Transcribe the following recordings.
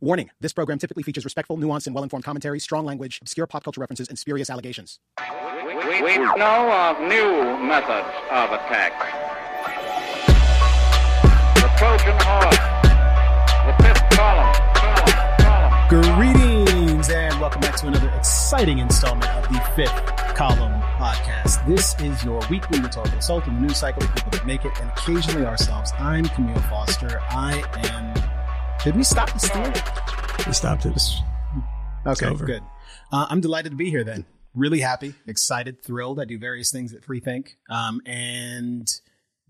Warning this program typically features respectful, nuanced, and well informed commentary, strong language, obscure pop culture references, and spurious allegations. We, we know of new methods of attack. The Trojan horse, the fifth column, column, column. Greetings and welcome back to another exciting installment of the Fifth Column Podcast. This is your weekly rhetorical assault on the news cycle of people that make it and occasionally ourselves. I'm Camille Foster. I am. Did we stop the steal? We stopped it. Okay, over. good. Uh, I'm delighted to be here then. Really happy, excited, thrilled. I do various things at Freethink. Um, and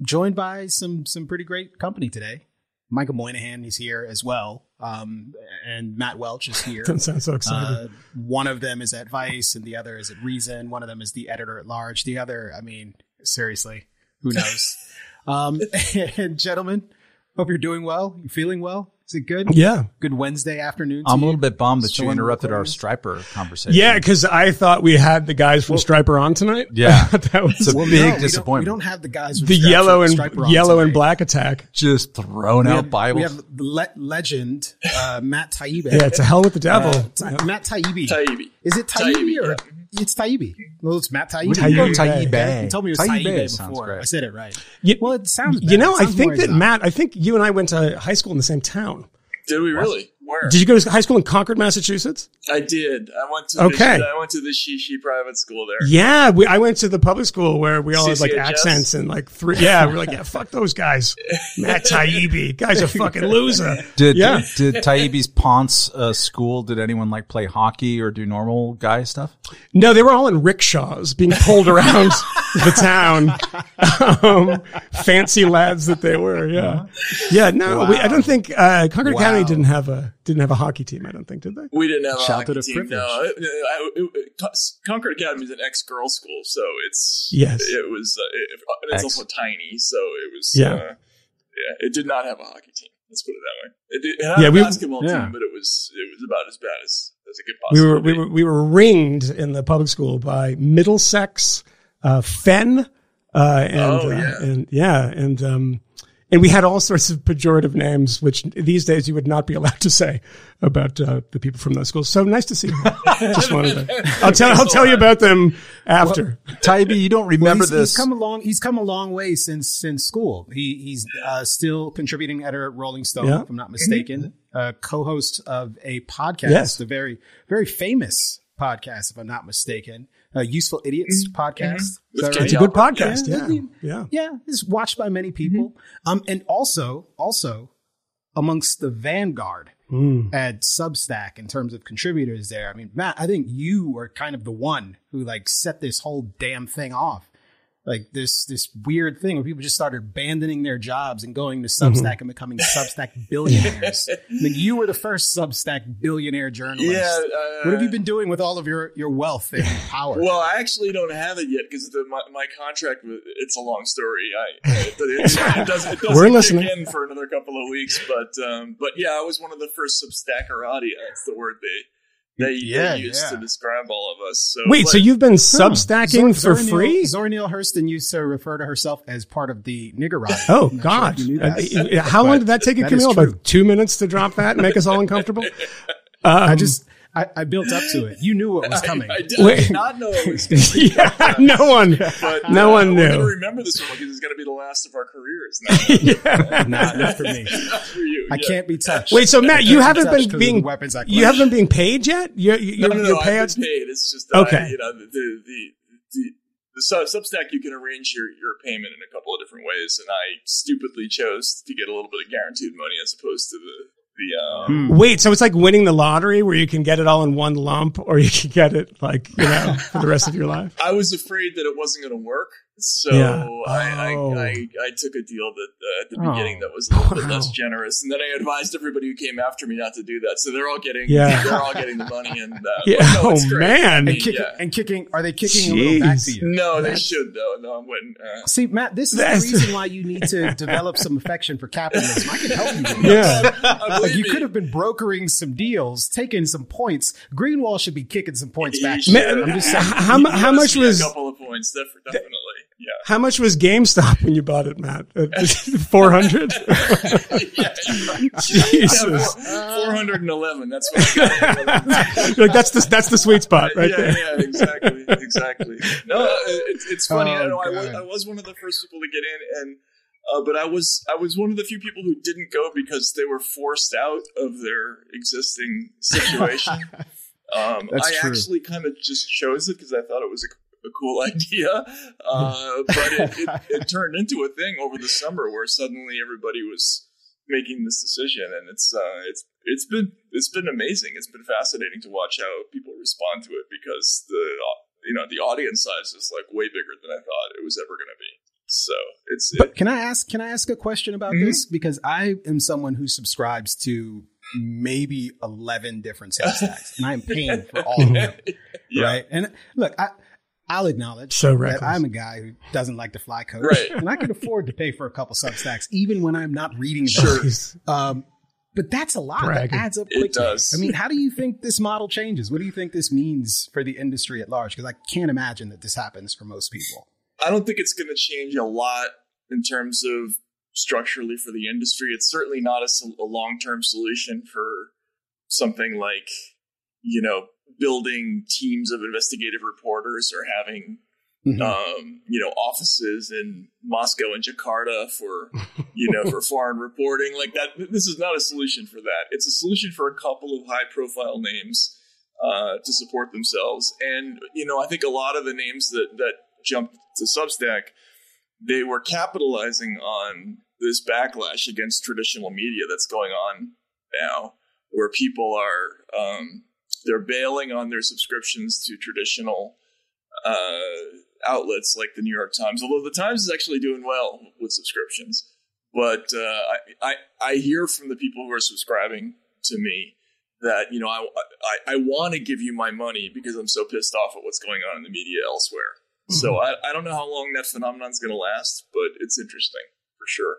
joined by some some pretty great company today. Michael Moynihan, is here as well. Um, and Matt Welch is here. Doesn't sound so excited. Uh, one of them is at Vice, and the other is at Reason. One of them is the editor at large. The other, I mean, seriously, who knows? um, and gentlemen, hope you're doing well. You feeling well? Is it good? yeah. Good Wednesday afternoon. I'm a you? little bit bummed that Still you in the interrupted our recording? Stryper conversation. Yeah, because I thought we had the guys from Stryper on tonight. Yeah. that was It's a Well, big no, we don't- disappointment. We don't, have the guys with the straps yellow with and Stryper on yellow and black attack. just thrown We out have, Bibles. we have le- legend uh, Matt Taibbi. Yeah, to hell with the devil. Uh, Ta- Matt Taibbi. Taibbi. Is it Taibbi, Taibbi, or yeah. It's Taibbi? Well, it's Matt Taibbi. Taibbi. You Taibbi. told me it was Taibbi Taibbi sounds before. I said it right. You, Well, it sounds. you better. know, It I think that exotic. Matt. I think you and I went to high school in the same town. Did we really? Where? Did you go to high school in Concord, Massachusetts? I did. I went to. Okay. The, I went to the Shishi private school there. Yeah, we, I went to the public school where we all had like accents and like three. Yeah, we're like, yeah, fuck those guys. Matt Taibbi, guy's a fucking loser. did Yeah. did Taibbi's Ponce uh, school? Did anyone like play hockey or do normal guy stuff? No, they were all in rickshaws being pulled around the town. Um, fancy lads that they were. Yeah. Yeah. No, we, I don't think, uh, Concord Wow. Academy didn't have a, didn't have a hockey team. I don't think, did they? We didn't have a Shout hockey to the team. privilege. No, it, I- it- it- Concord Academy is an ex-girl school, so it's Yes. It was. Uh, it, and it's Ex. also tiny, so it was. Yeah. Uh, yeah. It did not have a hockey team. Let's put it that way. It, did, it had Yeah, a we- basketball yeah. team, but it was it was about as bad as as it could possibly. We were, we were, we were ringed in the public school by Middlesex, uh, Fenn, uh, and, Oh, uh, yeah. and yeah, and, um, and we had all sorts of pejorative names, which these days you would not be allowed to say about uh, the people from those schools. So nice to see you. Just wanted to. I'll tell. I'll tell you about them after. Taibbi, you don't Well, remember he's, this? he's come a long. He's come a long way since since school. He he's uh, still contributing editor at Rolling Stone, Yeah. if I'm not mistaken. Uh, co-host of a podcast, Yes. the very very famous podcast, if I'm not mistaken, uh, Useful Idiots podcast. Is With that Kenny right? It's a good podcast. Yeah. Yeah, yeah. yeah, it's watched by many people. Um, and also, also amongst the vanguard Mm. at Substack in terms of contributors there. I mean, Matt, I think you were kind of the one who like set this whole damn thing off. Like this this weird thing where people just started abandoning their jobs and going to Mm-hmm. Substack and becoming Substack billionaires. Mean, you were the first Substack billionaire journalist. Yeah, uh, what have you been doing with all of your, your wealth and power? Well, I actually don't have it yet because my, my contract. It's a long story. I it, it, it doesn't, it doesn't We're listening. in for another couple of weeks, but um, but yeah, I was one of the first Substackerati. That's the word they they, Yeah, they used yeah. to describe all of us. So Wait, but- so you've been substacking Zor- for Zora Neale- free? Zora Neale Hurston used to refer to herself as part of the niggerati. Oh I'm not sure God! if you knew that. Uh, How long did that take you, that is Camille? true. About two minutes to drop that and make us all uncomfortable. I Um, just I, I built up to it. You knew what was coming. I, I, did, I did not know it was. Going to be, yeah, no one, but, no uh, one We're going to knew. remember this one because it's going to be the last of our careers. Now. Yeah. nah, not for me. Not for you. I yeah. can't be touched. Wait, so Matt, you haven't been been 'cause of being weapons you haven't been paid yet. Your your, No, no, your no. I've payouts. paid. It's just Okay. I, you know the the the, the, the Sub- Substack you can arrange your, your payment in a couple of different ways, and I stupidly chose to get a little bit of guaranteed money as opposed to the the um, Hmm. Wait, so it's like winning the lottery where you can get it all in one lump, or you can get it like you know for the rest of your life. I was afraid that it wasn't going to work, so Yeah. I, Oh. I, I I took a deal that uh, at the Oh. beginning that was a little bit less generous, and then I advised everybody who came after me not to do that. So they're all getting Yeah. they're all getting the money, and uh, Yeah. but no, Oh great. man. I and mean, kicking yeah. and kicking are they kicking a little back to you? No, they That's- should though. No, I wouldn't. Uh, See, Matt, this is That's- the reason why you need to develop some affection for capitalism. I can help you. With Yeah. I believe you Maybe. could have been brokering some deals, taking some points. Greenwald should be kicking some points back. He to should. you. I'm just saying. how, He how much was a couple of points? def- Definitely, yeah. how much was GameStop when you bought it, Matt? Four hundred. Jesus. Four hundred and eleven. That's what like that's the that's the sweet spot right yeah, there. yeah, exactly, exactly. No, uh, it's it's funny. Oh, I, know, I, was, I was one of the first people to get in, and uh, but I was I was one of the few people who didn't go because they were forced out of their existing situation. Um, That's I true. actually kind of just chose it because I thought it was a, a cool idea, uh, but it, it, it turned into a thing over the summer where suddenly everybody was making this decision, and it's uh, it's it's been it's been amazing. It's been fascinating to watch how people respond to it because the you know the audience size is like way bigger than I thought it was ever going to be. So it's But it, can I ask? Can I ask a question about Mhm. this? Because I am someone who subscribes to maybe eleven different Substacks, and I am paying for all of them. yeah. Right? And look, I. I'll acknowledge So that. I'm a guy who doesn't like to fly coach, Right. and I can afford to pay for a couple Substacks, even when I'm not reading them. Sure. Um, but that's a lot. Bragging. That adds up It does. I mean, how do you think this model changes? What do you think this means for the industry at large? Because I can't imagine that this happens for most people. I don't think it's going to change a lot in terms of structurally for the industry. It's certainly not a, a long term solution for something like, you know, building teams of investigative reporters or having, Mhm. um, you know, offices in Moscow and Jakarta for, you know, for foreign reporting like that. This is not a solution for that. It's a solution for a couple of high profile names uh, to support themselves. And you know, I think a lot of the names that that jumped to Substack, they were capitalizing on this backlash against traditional media that's going on now, where people are um, they're bailing on their subscriptions to traditional uh, outlets like the New York Times. Although the Times is actually doing well with subscriptions, but uh, I, I I hear from the people who are subscribing to me that you know I I, I want to give you my money because I'm so pissed off at what's going on in the media elsewhere. So I, I don't know how long that phenomenon's going to last, but it's interesting for sure.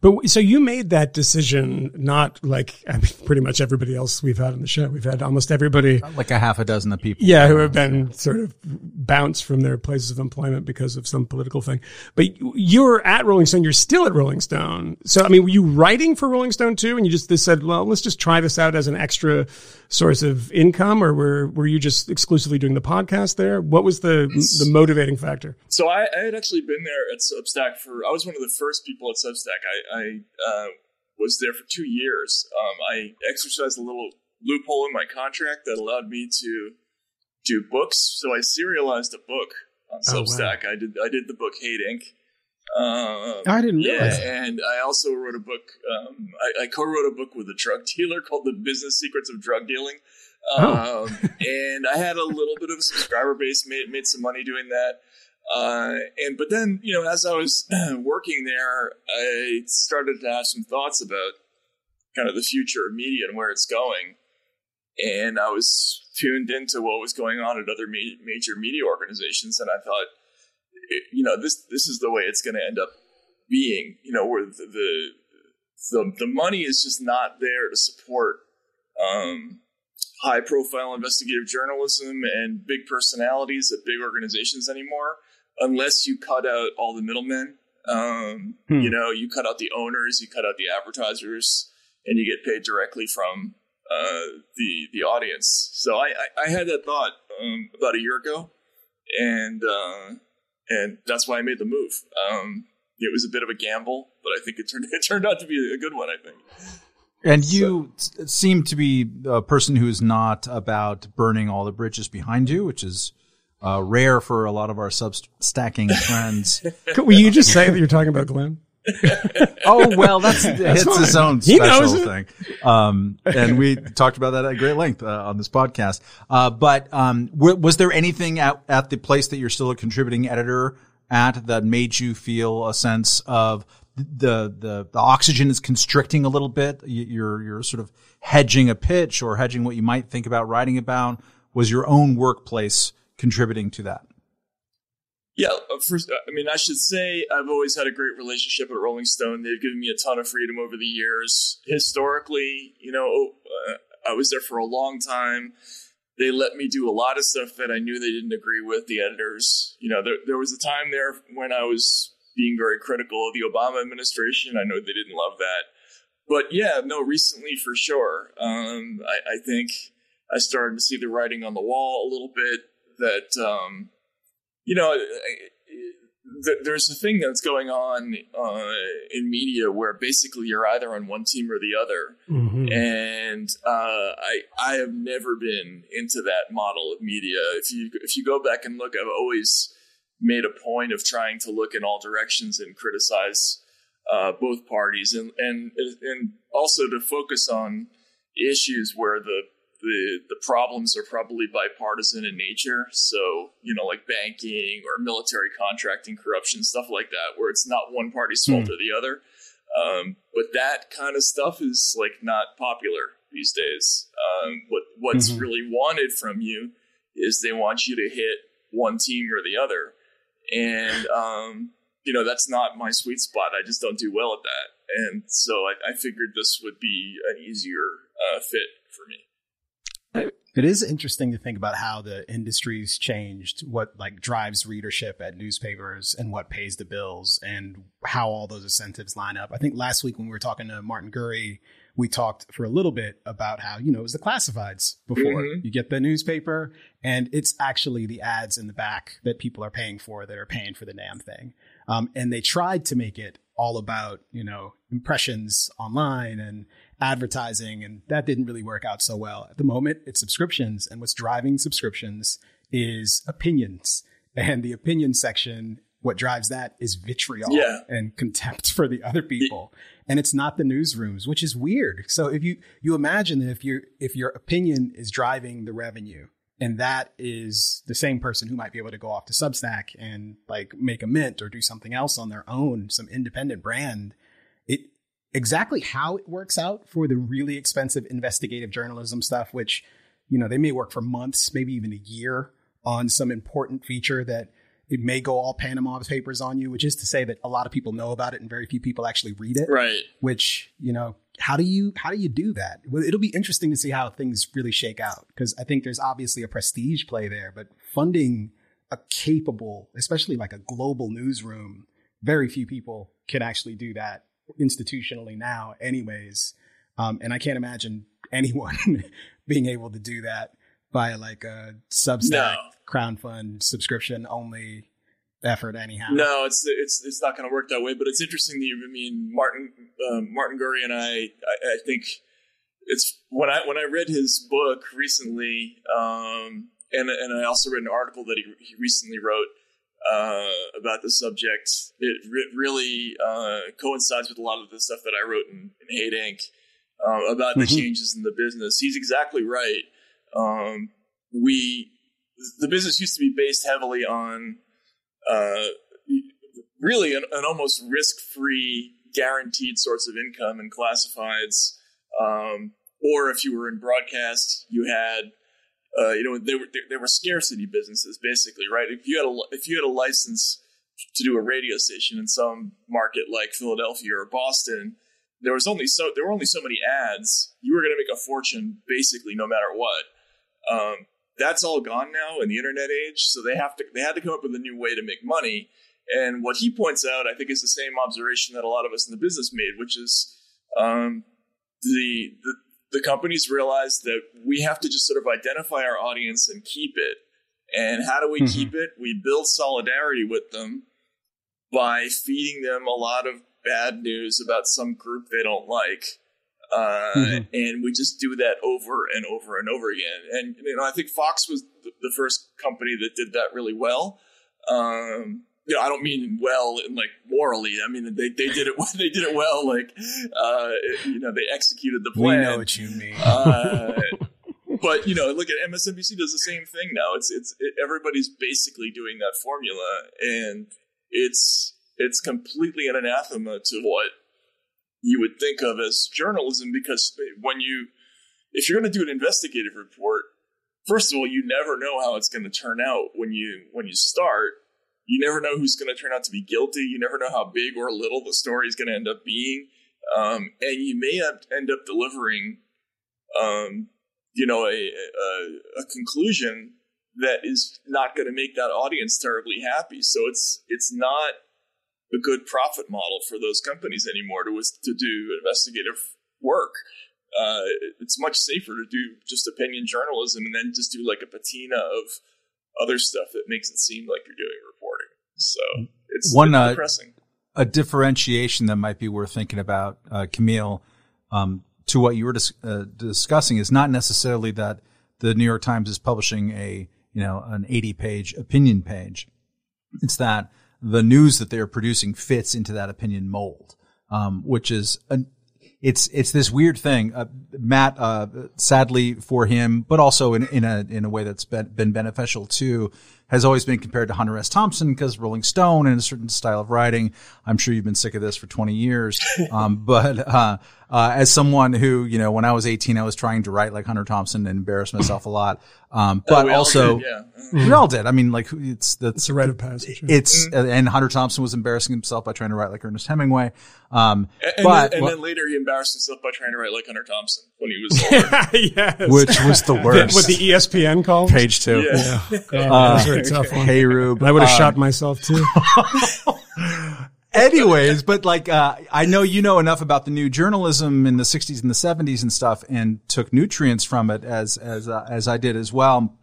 But so you made that decision, not like I mean, pretty much everybody else we've had on the show. We've had almost everybody, Like a half a dozen of people. yeah, who have been sort of bounced from their places of employment because of some political thing. But you- you're at Rolling Stone. You're still at Rolling Stone. So I mean, were you writing for Rolling Stone too? And you just they said, well, let's just try this out as an extra source of income, or were were you just exclusively doing the podcast there? What was the the motivating factor? So I, I had actually been there at Substack for. I was one of the first people at Substack. I, I uh, was there for two years. Um, I exercised a little loophole in my contract that allowed me to do books. So I serialized a book on Oh, wow. Substack. I did. I did the book Hate Inc. Um, I didn't yeah, realize. that. and I also wrote a book. Um, I, I co-wrote a book with a drug dealer called "The Business Secrets of Drug Dealing," Oh. um, and I had a little bit of a subscriber base. made made some money doing that. Uh, and but then you know, as I was working there, I started to have some thoughts about kind of the future of media and where it's going. And I was tuned into what was going on at other ma- major media organizations, and I thought, it- you know, this this is the way it's going to end up being. You know, where the, the the the money is just not there to support um, high profile investigative journalism and big personalities at big organizations anymore, unless you cut out all the middlemen. Um, Hmm. You know, you cut out the owners, you cut out the advertisers, and you get paid directly from uh, the the audience. So I, I, I had that thought um, about a year ago, and uh, and that's why I made the move. Um, it was a bit of a gamble, but I think it turned it turned out to be a good one. I think. And you s- seem to be a person who is not about burning all the bridges behind you, which is uh, rare for a lot of our sub-stacking friends. Will you just say that you're talking about Glenn? oh well, that's, it's fine. his own special thing. Um, and we talked about that at great length uh, on this podcast. Uh, but um, w- was there anything at, at the place that you're still a contributing editor at that made you feel a sense of the the, the oxygen is constricting a little bit? You're you're sort of hedging a pitch or hedging what you might think about writing about. Was your own workplace contributing to that? Yeah, uh, first, I mean, I should say I've always had a great relationship with Rolling Stone. They've given me a ton of freedom over the years. Historically, you know, uh, I was there for a long time. They let me do a lot of stuff that I knew they didn't agree with. The editors, you know, there, there was a time there when I was being very critical of the Obama administration. I know they didn't love that, but yeah, no, recently for sure. Um, I, I think I started to see the writing on the wall a little bit. That um, you know, there's a thing that's going on uh, in media where basically you're either on one team or the other, Mm-hmm. and uh, I I have never been into that model of media. If you if you go back and look, I've always made a point of trying to look in all directions and criticize uh, both parties, and and and also to focus on issues where the the the problems are probably bipartisan in nature. So you know, like banking or military contracting, corruption, stuff like that, where it's not one party's fault or the other. Um, but that kind of stuff is like not popular these days. Um, what what's Mhm. really wanted from you is they want you to hit one team or the other, and um, you know that's not my sweet spot. I just don't do well at that, and so I, I figured this would be an easier uh, fit for me. It is interesting to think about how the industry's changed, what like drives readership at newspapers and what pays the bills and how all those incentives line up. I think last week when we were talking to Martin Gurri, we talked for a little bit about how, you know, it was the classifieds before. Mhm. You get the newspaper and it's actually the ads in the back that people are paying for that are paying for the damn thing. Um, and they tried to make it all about, you know, impressions online and advertising, and that didn't really work out so well. At the moment, it's subscriptions, and what's driving subscriptions is opinions. And the opinion section, what drives that is vitriol Yeah. and contempt for the other people. And it's not the newsrooms, which is weird. So if you you imagine that if you if your opinion is driving the revenue, and that is the same person who might be able to go off to Substack and like make a mint or do something else on their own, some independent brand. Exactly how it works out for the really expensive investigative journalism stuff, which you know they may work for months, maybe even a year on some important feature that it may go all Panama papers on you, which is to say that a lot of people know about it and very few people actually read it Right. which you know how do you how do you do that well, it'll be interesting to see how things really shake out because i think there's obviously a prestige play there but funding a capable especially like a global newsroom very few people can actually do that institutionally now anyways um, and i can't imagine anyone being able to do that by like a substack No. crown fund subscription only effort anyhow No, it's it's it's not going to work that way. But it's interesting that you. I mean, Martin um, Martin Gurri and I, I. I think it's when I when I read his book recently, um, and and I also read an article that he he recently wrote uh, about the subject. It re- really uh, coincides with a lot of the stuff that I wrote in, in Hate Inc. Uh, about the Mhm. changes in the business. He's exactly right. Um, we the business used to be based heavily on uh, really an, an almost risk-free, guaranteed source of income in classifieds. Um, or if you were in broadcast, you had, uh, you know, they were they, were scarcity businesses basically, right? If you had a if you had a license to do a radio station in some market like Philadelphia or Boston, there was only so there were only so many ads. You were going to make a fortune basically no matter what. Um, that's all gone now in the internet age. So they have to they had to come up with a new way to make money. And what he points out, I think, is the same observation that a lot of us in the business made, which is um, the, the the companies realized that we have to just sort of identify our audience and keep it. And how do we Mhm. keep it? We build solidarity with them by feeding them a lot of bad news about some group they don't like. Uh, Mhm. And we just do that over and over and over again. And you know, I think Fox was the, the first company that did that really well. Um, you know, I don't mean well in like morally. I mean they, they did it they did it well. Like uh, you know, they executed the plan. we know what you mean Uh, but you know, look at MSNBC does the same thing now. It's it's it, everybody's basically doing that formula, and it's it's completely an anathema to what you would think of as journalism. Because when you, if you're going to do an investigative report, first of all, you never know how it's going to turn out when you when you start. You never know who's going to turn out to be guilty. You never know how big or little the story is going to end up being, um, and you may end up delivering, um, you know, a, a, a conclusion that is not going to make that audience terribly happy. So it's it's not a good profit model for those companies anymore to to do investigative work. Uh, it's much safer to do just opinion journalism and then just do like a patina of other stuff that makes it seem like you're doing reporting. So it's one it's uh, a differentiation that might be worth thinking about, uh, Camille, um, to what you were dis- uh, discussing is not necessarily that the New York Times is publishing a you know an 80 page opinion page. It's that the news that they're producing fits into that opinion mold, um, which is an it's it's this weird thing. Uh, Matt, uh, sadly for him, but also in, in a in a way that's been, been beneficial too, has always been compared to Hunter S. Thompson because Rolling Stone and a certain style of writing. I'm sure you've been sick of this for 20 years, um, but uh, uh, as someone who you know, when I was 18, I was trying to write like Hunter Thompson and embarrass myself a lot. Um, but we all also, did, yeah. we all did. I mean, like it's that's It's a rite of passage. it's and Hunter Thompson was embarrassing himself by trying to write like Ernest Hemingway. Um, And, and but then, and then later he embarrassed himself by trying to write like Hunter Thompson when he was older. yes. which was the worst. What the E ESPN call? page two. yeah. God, those are a tough one. Hey Rube. I would have Uh, shot myself too. Anyways, but like uh, I know you know enough about the new journalism in the '60s and the '70s and stuff, and took nutrients from it as as uh, as I did as well.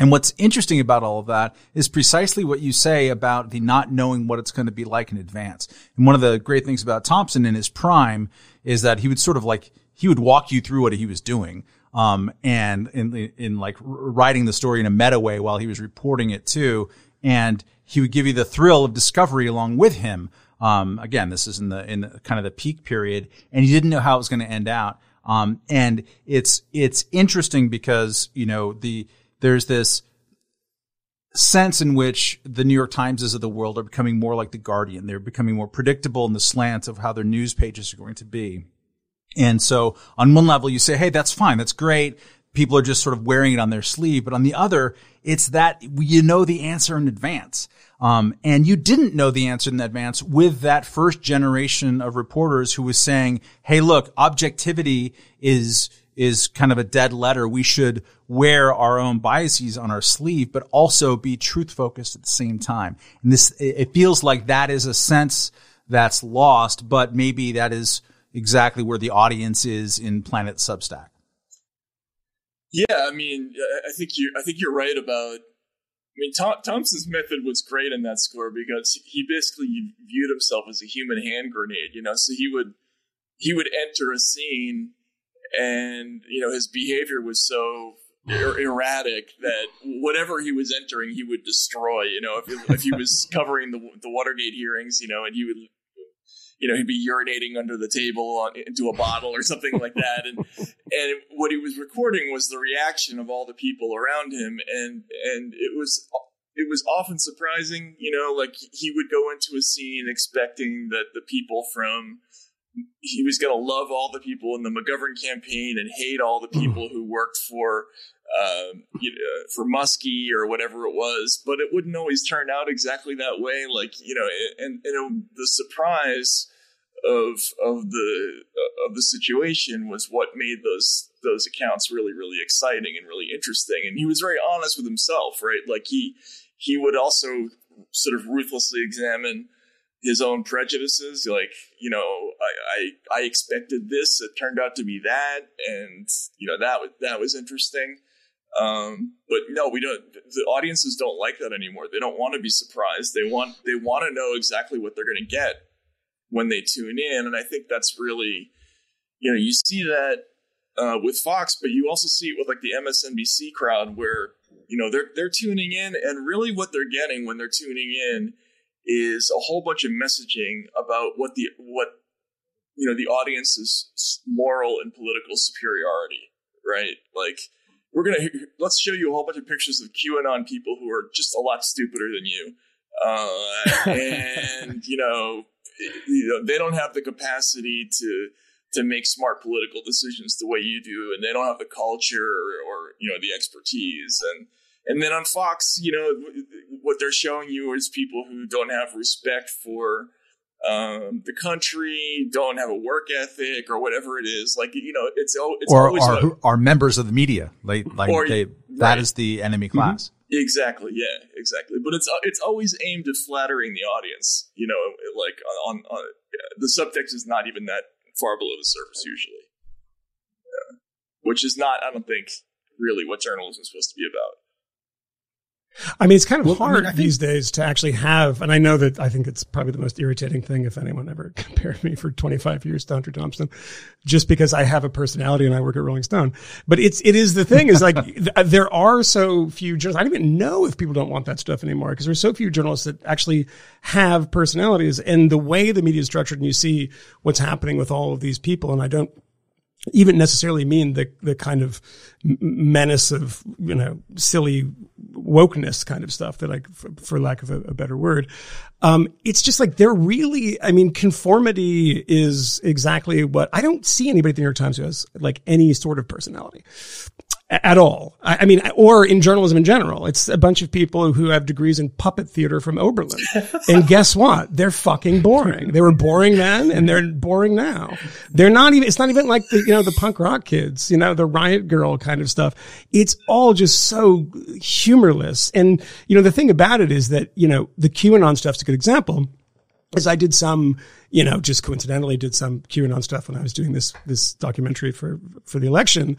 And what's interesting about all of that is precisely what you say about the not knowing what it's going to be like in advance. And one of the great things about Thompson in his prime is that he would sort of like he would walk you through what he was doing. Um, and in, in like writing the story in a meta way while he was reporting it too. And he would give you the thrill of discovery along with him. Um, again, this is in the, in the, kind of the peak period and you didn't know how it was going to end out. Um, and it's, it's interesting because, you know, the, there's this sense in which the New York Timeses of the world are becoming more like the Guardian. They're becoming more predictable in the slant of how their news pages are going to be. And so on one level, you say, Hey, that's fine. That's great. People are just sort of wearing it on their sleeve. But on the other, it's that you know the answer in advance. Um, and you didn't know the answer in advance with that first generation of reporters who was saying, Hey, look, objectivity is, is kind of a dead letter. We should wear our own biases on our sleeve, but also be truth focused at the same time. And this, it feels like that is a sense that's lost, but maybe that is exactly where the audience is in Planet Substack. Yeah, I mean, I think you I think you're right about. I mean, Tom, Thompson's method was great in that score because he basically viewed himself as a human hand grenade. You know, so he would he would enter a scene, and you know his behavior was so er- erratic that whatever he was entering, he would destroy. You know, if he, if he was covering the the Watergate hearings, you know, and he would you know, he'd be urinating under the table on, into a bottle or something like that. And and what he was recording was the reaction of all the people around him, and and it was it was often surprising. You know, like he would go into a scene expecting that the people from he was going to love all the people in the McGovern campaign and hate all the hmm. people who worked for um, you know, for Muskie or whatever it was, but it wouldn't always turn out exactly that way. Like you know, and, and the surprise of of the of the situation was what made those those accounts really really exciting and really interesting. And he was very honest with himself, right? Like he he would also sort of ruthlessly examine his own prejudices. Like, you know, I, I, I expected this. It turned out to be that. And, you know, that was, that was interesting. Um, but no, we don't, the audiences don't like that anymore. They don't want to be surprised. They want, they want to know exactly what they're going to get when they tune in. And I think that's really, you know, you see that, uh, with Fox, but you also see it with like the MSNBC crowd where, you know, they're, they're tuning in and really what they're getting when they're tuning in is a whole bunch of messaging about what the what you know the audience's moral and political superiority right like we're gonna let's show you a whole bunch of pictures of qanon people who are just a lot stupider than you. Uh, and you know, you know they don't have the capacity to to make smart political decisions the way you do and they don't have the culture or, or you know the expertise. And and then on Fox, you know, what they're showing you is people who don't have respect for um, the country, don't have a work ethic, or whatever it is. Like you know, it's it's or always are, a- are members of the media. Like, like Or- they, that right. is the enemy class. Exactly. Yeah. Exactly. But it's it's always aimed at flattering the audience. You know, like on, on the subtext is not even that far below the surface usually, Yeah. which is not, I don't think, really what journalism is supposed to be about. I mean, it's kind of Well, I mean, hard I think- these days to actually have, and I know that I think it's probably the most irritating thing if anyone ever compared me for 25 years to Hunter Thompson, just because I have a personality and I work at Rolling Stone. But it's, it is the thing is like, th- there are so few journalists. I don't even know if people don't want that stuff anymore because there's so few journalists that actually have personalities and the way the media is structured and you see what's happening with all of these people. And I don't, even necessarily mean the the kind of menace of you know silly wokeness kind of stuff that like for, for lack of a, a better word um it's just like they're really i mean conformity is exactly what i don't see anybody at the new york times who has like any sort of personality at all. I, mean, or in journalism in general. It's a bunch of people who have degrees in puppet theater from Oberlin. and guess what? They're fucking boring. They were boring then and they're boring now. They're not even, it's not even like the, you know, the punk rock kids, you know, the riot girl kind of stuff. It's all just so humorless. And, you know, the thing about it is that, you know, the QAnon stuff's good example is I did some, you know, just coincidentally did some QAnon stuff when I was doing this, this documentary for, for the election.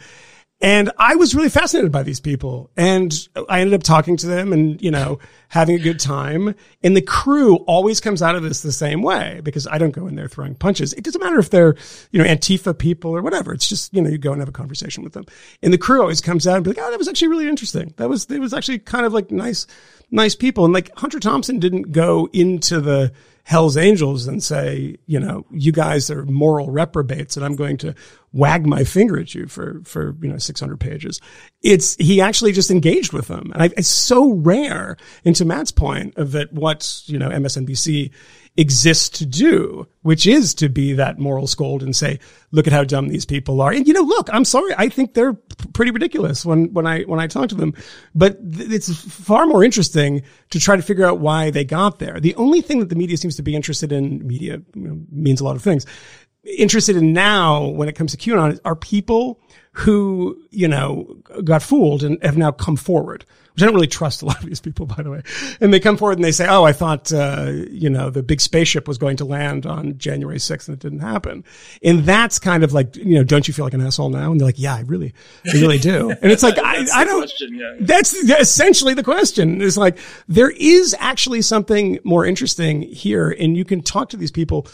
And I was really fascinated by these people and I ended up talking to them and, you know, having a good time. And the crew always comes out of this the same way because I don't go in there throwing punches. It doesn't matter if they're, you know, Antifa people or whatever. It's just, you know, you go and have a conversation with them. And the crew always comes out and be like, oh, that was actually really interesting. That was, it was actually kind of like nice, nice people. And like Hunter Thompson didn't go into the, Hell's Angels and say, you know, you guys are moral reprobates and I'm going to wag my finger at you for, for, you know, 600 pages. It's, he actually just engaged with them. And I, it's so rare. And to Matt's point of that what, you know, MSNBC exists to do, which is to be that moral scold and say, look at how dumb these people are. And you know, look, I'm sorry. I think they're pretty ridiculous when, when I, when I talk to them, but th- it's far more interesting to try to figure out why they got there. The only thing that the media seems to be interested in, media you know, means a lot of things, interested in now when it comes to QAnon are people who, you know, got fooled and have now come forward, which I don't really trust a lot of these people, by the way. And they come forward and they say, Oh, I thought, uh, you know, the big spaceship was going to land on January 6th and it didn't happen. And that's kind of like, you know, don't you feel like an asshole now? And they're like, yeah, I really, I really do. And it's like, I, I don't, question, yeah. that's essentially the question. It's like, there is actually something more interesting here and you can talk to these people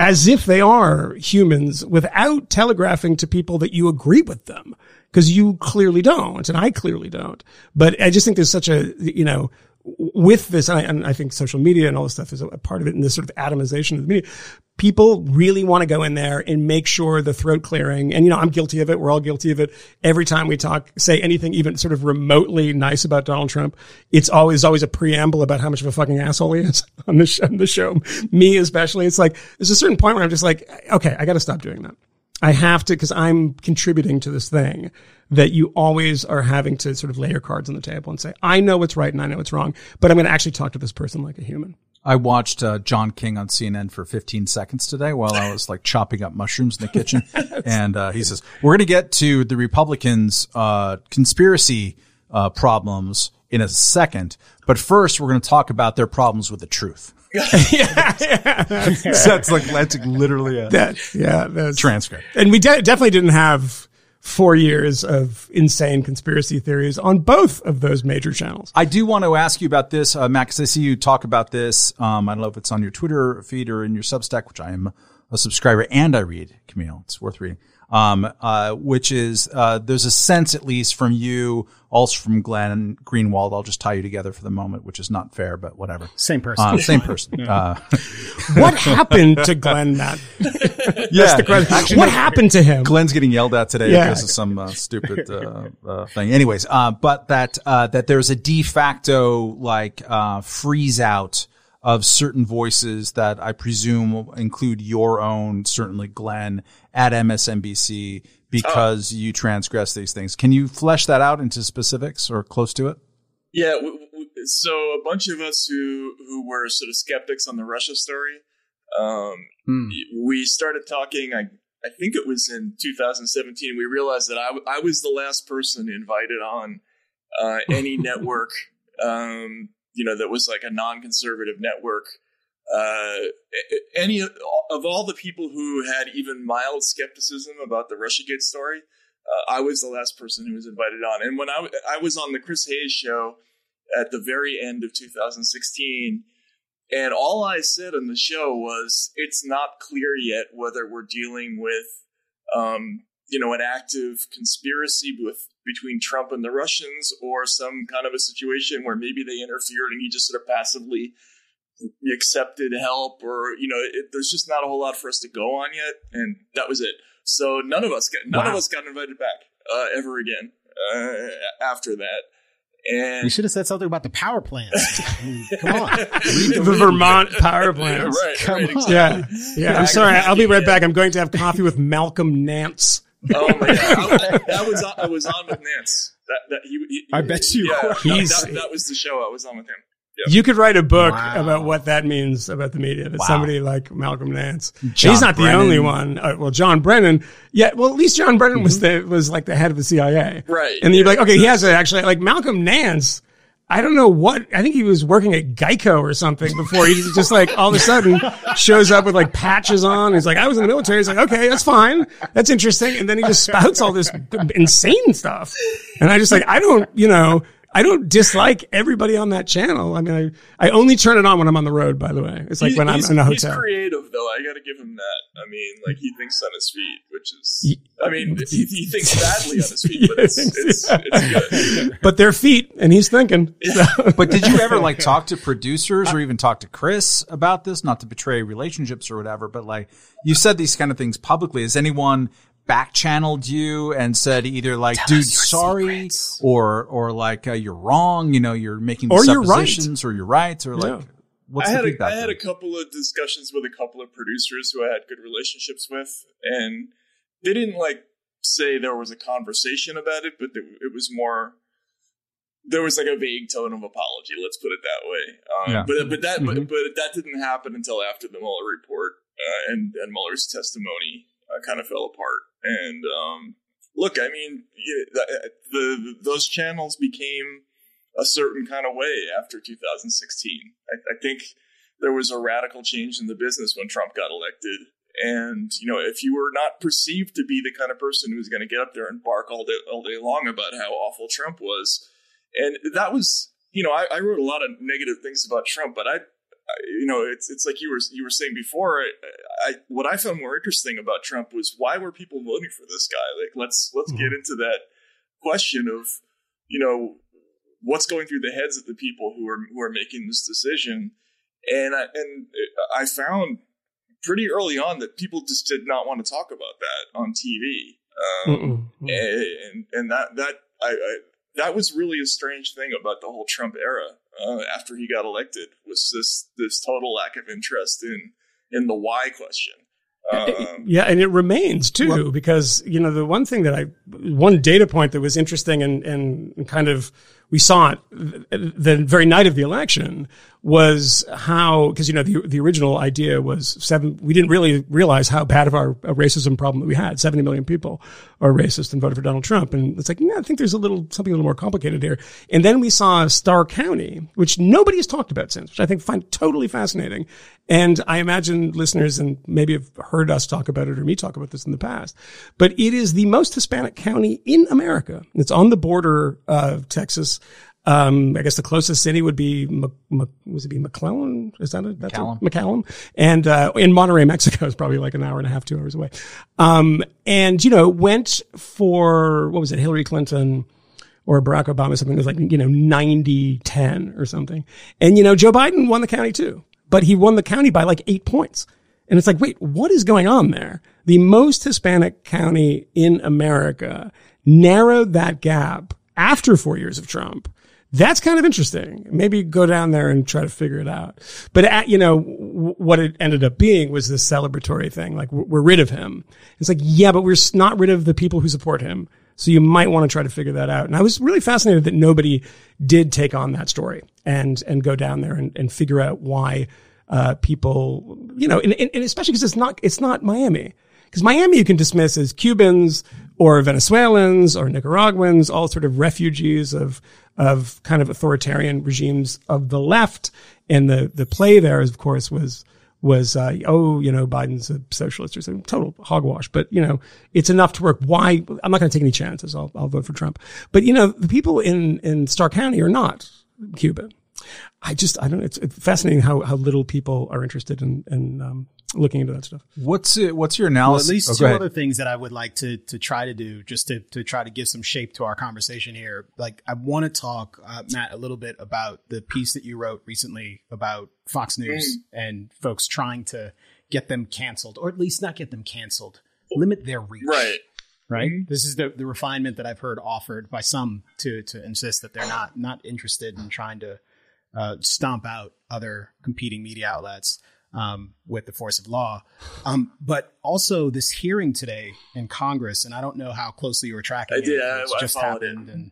as if they are humans without telegraphing to people that you agree with them. Cause you clearly don't and I clearly don't. But I just think there's such a, you know, with this, and I, and I think social media and all this stuff is a, part of it and this sort of atomization of the media. People really want to go in there and make sure the throat clearing. And, you know, I'm guilty of it. We're all guilty of it. Every time we talk, say anything even sort of remotely nice about Donald Trump, it's always, always a preamble about how much of a fucking asshole he is on the, on the show. Me especially. It's like, there's a certain point where I'm just like, okay, I got to stop doing that. I have to, cause I'm contributing to this thing that you always are having to sort of lay your cards on the table and say, I know what's right and I know what's wrong, but I'm going to actually talk to this person like a human. I watched uh, John King on CNN for 15 seconds today while I was like chopping up mushrooms in the kitchen, and uh, he says we're going to get to the Republicans' uh, conspiracy uh, problems in a second, but first we're going to talk about their problems with the truth. Yeah, yeah. so that's like that's literally a That, yeah, that's, transcript. and we de- definitely didn't have four years of insane conspiracy theories on both of those major channels. I do want to ask you about this, uh, Matt, because I see you talk about this. Um, I don't know if it's on your Twitter feed or in your Substack, which I am a subscriber and I read, Camille. It's worth reading. Um, uh, which is, uh, there's a sense, at least from you, also from Glenn Greenwald. I'll just tie you together for the moment, which is not fair, but whatever. Same person. Uh, same person. Uh, What happened to Glenn Matt? yeah. Actually, what happened to him? Glenn's getting yelled at today Yeah. because of some uh, stupid uh, uh, thing. Anyways, uh, but that uh, that there's a de facto like uh, freeze out of certain voices that I presume will include your own, certainly Glenn at MSNBC, because you transgress these things. Can you flesh that out into specifics or close to it? Yeah, w- w- so a bunch of us who who were sort of skeptics on the Russia story, um, Hmm. we started talking. I I think it was in 2017. We realized that I, w- I was the last person invited on uh, any network, um, you know, that was like a non-conservative network. Uh, any of all the people who had even mild skepticism about the RussiaGate story, uh, I was the last person who was invited on. And when I, w- I was on the Chris Hayes show at the very end of 2016, and all I said on the show was, it's not clear yet whether we're dealing with, um, you know, an active conspiracy with between Trump and the Russians, or some kind of a situation where maybe they interfered and he just sort of passively accepted help, or you know, it, there's just not a whole lot for us to go on yet, and that was it. So none of us got none of us got invited back uh, ever again uh, after that. And You should have said something about the power plants. I mean, Come on. the Vermont power plants. right, Come right, on. exactly. Yeah. Yeah. I'm sorry. I'll be right back. I'm going to have coffee with Malcolm Nance. Oh my god, I, I was on, I was on with Nance. That that he, he I bet you Yeah, were. that, that, that was the show. I was on with him. You could write a book Wow. about what that means about the media. That Wow. somebody like Malcolm Nance, John he's not the only one. Uh, well, John Brennan, yeah. Well, at least John Brennan was the was like the head of the CIA, Right. And then you'd be like, okay, he has a, actually like Malcolm Nance. I don't know what. I think he was working at Geico or something before he just like all of a sudden shows up with like patches on. He's like, I was in the military. He's like, okay, that's fine, that's interesting. And then he just spouts all this insane stuff, and I just like, I don't, you know. I don't dislike everybody on that channel. I mean, I, I only turn it on when I'm on the road, by the way. It's like He- when I'm in a hotel. He's hotel. creative, though. I got to give him that. I mean, like he thinks on his feet, which is. Ye- I mean, he, he thinks badly on his feet, but it's it's, it's good. But they're feet, and he's thinking. So- But did you ever like talk to producers or even talk to Chris about this? Not to betray relationships or whatever, but like you said these kind of things publicly. Has anyone back channeled you and said either like, dude, sorry, or, or like, uh, you're wrong, you know, you're making Or these you're right. or you're right, or like, Yeah. what's I had a, feedback? I had a couple of discussions with a couple of producers who I had good relationships with, and they didn't like say there was a conversation about it, but it, it was more. There was like a vague tone of apology. Let's put it that way. Um, Yeah. But but that Mhm. but, but that didn't happen until after the Mueller report uh, and and Mueller's testimony uh, kind of fell apart. And um, look, I mean, the, the those channels became a certain kind of way after 2016. I, I think there was a radical change in the business when Trump got elected. And you know, if you were not perceived to be the kind of person who was going to get up there and bark all day all day long about how awful Trump was, and that was, you know, I, I wrote a lot of negative things about Trump, but I you know, it's it's like you were you were saying before. I, I what I found more interesting about Trump was why were people voting for this guy? Like, let's let's get into that question of, you know, what's going through the heads of the people who are who are making this decision, and I, and I found pretty early on that people just did not want to talk about that on TV, um, Mm-mm. and and that that I, I that was really a strange thing about the whole Trump era uh, after he got elected was this this total lack of interest in in the why question. Um, Yeah, and it remains too, because you know the one thing that I, one data point that was interesting and and kind of we saw it the very night of the election was how because you know the the original idea was seven. We didn't really realize how bad of our racism problem that we had. Seventy million people are racist and voted for Donald Trump, and it's like, no, I think there's a little something a little more complicated here. And then we saw Starr County, which nobody has talked about since, which I think find totally fascinating. And I imagine listeners and maybe have heard us talk about it or me talk about this in the past, but it is the most Hispanic county in America. It's on the border of Texas. Um, I guess the closest city would be, Mc, Mc, was it be McClellan? Is that a, that's McAllen. A, McAllen. And, uh, in Monterrey, Mexico is probably like an hour and a half, two hours away. Um, and, you know, went for, what was it, Hillary Clinton, or Barack Obama, something that was like, you know, 90 10 or something. And, you know, Joe Biden won the county too, but he won the county by like eight points. And it's like, wait, what is going on there? The most Hispanic county in America narrowed that gap after four years of Trump. That's kind of interesting. Maybe go down there and try to figure it out. But at, you know, what it ended up being was this celebratory thing. Like we're rid of him. It's like, yeah, but we're not rid of the people who support him. So you might want to try to figure that out. And I was really fascinated that nobody did take on that story and, and go down there and, and figure out why, uh, people, you know, and, and especially because it's not, it's not Miami. Because Miami you can dismiss as Cubans or Venezuelans or Nicaraguans, all sort of refugees of, of kind of authoritarian regimes of the left. And the, the play there, of course, was, was, uh, oh, you know, Biden's a socialist or something, total hogwash. But, you know, it's enough to work. Why? I'm not going to take any chances. I'll, I'll vote for Trump. But, you know, the people in, in Starr County are not Cuban. I just, I don't know. It's, it's fascinating how, how little people are interested in, in, um, looking into that stuff. What's it, what's your Well, analysis? at least oh, two ahead. other things that I would like to to try to do, just to to try to give some shape to our conversation here. Like, I want to talk, uh, Matt, a little bit about the piece that you wrote recently about Fox News and folks trying to get them canceled, or at least not get them canceled, limit their reach. Right. Right. Mm-hmm. This is the the refinement that I've heard offered by some to to insist that they're not not interested in trying to uh, stomp out other competing media outlets um, with the force of law. Um, but also this hearing today in Congress, and I don't know how closely you were tracking. I it. did. I- just followed it. happened, and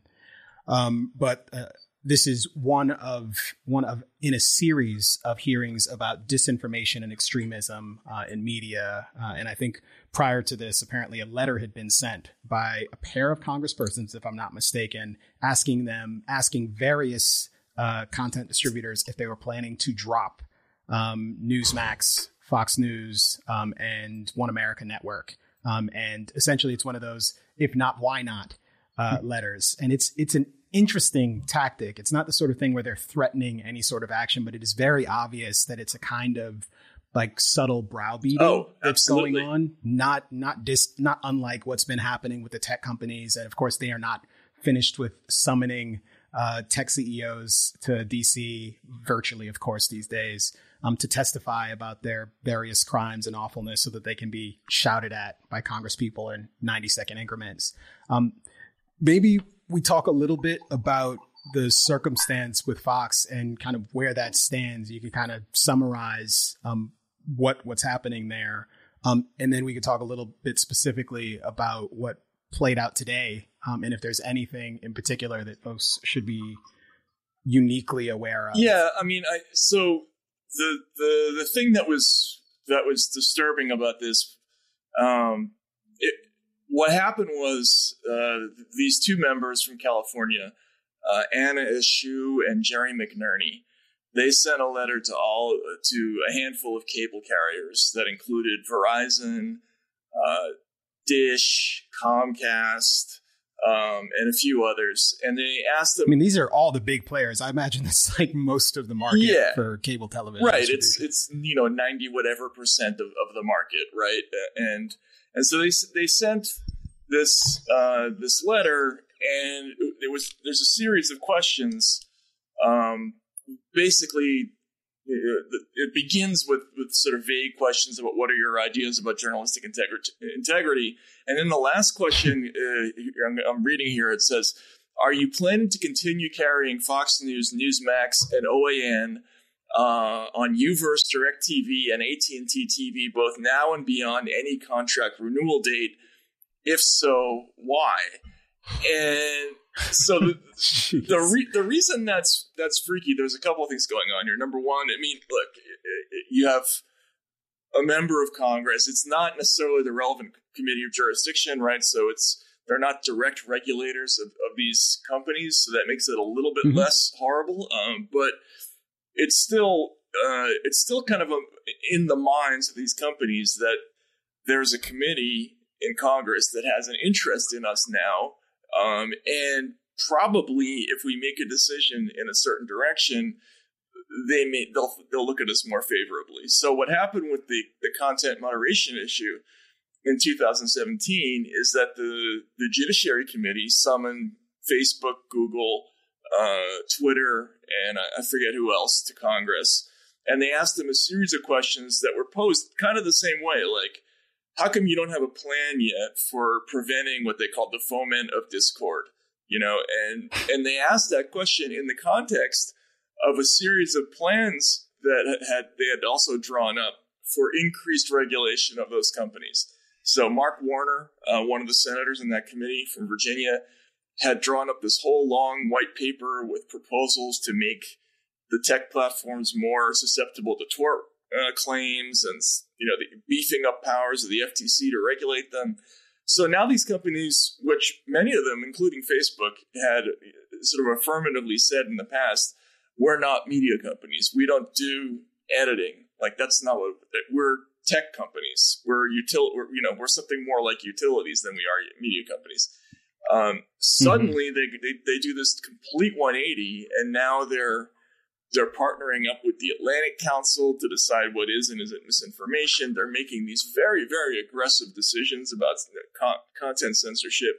um, but uh, this is one of one of in a series of hearings about disinformation and extremism uh, in media. Uh, and I think prior to this, apparently a letter had been sent by a pair of congresspersons, if I'm not mistaken, asking them asking various uh, content distributors if they were planning to drop um, Newsmax, Fox News, um, and One America Network. Um, and essentially, it's one of those "if not, why not" uh, letters. And it's it's an interesting tactic. It's not the sort of thing where they're threatening any sort of action, but it is very obvious that it's a kind of like subtle browbeating Oh, that's going on. Not not dis not unlike what's been happening with the tech companies, and of course they are not finished with summoning uh, tech CEOs to DC virtually, of course, these days. Um, to testify about their various crimes and awfulness so that they can be shouted at by congresspeople in 90 second increments. Um, maybe we talk a little bit about the circumstance with Fox and kind of where that stands. You can kind of summarize um, what what's happening there, um, and then we could talk a little bit specifically about what played out today, um, and if there's anything in particular that folks should be uniquely aware of. Yeah, I mean, I so the the the thing that was that was disturbing about this, um, what happened was uh, these two members from California, uh, Anna Eshoo and Jerry McNerney, they sent a letter to all to a handful of cable carriers that included Verizon, uh, Dish, Comcast, um, and a few others, and they asked them I mean, these are all the big players. I imagine that's like most of the market Yeah. for cable television. right it's it's you know 90 whatever percent of, of the market right and and so they they sent this uh this letter and there was there's a series of questions um basically it begins with with sort of vague questions about what are your ideas about journalistic integrity integrity. And then the last question uh, I'm, I'm reading here it says are you planning to continue carrying Fox News, Newsmax, and OAN uh, on Uverse, DirecTV, and AT&T TV, both now and beyond any contract renewal date? If so, why? And so the the, re- the reason that's that's freaky, there's a couple of things going on here. Number one, I mean, look, you have a member of Congress. It's not necessarily the relevant committee of jurisdiction, right? So it's they're not direct regulators of, of these companies, so that makes it a little bit Mhm. less horrible. Um, but it's still uh, it's still kind of a, in the minds of these companies that there's a committee in Congress that has an interest in us now, um, and probably if we make a decision in a certain direction, they may they'll they'll look at us more favorably. So what happened with the the content moderation issue in 2017 is that the the Judiciary Committee summoned Facebook, Google, uh, Twitter, and I, I forget who else to Congress, and they asked them a series of questions that were posed kind of the same way, like. How come you don't have a plan yet for preventing what they called the foment of discord? You know, and and they asked that question in the context of a series of plans that had they had also drawn up for increased regulation of those companies. So Mark Warner, uh, one of the senators in that committee from Virginia, had drawn up this whole long white paper with proposals to make the tech platforms more susceptible to tort uh, claims and you know the beefing up powers of the FTC to regulate them. So now these companies, which many of them, including Facebook, had sort of affirmatively said in the past, we're not media companies. We don't do editing. Like that's not what we're tech companies. We're util, we're, you know, we're something more like utilities than we are media companies. Um, suddenly mm-hmm. they, they they do this complete 180, and now they're they're partnering up with the Atlantic Council to decide what is and isn't misinformation. They're making these very, very aggressive decisions about con- content censorship.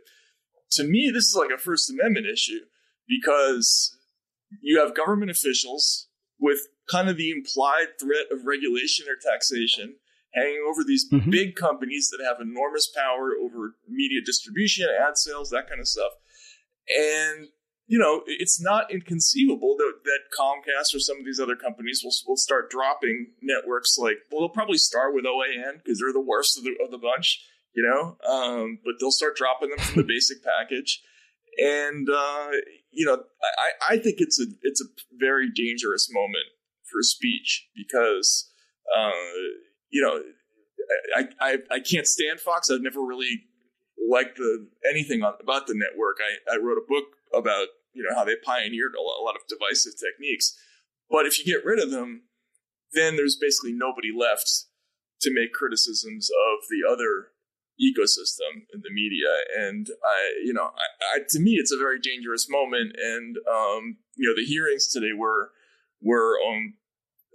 To me, this is like a First Amendment issue because you have government officials with kind of the implied threat of regulation or taxation hanging over these mm-hmm. big companies that have enormous power over media distribution, ad sales, that kind of stuff. And you know, it's not inconceivable that, that Comcast or some of these other companies will, will start dropping networks like, well, they'll probably start with OAN because they're the worst of the, of the bunch, you know, um, but they'll start dropping them from the basic package. And, uh, you know, I, I think it's a, it's a very dangerous moment for speech because, uh, you know, I, I, I can't stand Fox. I've never really liked the anything on, about the network. I, I wrote a book about you know how they pioneered a lot of divisive techniques. But if you get rid of them, then there's basically nobody left to make criticisms of the other ecosystem in the media. And I, you know, I, I, to me, it's a very dangerous moment. And um, you know, the hearings today were were um,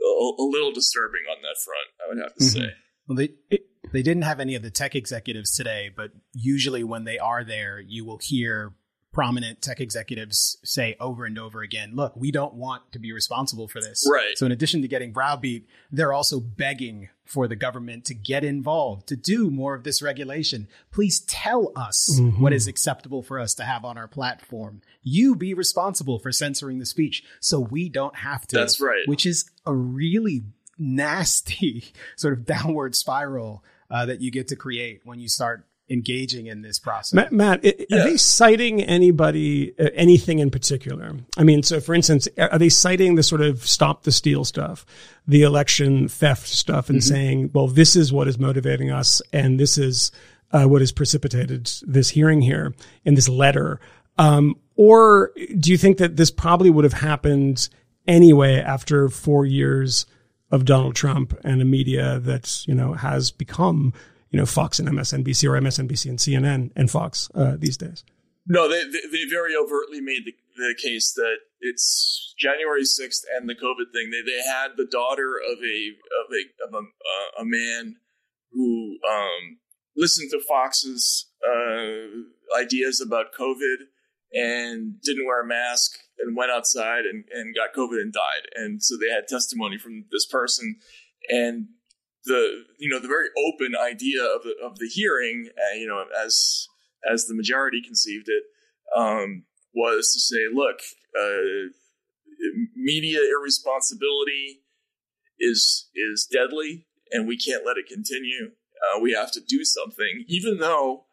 a, a, little disturbing on that front. I would have to mm-hmm. say. Well, they they didn't have any of the tech executives today, but usually when they are there, you will hear prominent tech executives say over and over again, look, we don't want to be responsible for this. Right. So in addition to getting browbeat, they're also begging for the government to get involved, to do more of this regulation. Please tell us mm-hmm. what is acceptable for us to have on our platform. You be responsible for censoring the speech so we don't have to. That's right. Which is a really nasty sort of downward spiral uh, that you get to create when you start engaging in this process. Matt, Matt it, yeah. are they citing anybody, uh, anything in particular? I mean, so for instance, are they citing the sort of stop the steal stuff, the election theft stuff, and mm-hmm. saying, well, this is what is motivating us, and this is uh, what has precipitated this hearing here in this letter? Um, or do you think that this probably would have happened anyway after four years of Donald Trump and a media that you know has become you know, Fox and MSNBC or MSNBC and CNN and Fox uh, these days. No, they, they very overtly made the, the case that it's January 6th and the COVID thing. They, they had the daughter of a of a of a, uh, a man who um, listened to Fox's uh, ideas about COVID and didn't wear a mask and went outside and, and got COVID and died. And so they had testimony from this person. And the you know the very open idea of the of the hearing, uh, you know, as as the majority conceived it, um, was to say, look, uh, media irresponsibility is is deadly, and we can't let it continue. Uh, we have to do something, even though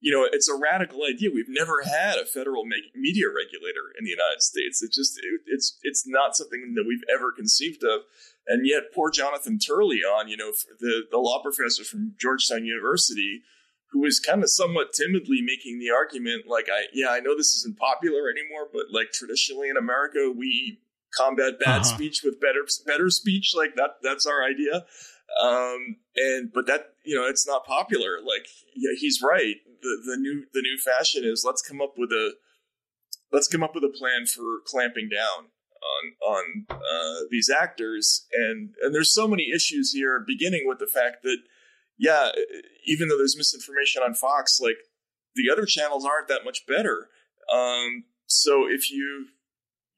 you know it's a radical idea. We've never had a federal media regulator in the United States. It just it, it's it's not something that we've ever conceived of. And yet, poor Jonathan Turley-on, you know, the, the law professor from Georgetown University, who was kind of somewhat timidly making the argument, like, I yeah, I know this isn't popular anymore, but like traditionally in America, we combat bad uh-huh. speech with better better speech. Like that, that's our idea. Um, and but that you know, it's not popular. Like, yeah, he's right. The the new the new fashion is let's come up with a let's come up with a plan for clamping down on on uh, these actors, and and there's so many issues here, beginning with the fact that yeah, even though there's misinformation on Fox, like the other channels aren't that much better. Um, so if you,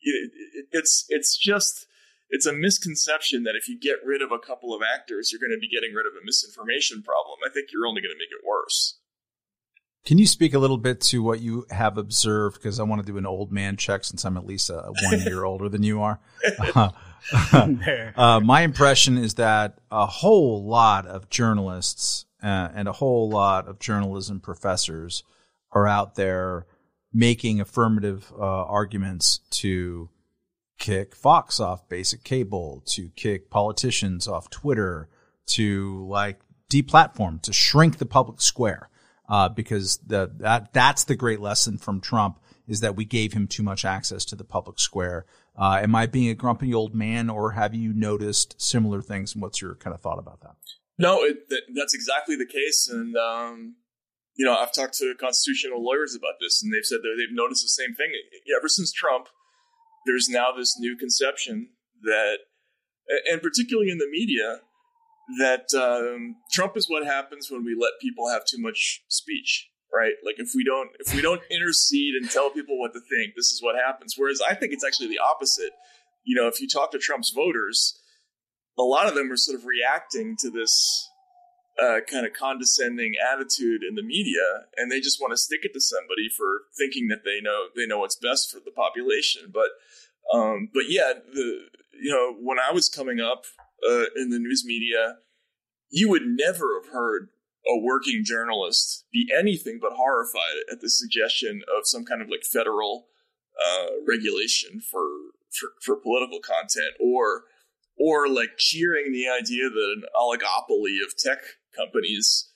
it, it's it's just it's a misconception that if you get rid of a couple of actors, you're going to be getting rid of a misinformation problem. I think you're only going to make it worse. Can you speak a little bit to what you have observed? Because I want to do an old man check since I'm at least a one year older than you are. Uh, uh, my impression is that a whole lot of journalists uh, and a whole lot of journalism professors are out there making affirmative uh, arguments to kick Fox off basic cable, to kick politicians off Twitter, to like deplatform, to shrink the public square, uh, because the, that that's the great lesson from Trump is that we gave him too much access to the public square. Uh, am I being a grumpy old man, or have you noticed similar things? And what's your kind of thought about that? No, it, that, that's exactly the case, and um, you know, I've talked to constitutional lawyers about this, and they've said that they've noticed the same thing. Ever since Trump, there's now this new conception that, and particularly in the media, that um, Trump is what happens when we let people have too much speech, right? Like if we don't if we don't intercede and tell people what to think, this is what happens. Whereas I think it's actually the opposite. You know, if you talk to Trump's voters, a lot of them are sort of reacting to this uh, kind of condescending attitude in the media, and they just want to stick it to somebody for thinking that they know they know what's best for the population. But um, but yeah, the you know when I was coming up uh, in the news media, you would never have heard a working journalist be anything but horrified at the suggestion of some kind of like federal uh, regulation for, for for political content or or like cheering the idea that an oligopoly of tech companies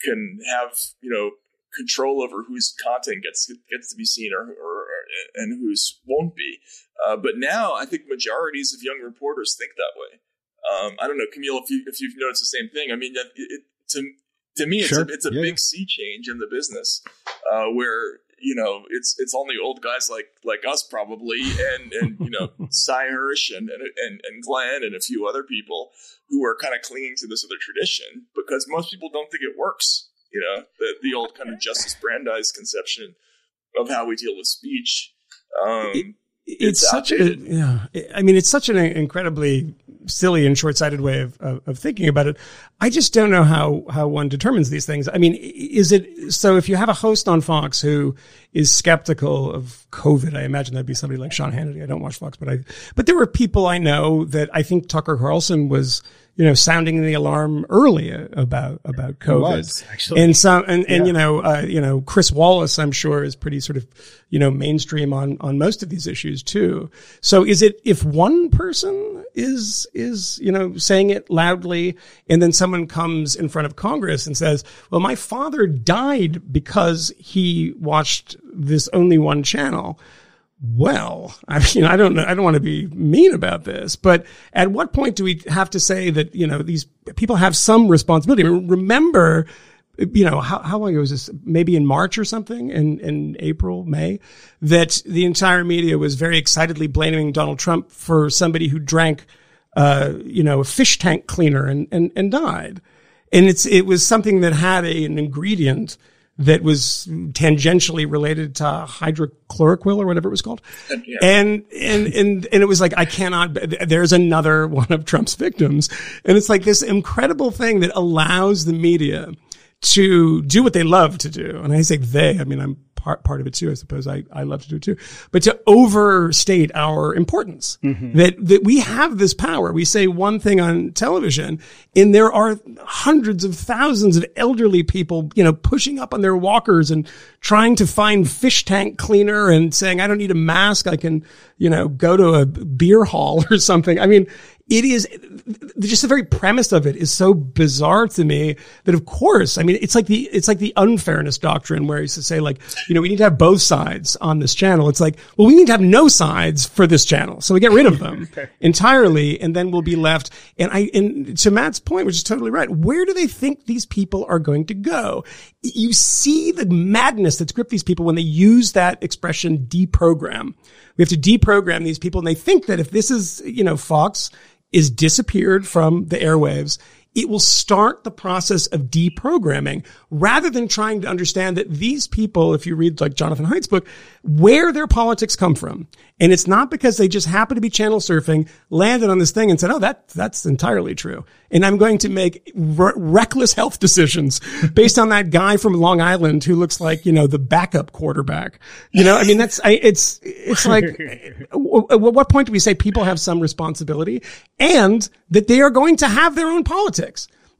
can have you know control over whose content gets gets to be seen or, or or and whose won't be. Uh, but now I think majorities of young reporters think that way. Um, I don't know, Camille, if you if you've noticed the same thing. I mean, it, it, to to me, it's Sure. a, it's a Yeah, big sea change in the business uh, where you know it's it's only old guys like like us probably and and you know Sy Hersh and, and and and Glenn and a few other people who are kind of clinging to this other tradition because most people don't think it works. You know, the the old kind of Justice Brandeis conception of how we deal with speech. Um, it's, It's such a yeah. I mean it's such an incredibly silly and short-sighted way of, of, of thinking about it. I just don't know how how one determines these things. I mean is it so if you have a host on fox who is skeptical of covid i imagine that'd be somebody like sean hannity. I don't watch fox but i but there were people i know that i think tucker carlson was you know sounding the alarm early about about covid was, actually. and some and, and Yeah. you know uh, you know Chris Wallace I'm sure is pretty sort of you know mainstream on on most of these issues too. So is it if one person is is you know saying it loudly and then someone comes in front of Congress and says, "Well, my father died because he watched this only one channel." Well, I mean, I don't know. I don't want to be mean about this, but at what point do we have to say that, you know, these people have some responsibility? I mean, Remember, you know, how, how long ago was this? Maybe in March or something in, in April, May, that the entire media was very excitedly blaming Donald Trump for somebody who drank, uh, you know, a fish tank cleaner and, and, and died. And it's, it was something that had a, an ingredient that was tangentially related to hydrochloroquine or whatever it was called. Yeah. And, and, and, and it was like, I cannot, there's another one of Trump's victims. And it's like this incredible thing that allows the media to do what they love to do. And I say they, I mean, I'm part, part of it too. I suppose I, I love to do it too, but to overstate our importance mm-hmm. that, that we have this power. We say one thing on television and there are hundreds of thousands of elderly people, you know, pushing up on their walkers and trying to find fish tank cleaner and saying, I don't need a mask. I can, you know, go to a beer hall or something. I mean, it is just the very premise of it is so bizarre to me that of course, I mean, it's like the, it's like the unfairness doctrine where he used to say like, you know, we need to have both sides on this channel. It's like, well, we need to have no sides for this channel. So we get rid of them entirely and then we'll be left. And I, and to Matt's point, which is totally right. Where do they think these people are going to go? You see the madness that's gripped these people when they use that expression deprogram. We have to deprogram these people and they think that if this is, you know, Fox is disappeared from the airwaves, it will start the process of deprogramming rather than trying to understand that these people, if you read like Jonathan Haidt's book, where their politics come from. And it's not because they just happen to be channel surfing, landed on this thing and said, Oh, that, that's entirely true. And I'm going to make r- reckless health decisions based on that guy from Long Island who looks like, you know, the backup quarterback. You know, I mean, that's, I, it's, it's like, at what point do we say people have some responsibility and that they are going to have their own politics?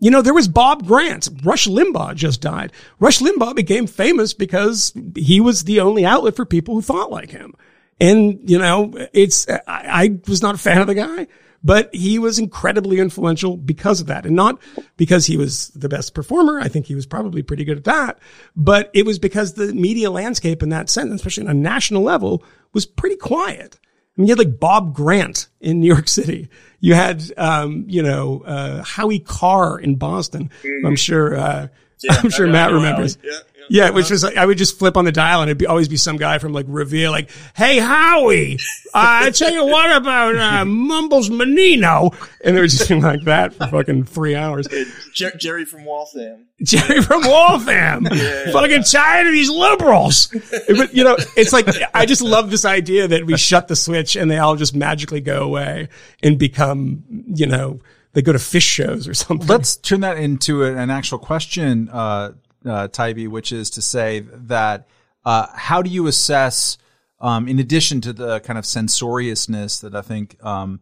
You know, there was Bob Grant. Rush Limbaugh just died. Rush Limbaugh became famous because he was the only outlet for people who thought like him. And, you know, it's, I, I was not a fan of the guy, but he was incredibly influential because of that and not because he was the best performer. I think he was probably pretty good at that, but it was because the media landscape in that sense, especially on a national level, was pretty quiet. I mean, you had like Bob Grant in New York City. You had, um, you know, uh, Howie Carr in Boston. I'm sure, uh, I'm sure Matt remembers. Yeah, yeah. Yeah, which was like, I would just flip on the dial and it'd be, always be some guy from like Revere, like, Hey, Howie, uh, I tell you what about, uh, Mumbles Menino. And it was just be like that for fucking three hours. Jer- Jerry from Waltham. Jerry from Waltham. Fucking tired of these liberals. But, you know, it's like, I just love this idea that we shut the switch and they all just magically go away and become, you know, they go to fish shows or something. Let's turn that into an actual question, uh, uh, Taibbi, which is to say that uh, how do you assess, um, in addition to the kind of censoriousness that I think um,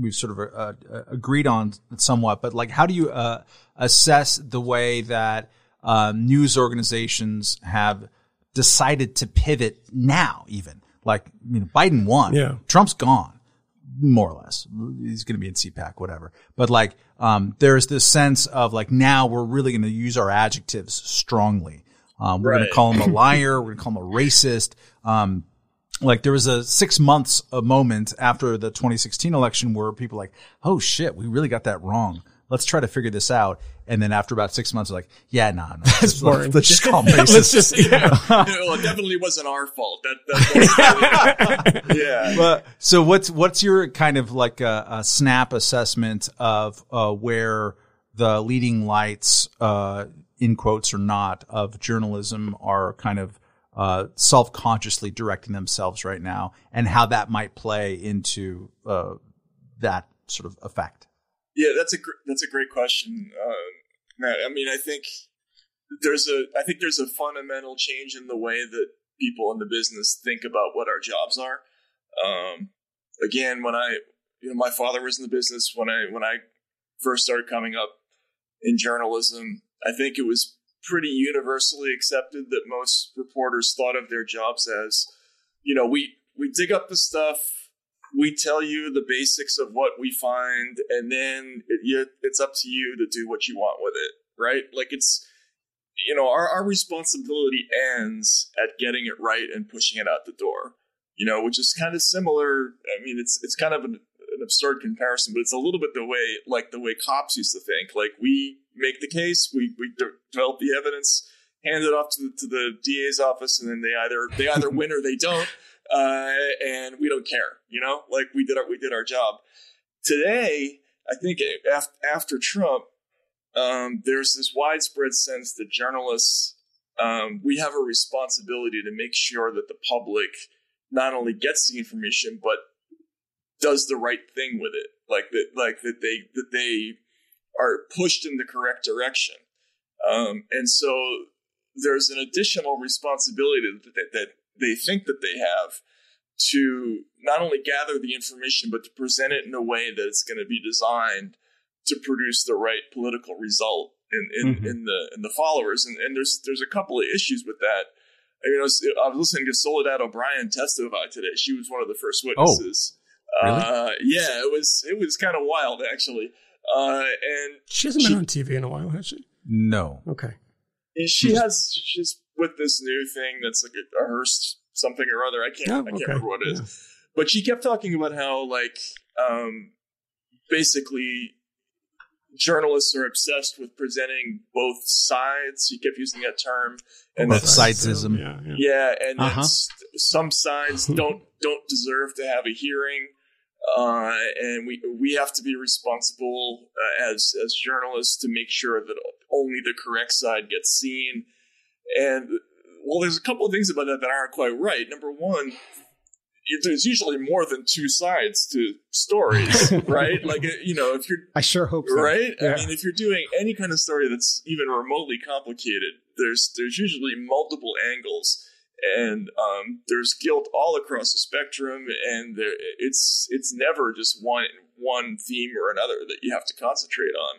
we've sort of uh, uh, agreed on somewhat, but like how do you uh, assess the way that um, news organizations have decided to pivot now, even? Like you know, Biden won, Yeah. Trump's gone more or less. He's going to be in CPAC, whatever. But like, um, there's this sense of like now we're really going to use our adjectives strongly. Um, we're going to call him a liar. we're going to call him a racist. Um, like there was a six months a moment after the 2016 election where people were like, oh shit, we really got that wrong. Let's try to figure this out. And then after about six months, like, yeah, no, no, let's, boring. let's just call him racist. Let's just, yeah. well, it definitely wasn't our fault. That, that yeah. But so what's what's your kind of like a, a snap assessment of uh, where the leading lights, uh, in quotes or not, of journalism are kind of uh, self consciously directing themselves right now, and how that might play into uh, that sort of effect. Yeah, that's a gr- that's a great question, uh, Matt. I mean, I think there's a I think there's a fundamental change in the way that people in the business think about what our jobs are. Um, again, when I you know my father was in the business when I when I first started coming up in journalism, I think it was pretty universally accepted that most reporters thought of their jobs as, you know, we we dig up the stuff, we tell you the basics of what we find, and then it, it's up to you to do what you want with it, right? Like it's, you know, our our responsibility ends at getting it right and pushing it out the door. You know, which is kind of similar. I mean, it's it's kind of an, an absurd comparison, but it's a little bit the way like the way cops used to think. Like we make the case, we we de- develop the evidence, hand it off to the, to the DA's office, and then they either they either win or they don't, uh, and we don't care. You know, like we did our we did our job. Today, I think after, Trump, um, there's this widespread sense that journalists um, we have a responsibility to make sure that the public not only gets the information but does the right thing with it like that like that they that they are pushed in the correct direction um, and so there's an additional responsibility that, that, that they think that they have to not only gather the information but to present it in a way that it's going to be designed to produce the right political result in in, Mhm. in the in the followers and, and there's there's a couple of issues with that I mean, I was, I was listening to Soledad O'Brien testify today. She was one of the first witnesses. Oh, really? Uh, yeah, it was it was kind of wild actually. Uh, and She hasn't been on TV in a while, has she? No. Okay. she has she's with this new thing that's like a, a Hearst something or other. I can't Oh, I can't okay. remember what it is. Yeah. But she kept talking about how like um, basically journalists are obsessed with presenting both sides. She kept using that term, and Both sides. Sidesism. Yeah, yeah. yeah, and Uh-huh. some sides don't don't deserve to have a hearing, uh, and we we have to be responsible uh, as as journalists to make sure that only the correct side gets seen. And well, there's a couple of things about that that aren't quite right. Number one. There's usually more than two sides to stories, right? Like, uh, you know, if you're I sure hope so. right? Yeah. I mean, if you're doing any kind of story that's even remotely complicated, there's there's usually multiple angles, and um, there's guilt all across the spectrum, and there, it's it's never just one one theme or another that you have to concentrate on.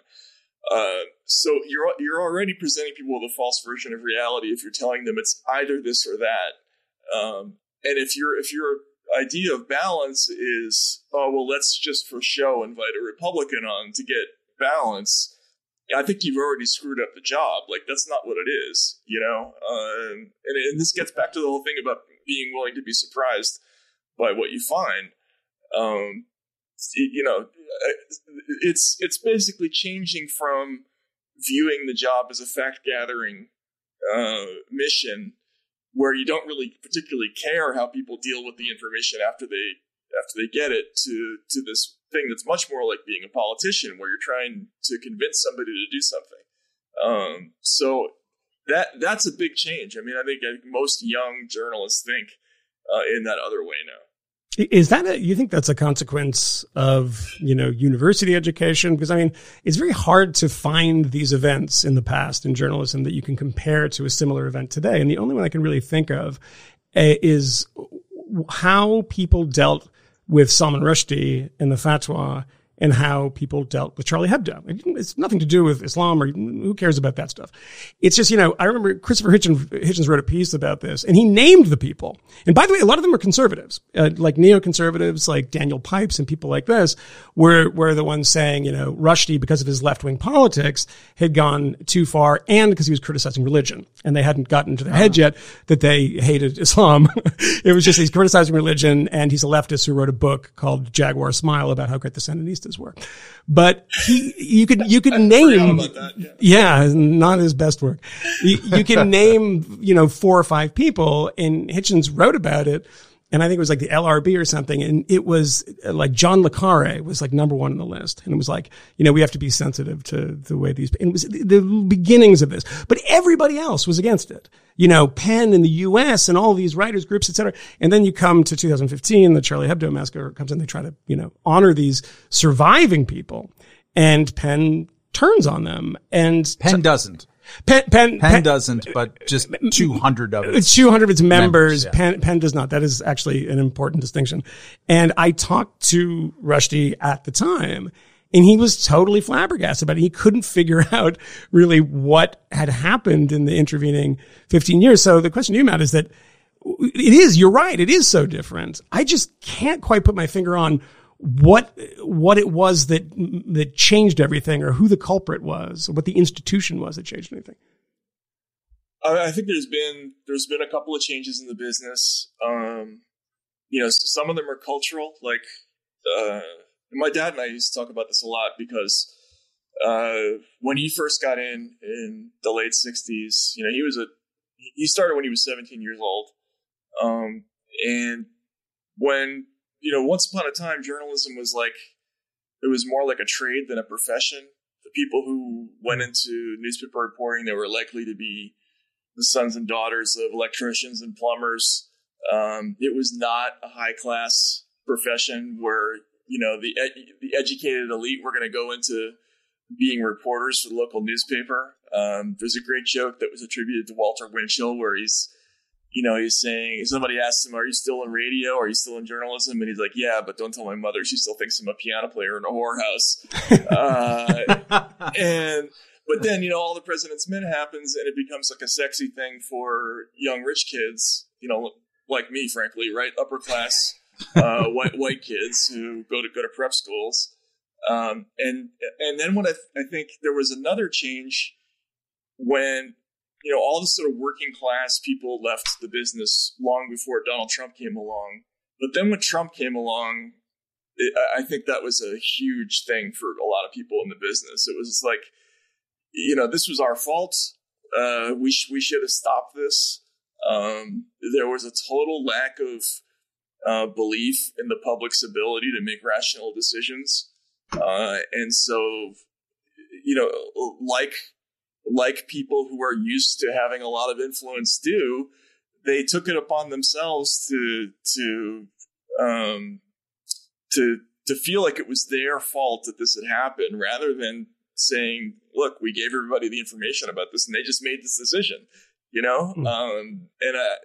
Uh, so you're you're already presenting people with a false version of reality if you're telling them it's either this or that. Um, and if your if your idea of balance is oh well let's just for show invite a Republican on to get balance, I think you've already screwed up the job. Like that's not what it is, you know. Um, and, and this gets back to the whole thing about being willing to be surprised by what you find. Um, you know, it's it's basically changing from viewing the job as a fact gathering uh, mission where you don't really particularly care how people deal with the information after they after they get it to to this thing that's much more like being a politician where you're trying to convince somebody to do something. Um, so that that's a big change. I mean i think most young journalists think uh, in that other way now is that a, you think that's a consequence of, you know, university education? Because I mean, it's very hard to find these events in the past in journalism that you can compare to a similar event today. And the only one I can really think of uh, is how people dealt with Salman Rushdie and the fatwa and how people dealt with Charlie Hebdo. It's nothing to do with Islam or who cares about that stuff. It's just, you know, I remember Christopher Hitchens, Hitchens wrote a piece about this and he named the people. And by the way, a lot of them are conservatives, uh, like neoconservatives, like Daniel Pipes and people like this were, were the ones saying, you know, Rushdie, because of his left wing politics, had gone too far and because he was criticizing religion. And they hadn't gotten to their head yet that they hated Islam. it was just he's criticizing religion and he's a leftist who wrote a book called Jaguar Smile about how great the Sandinistas his work. But he, you could, you could name, that, yeah. yeah. not his best work. You, you can name, you know, four or five people and Hitchens wrote about it. And I think it was like the LRB or something. And it was like John Le Carre was like number one on the list. And it was like, you know, we have to be sensitive to the way these, and it was the, beginnings of this, but everybody else was against it you know, PEN in the U.S. and all these writers groups, et cetera. And then you come to 2015, the Charlie Hebdo massacre comes in. They try to, you know, honor these surviving people and PEN turns on them and PEN doesn't. PEN, PEN, PEN, PEN doesn't, but just 200 of it. 200 of its members. members yeah. PEN, PEN does not. That is actually an important distinction. And I talked to Rushdie at the time and he was totally flabbergasted about it. He couldn't figure out really what had happened in the intervening 15 years. So the question to you, Matt, is that it is, you're right. It is so different. I just can't quite put my finger on what, what it was that, that changed everything or who the culprit was or what the institution was that changed anything. I think there's been, there's been a couple of changes in the business. Um, you know, some of them are cultural, like, uh, my dad and I used to talk about this a lot because uh, when he first got in in the late '60s, you know, he was a he started when he was 17 years old, um, and when you know, once upon a time, journalism was like it was more like a trade than a profession. The people who went into newspaper reporting, they were likely to be the sons and daughters of electricians and plumbers. Um, it was not a high class profession where you know the the educated elite were going to go into being reporters for the local newspaper. Um, there's a great joke that was attributed to Walter Winchell where he's you know, he's saying somebody asks him, "Are you still in radio? Are you still in journalism?" And he's like, "Yeah, but don't tell my mother. She still thinks I'm a piano player in a whorehouse." uh, and but then you know, all the President's Men happens, and it becomes like a sexy thing for young rich kids. You know, like me, frankly, right? Upper class uh, white white kids who go to go to prep schools. Um, and and then when I, th- I think there was another change when you know all the sort of working class people left the business long before Donald Trump came along. But then when Trump came along, it, I think that was a huge thing for a lot of people in the business. It was like, you know, this was our fault. Uh, we sh- we should have stopped this. Um, there was a total lack of uh, belief in the public's ability to make rational decisions. Uh, and so, you know, like like people who are used to having a lot of influence do, they took it upon themselves to to um, to to feel like it was their fault that this had happened, rather than saying, "Look, we gave everybody the information about this, and they just made this decision." You know, mm-hmm. um, and I,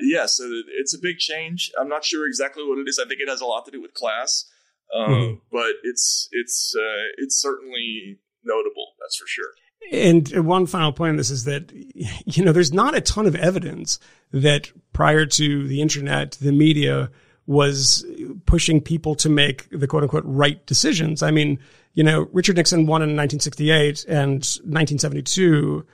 yeah, so it's a big change. I'm not sure exactly what it is. I think it has a lot to do with class, um, mm-hmm. but it's it's uh, it's certainly notable. That's for sure. And one final point on this is that, you know, there's not a ton of evidence that prior to the internet, the media was pushing people to make the quote unquote right decisions. I mean, you know, Richard Nixon won in 1968 and 1972,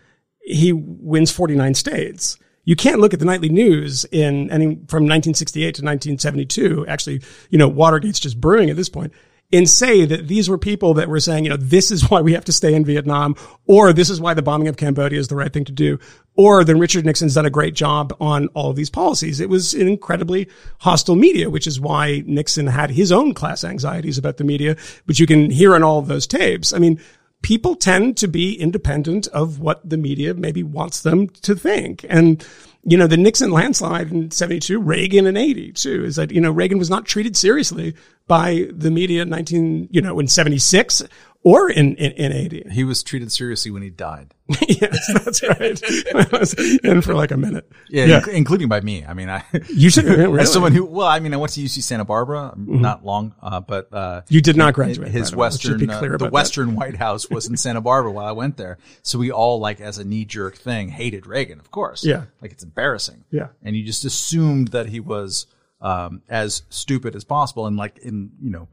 he wins 49 states. You can't look at the nightly news in any from 1968 to 1972. Actually, you know, Watergate's just brewing at this point and say that these were people that were saying, you know, this is why we have to stay in Vietnam, or this is why the bombing of Cambodia is the right thing to do, or then Richard Nixon's done a great job on all of these policies. It was an incredibly hostile media, which is why Nixon had his own class anxieties about the media, which you can hear in all of those tapes. I mean, people tend to be independent of what the media maybe wants them to think. And, you know, the Nixon landslide in 72, Reagan in 82 is that, you know, Reagan was not treated seriously by the media in 19, you know, in 76 or in, in, in 80. He was treated seriously when he died. yes, that's right. I was in for like a minute. Yeah, Yeah. inc- including by me. I mean, I You should really? Mm-hmm. as someone who, well, I mean, I went to UC Santa Barbara, not long, uh, but uh, You did not graduate. his by the way. Let's just western, uh, the about that. western White House was in Santa Barbara while I went there. So we all, like, as a knee jerk thing, hated Reagan, of course. Yeah. like it's embarrassing. Yeah. and you just assumed that he was um, as stupid as possible, and like in you know.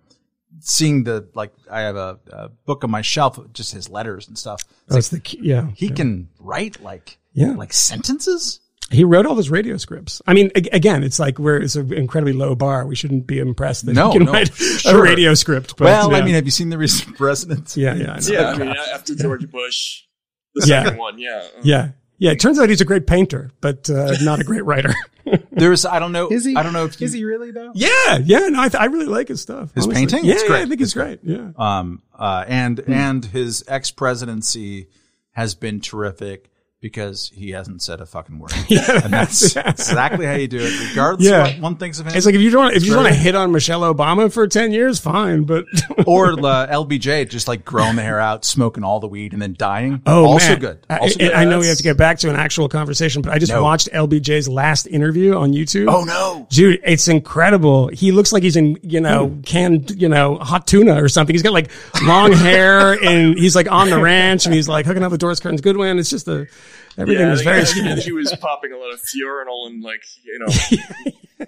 Seeing the like, I have a, a book on my shelf, just his letters and stuff. It's That's the key. Yeah. he can write like Yeah. like sentences. He wrote all those radio scripts. I mean, again, it's like we're it's an incredibly low bar. We shouldn't be impressed that No, he can no, write sure. a radio script. But, well, I mean, have you seen the recent presidents? yeah, yeah, I know. Yeah, I mean, after George Bush, the Yeah. second one, yeah. yeah, yeah. It turns out he's a great painter, but uh, not a great writer. There's, I don't know, Is he? I don't know if you, is he really though? yeah, yeah. No, I, th- I really like his stuff. His honestly. painting? Yeah, It's yeah. I think it's great. Yeah. um, uh, and Hmm. and his ex presidency has been terrific because he hasn't said a fucking word. Yeah, and that's exactly how you do it, regardless Yeah. of what one thinks of him. It's like if you don't if you want to hit on Michelle Obama for ten years, fine. But or uh, LBJ just like growing the hair out, smoking all the weed, and then dying. oh, also man. good. I, Also I- good. I know we have to get back to an actual conversation, but I just No. watched LBJ's last interview on YouTube. Oh no! Dude, it's incredible. He looks like he's in, you know, canned, you know, hot tuna or something. He's got like long hair and he's like on the ranch and he's like hooking up with Doris Kearns Goodwin. It's just a, everything Yeah, was very I think strange. he was popping a lot of Fiorinal and like you know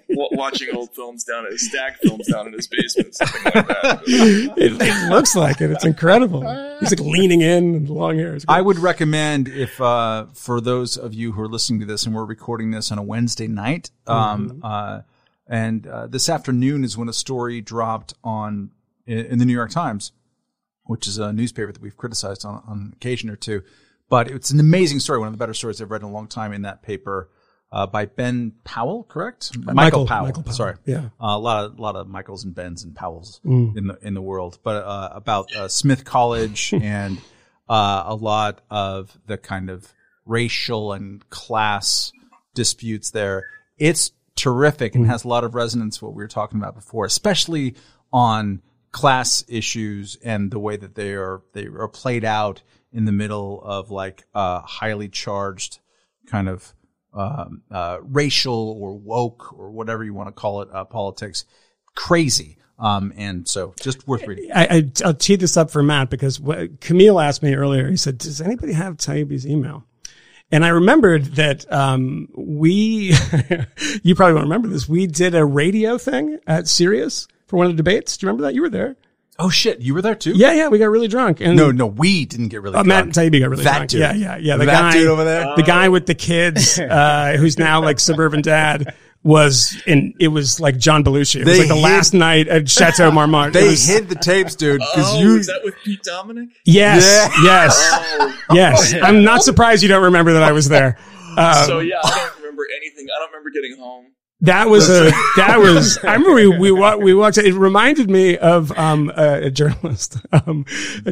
watching old films down at his stack films down in his basement, something like that. It, it looks like it. It's incredible. He's like leaning in and long hair. It's great. I would recommend if uh, for those of you who are listening to this and we're recording this on a Wednesday night, um, uh, and uh, this afternoon is when a story dropped on in, in the New York Times, which is a newspaper that we've criticized on, on occasion or two. But it's an amazing story, one of the better stories I've read in a long time in that paper. Uh, by Ben Powell, correct? Michael, Powell. Michael Powell, Sorry, yeah. uh, a lot of a lot of Michaels and Bens and Powells in the in the world, but uh, about uh, Smith College and uh, a lot of the kind of racial and class disputes there. It's terrific and has a lot of resonance with what we were talking about before, especially on class issues and the way that they are they are played out in the middle of like uh, highly charged kind of um, uh, racial or woke or whatever you want to call it uh, politics. Crazy. Um, and so just worth reading. I, I, I'll tee this up for Matt because what, Camille asked me earlier. He said, "Does anybody have Taibbi's email?" And I remembered that um, we, you probably won't remember this. We did a radio thing at Sirius for one of the debates. Do you remember that? You were there. Oh shit, you were there too? Yeah, yeah. We got really drunk. And No, no, we didn't get really Uh, Matt drunk. Taibbi got really that drunk. Dude. Yeah, yeah, yeah. The that guy dude over there. the guy with the kids, uh, who's now like suburban dad, was in. It was like John Belushi. It was They like the hid- last night at Chateau Marmont. They was- hid the tapes, dude, because Oh, you. is that with Pete Dominick? Yes, Yeah. yes, Oh, yes. I'm not surprised you don't remember that I was there. Um, so yeah, I don't remember anything. I don't remember getting home. That was a that was. I remember we we wa- we watched. It reminded me of um a, a journalist um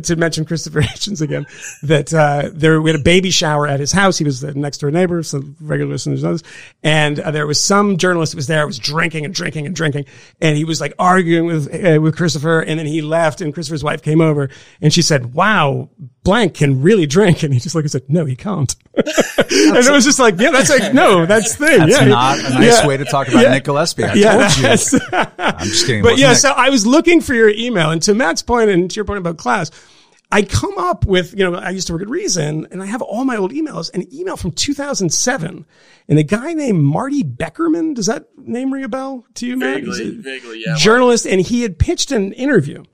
to mention Christopher Hitchens again. That uh, there we had a baby shower at his house. He was the next door neighbor, so regular listeners know this. And uh, there was some journalist that was there, was drinking and drinking and drinking, and he was like arguing with uh, with Christopher. And then he left, and Christopher's wife came over, and she said, "Wow, blank can really drink," and he just looked and said, "No, he can't." and it was just like, yeah, that's like no, that's the thing. That's yeah, not a nice yeah. way to talk about Yeah. Nick Gillespie. I Yeah, told you. I'm just kidding. But wasn't yeah, Nick. so I was looking for your email, and to Matt's point and to your point about class, I come up with, you know, I used to work at Reason and I have all my old emails, an email from 2007 and a guy named Marty Beckerman. Does that name ring a bell to you, Matt? Vaguely, vaguely, yeah. Journalist. And he had pitched an interview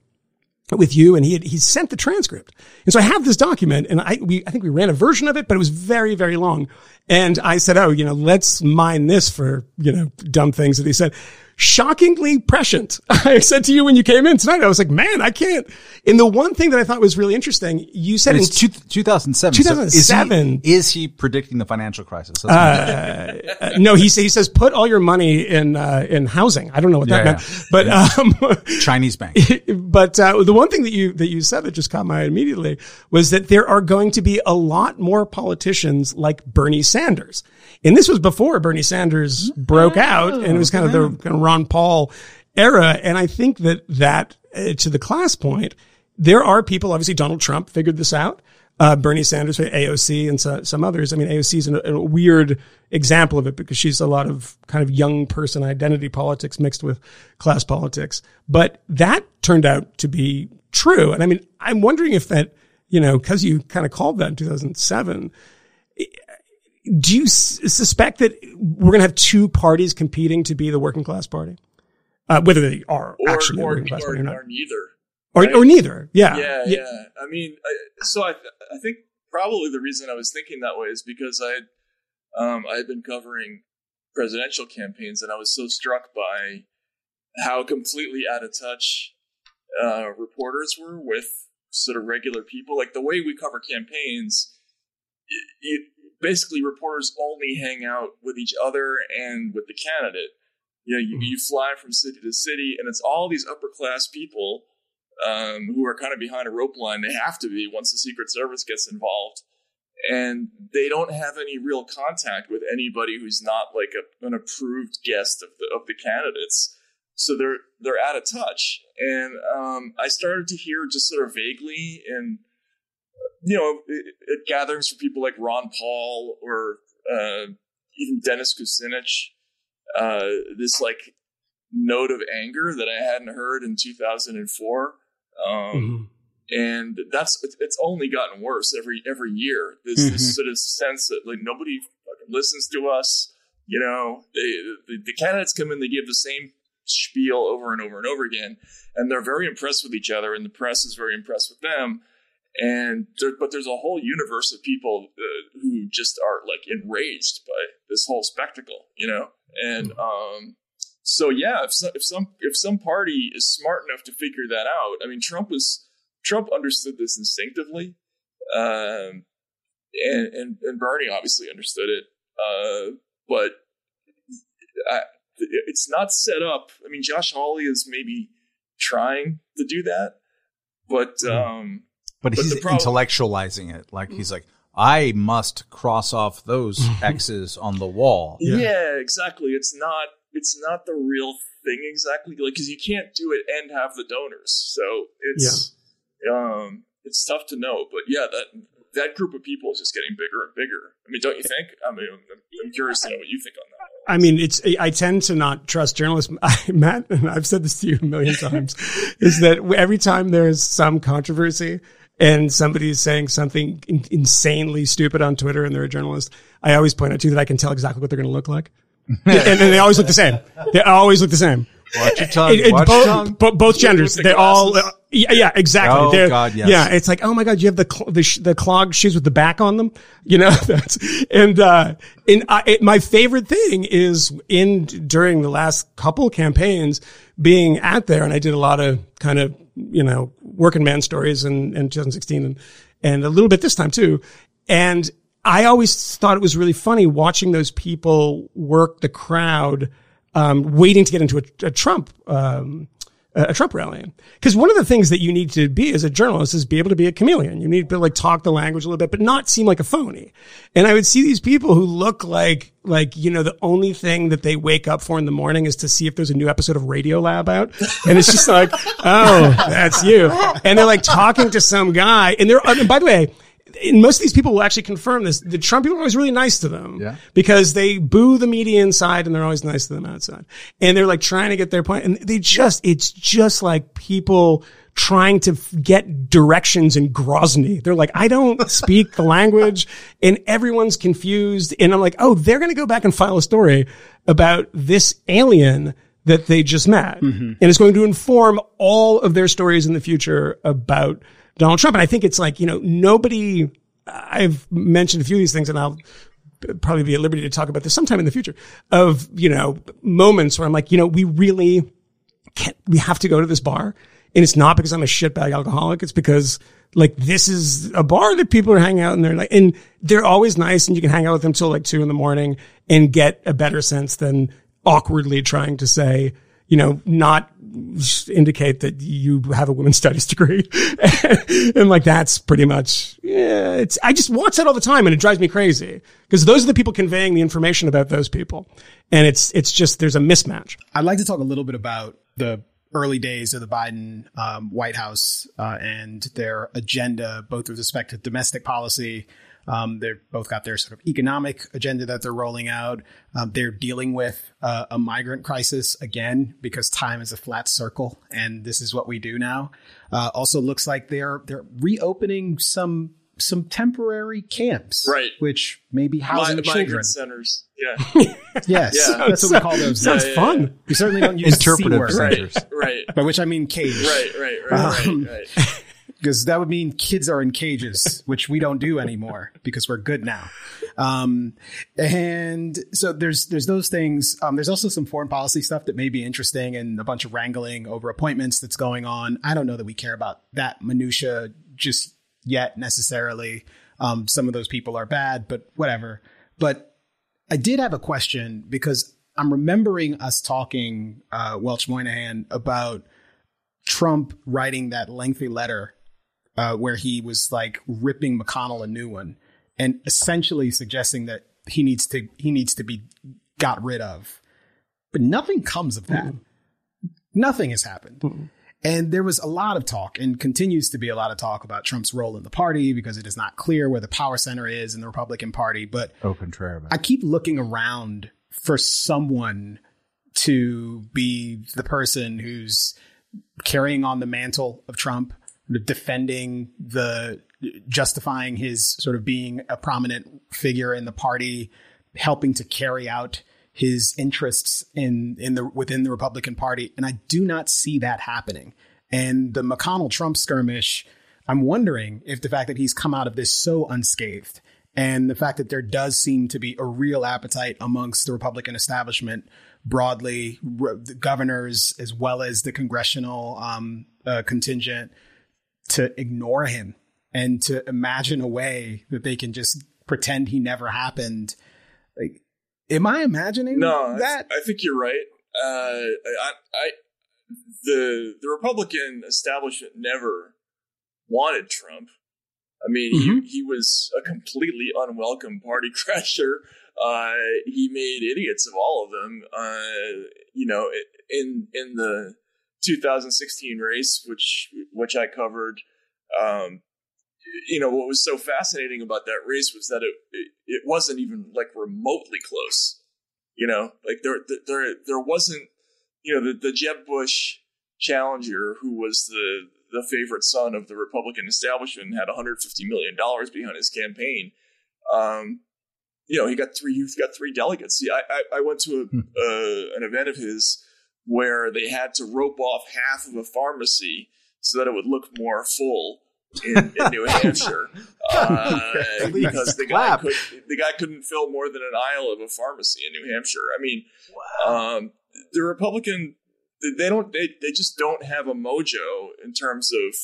with you and he had, he sent the transcript. And so I have this document and I, we, I think we ran a version of it, but it was very, very long. And I said, Oh, you know, let's mine this for, you know, dumb things that he said. Shockingly prescient. I said to you when you came in tonight, I was like, man, I can't. And the one thing that I thought was really interesting, you said And in two, 2007. So 2007. is, he, is he predicting the financial crisis? That's uh, no, he, he says, put all your money in, uh, in housing. I don't know what that Yeah, meant, but, um, Chinese bank. but uh, the one thing that you that you said that just caught my eye immediately was that there are going to be a lot more politicians like Bernie Sanders, and this was before Bernie Sanders broke out, and it was kind of the kind of Ron Paul era. And I think that that uh, to the class point, there are people. Obviously, Donald Trump figured this out. Uh, Bernie Sanders, AOC, and so, some others. I mean, AOC is a, a weird example of it because she's a lot of kind of young person identity politics mixed with class politics. But that turned out to be true. And I mean, I'm wondering if that, you know, cause you kind of called that in 2007, do you s- suspect that we're going to have two parties competing to be the working class party? Uh, whether they are or, actually or, working class or, party or not. or neither. Or, right? or neither. Yeah. yeah, yeah. I mean, I, so I, I think probably the reason I was thinking that way is because I, had, um, I had been covering presidential campaigns, and I was so struck by how completely out of touch uh, reporters were with sort of regular people. Like the way we cover campaigns, it, it, basically reporters only hang out with each other and with the candidate. You know, you, you fly from city to city, and it's all these upper class people um, who are kind of behind a rope line. They have to be once the Secret Service gets involved, and they don't have any real contact with anybody who's not like a, an approved guest of the of the candidates. So they're they're out of touch, and um, I started to hear just sort of vaguely in you know at gatherings for people like Ron Paul or uh, even Dennis Kucinich, uh, this like note of anger that I hadn't heard in 2004. Um, Mhm. and that's it's- only gotten worse every every year. This Mhm. this sort of sense that like nobody fucking listens to us. You know, they, the, the candidates come in, they give the same spiel over and over and over again, and they're very impressed with each other, and the press is very impressed with them. And there, but there's a whole universe of people uh, who just are like enraged by this whole spectacle, you know. And um, so yeah, if so, if some if some party is smart enough to figure that out, I mean, Trump was Trump understood this instinctively, um, and, and and Bernie obviously understood it, uh, but I, it's not set up. I mean, Josh Hawley is maybe trying to do that, but um, But, But he's problem- intellectualizing it. Like he's like, I must cross off those X's on the wall. yeah. exactly. It's not it's not the real thing exactly, like because you can't do it and have the donors, so it's um it's tough to know. But yeah, that that group of people is just getting bigger and bigger. I mean, don't you think? I mean, I'm, I'm curious to know what you think on that. I mean, it's, I tend to not trust journalists. I, Matt, and I've said this to you a million times, is that every time there's some controversy and somebody's saying something in, insanely stupid on Twitter and they're a journalist, I always point out to you that I can tell exactly what they're going to look like. and, and they always look the same. They always look the same. Watch your tongue. It- it- watch your both, tongue. bo- both genders, the they all, uh, yeah, yeah, exactly. Oh, They're- God, yes. Yeah, it's like, oh my God, you have the, cl- the, sh- the clogged shoes with the back on them. You know, that's, and, uh, and I, it, my favorite thing is in, during the last couple campaigns being out there, and I did a lot of kind of, you know, working man stories in, in 2016 and, and a little bit this time too. And I always thought it was really funny watching those people work the crowd, um, waiting to get into a, a Trump, um, a Trump rally. Because one of the things that you need to be as a journalist is be able to be a chameleon. You need to like talk the language a little bit, but not seem like a phony. And I would see these people who look like, like, you know, the only thing that they wake up for in the morning is to see if there's a new episode of Radiolab out. And it's just like, oh, that's you. And they're like talking to some guy. And they're, and by the way, and most of these people will actually confirm this. The Trump people are always really nice to them Yeah. because they boo the media inside and they're always nice to them outside. And they're like trying to get their point. And they just, it's just like people trying to f- get directions in Grozny. They're like, I don't speak the language and everyone's confused. And I'm like, oh, they're going to go back and file a story about this alien that they just met. Mm-hmm. And it's going to inform all of their stories in the future about Donald Trump. And I think it's like, you know, nobody, I've mentioned a few of these things and I'll probably be at liberty to talk about this sometime in the future of, you know, moments where I'm like, you know, we really can't, we have to go to this bar. And it's not because I'm a shitbag alcoholic. It's because like this is a bar that people are hanging out and they're like, and they're always nice and you can hang out with them till like two in the morning and get a better sense than awkwardly trying to say, you know, not indicate that you have a women's studies degree. and like, that's pretty much, yeah, it's, I just watch that all the time and it drives me crazy because those are the people conveying the information about those people. And it's, it's just, there's a mismatch. I'd like to talk a little bit about the early days of the Biden um, White House uh, and their agenda, both with respect to domestic policy. Um, they've both got their sort of economic agenda that they're rolling out. Um, they're dealing with uh, a migrant crisis again because time is a flat circle, and this is what we do now. Uh, also, looks like they're they're reopening some some temporary camps, Right. Which may be Mi- housing children. centers. Yeah. Yes, Yeah. that's what we call those. now. Sounds fun. We certainly don't use Interpretive the C centers. right. By which I mean cage. Right. Right. Right. Um, Right. Right. Because that would mean kids are in cages, which we don't do anymore because we're good now. Um, and so there's, there's those things. Um, there's also some foreign policy stuff that may be interesting and a bunch of wrangling over appointments that's going on. I don't know that we care about that minutia just yet necessarily. Um, some of those people are bad, but whatever. But I did have a question because I'm remembering us talking, uh, Welch Moynihan about Trump writing that lengthy letter uh, where he was like ripping McConnell a new one and essentially suggesting that he needs to he needs to be got rid of. But nothing comes of that. Nothing has happened. And there was a lot of talk and continues to be a lot of talk about Trump's role in the party because it is not clear where the power center is in the Republican Party. But Oh, contrary. I keep looking around for someone to be the person who's carrying on the mantle of Trump, defending the justifying his sort of being a prominent figure in the party, helping to carry out his interests in in the within the Republican Party, and I do not see that happening. And the McConnell Trump skirmish, I'm wondering if the fact that he's come out of this so unscathed and the fact that there does seem to be a real appetite amongst the Republican establishment broadly, r- the governors as well as the congressional um, uh, contingent, to ignore him and to imagine a way that they can just pretend he never happened. Like, am I imagining No, that? I, I think you're right. Uh, I, I, the the Republican establishment never wanted Trump. I mean, Mm-hmm. he, he was a completely unwelcome party crasher. Uh, he made idiots of all of them. Uh, you know, in in the 2016 race, which which I covered. Um, you know what was so fascinating about that race was that it it, it wasn't even like remotely close. You know, like there there there wasn't you know the the Jeb Bush challenger who was the the favorite son of the Republican establishment and had 150 million dollars behind his campaign. Um, you know, he got three. He got three delegates. See, I I, I went to a, uh, an event of his where they had to rope off half of a pharmacy so that it would look more full in, in New Hampshire uh, because the guy could the guy couldn't fill more than an aisle of a pharmacy in New Hampshire. I mean, um, the Republican they- they don't they, they just don't have a mojo in terms of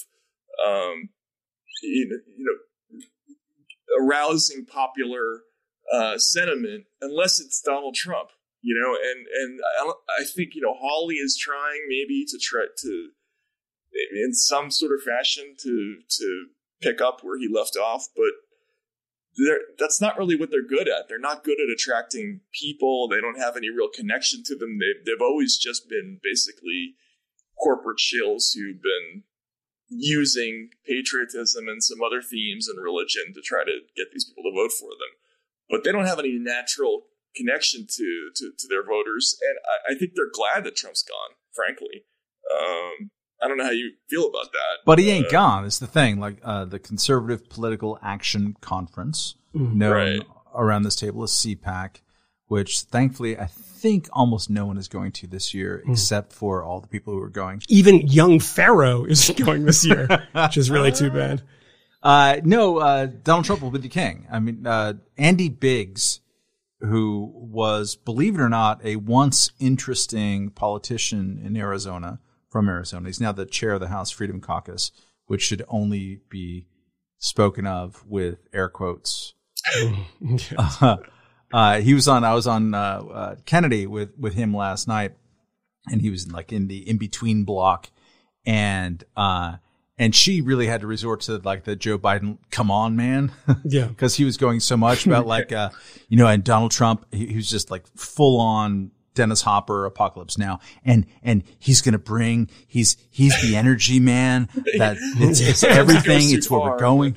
um, you know, you know arousing popular uh, sentiment unless it's Donald Trump. You know, and and I, I think you know Hawley is trying maybe to try to in some sort of fashion to to pick up where he left off, but that's not really what they're good at. They're not good at attracting people. They don't have any real connection to them. they've, they've always just been basically corporate shills who've been, using patriotism and some other themes and religion to try to get these people to vote for them. But they don't have any natural connection to to, to their voters, and I, I think they're glad that Trump's gone. Frankly, um, I don't know how you feel about that. But he ain't Uh, gone. It's the thing. Like uh, the Conservative Political Action Conference, known Right. around this table as CPAC, which thankfully I think almost no one is going to this year, except for all the people who are going. Even young Pharaoh is going this year, which is really too bad. Uh, no, uh, Donald Trump will be the king. I mean, uh, Andy Biggs, who was, believe it or not, a once interesting politician in Arizona from Arizona. He's now the chair of the House Freedom Caucus, which should only be spoken of with air quotes. uh, uh, he was on, I was on, uh, uh, Kennedy with, with him last night and he was like in the in between block and, uh, and she really had to resort to like the Joe Biden, come on, man. Yeah. Cause he was going so much about like, uh, you know, and Donald Trump, he, he was just like full on Dennis Hopper apocalypse now. And, and he's going to bring, he's, he's the energy man that it's, it's everything. It's where far, we're going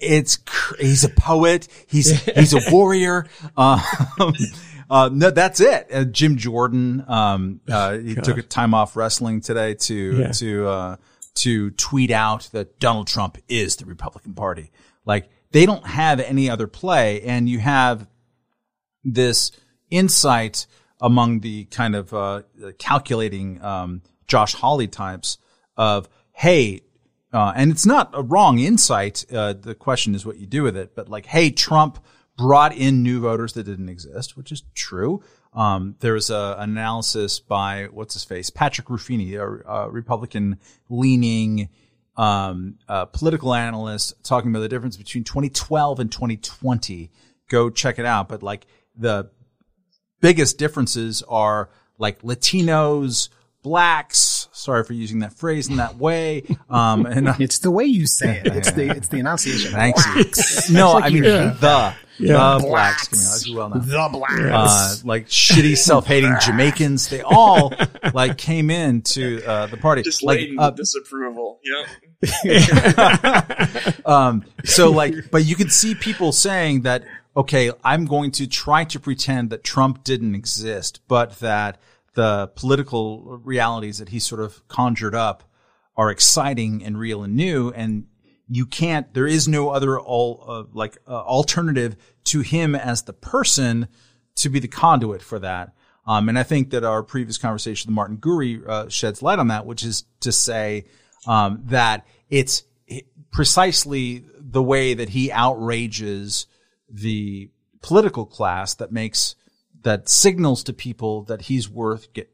it's he's a poet. He's he's a warrior. Um, uh, no, that's it. Uh, Jim Jordan. Um, uh, he took a time off wrestling today to Yeah. to uh, to tweet out that Donald Trump is the Republican Party. Like they don't have any other play, and you have this insight among the kind of uh, calculating um, Josh Hawley types of, hey, uh, and it's not a wrong insight. Uh, the question is what you do with it. But like, hey, Trump brought in new voters that didn't exist, which is true. Um, there was an analysis by what's his face, Patrick Ruffini, a, a Republican leaning um, political analyst, talking about the difference between 2012 and 2020. Go check it out. But like the biggest differences are like Latinos, blacks. Sorry for using that phrase in that way. Um, and uh, It's the way you say it. It's the it's the enunciation. thanks. no, I mean the Yeah. the blacks coming out, as you well know. The blacks, Uh, like shitty self-hating Jamaicans, they all like came into uh, the party. just like, laden uh, with disapproval. Yeah. um, so like, but you can see people saying that, okay, I'm going to try to pretend that Trump didn't exist, but that the political realities that he sort of conjured up are exciting and real and new. And you can't, there is no other all, uh, like, uh, alternative to him as the person to be the conduit for that. Um, and I think that our previous conversation with Martin Gurri uh, sheds light on that, which is to say um, that it's precisely the way that he outrages the political class that makes that signals to people that he's worth get,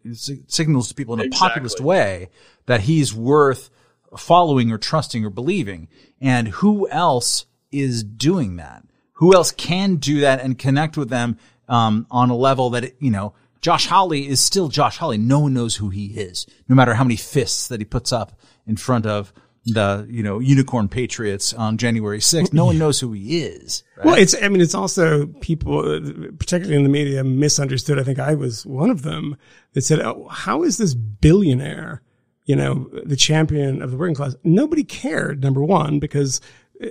signals to people in a Exactly. populist way that he's worth following or trusting or believing. And who else is doing that? Who else can do that and connect with them um, on a level that you know? Josh Hawley is still Josh Hawley. No one knows who he is, no matter how many fists that he puts up in front of the you know unicorn patriots on January 6th. No one knows who he is. Right? Well, it's, I mean, it's also people, uh, particularly in the media, misunderstood. I think I was one of them that said, oh, how is this billionaire, you know, the champion of the working class? Nobody cared, number one, because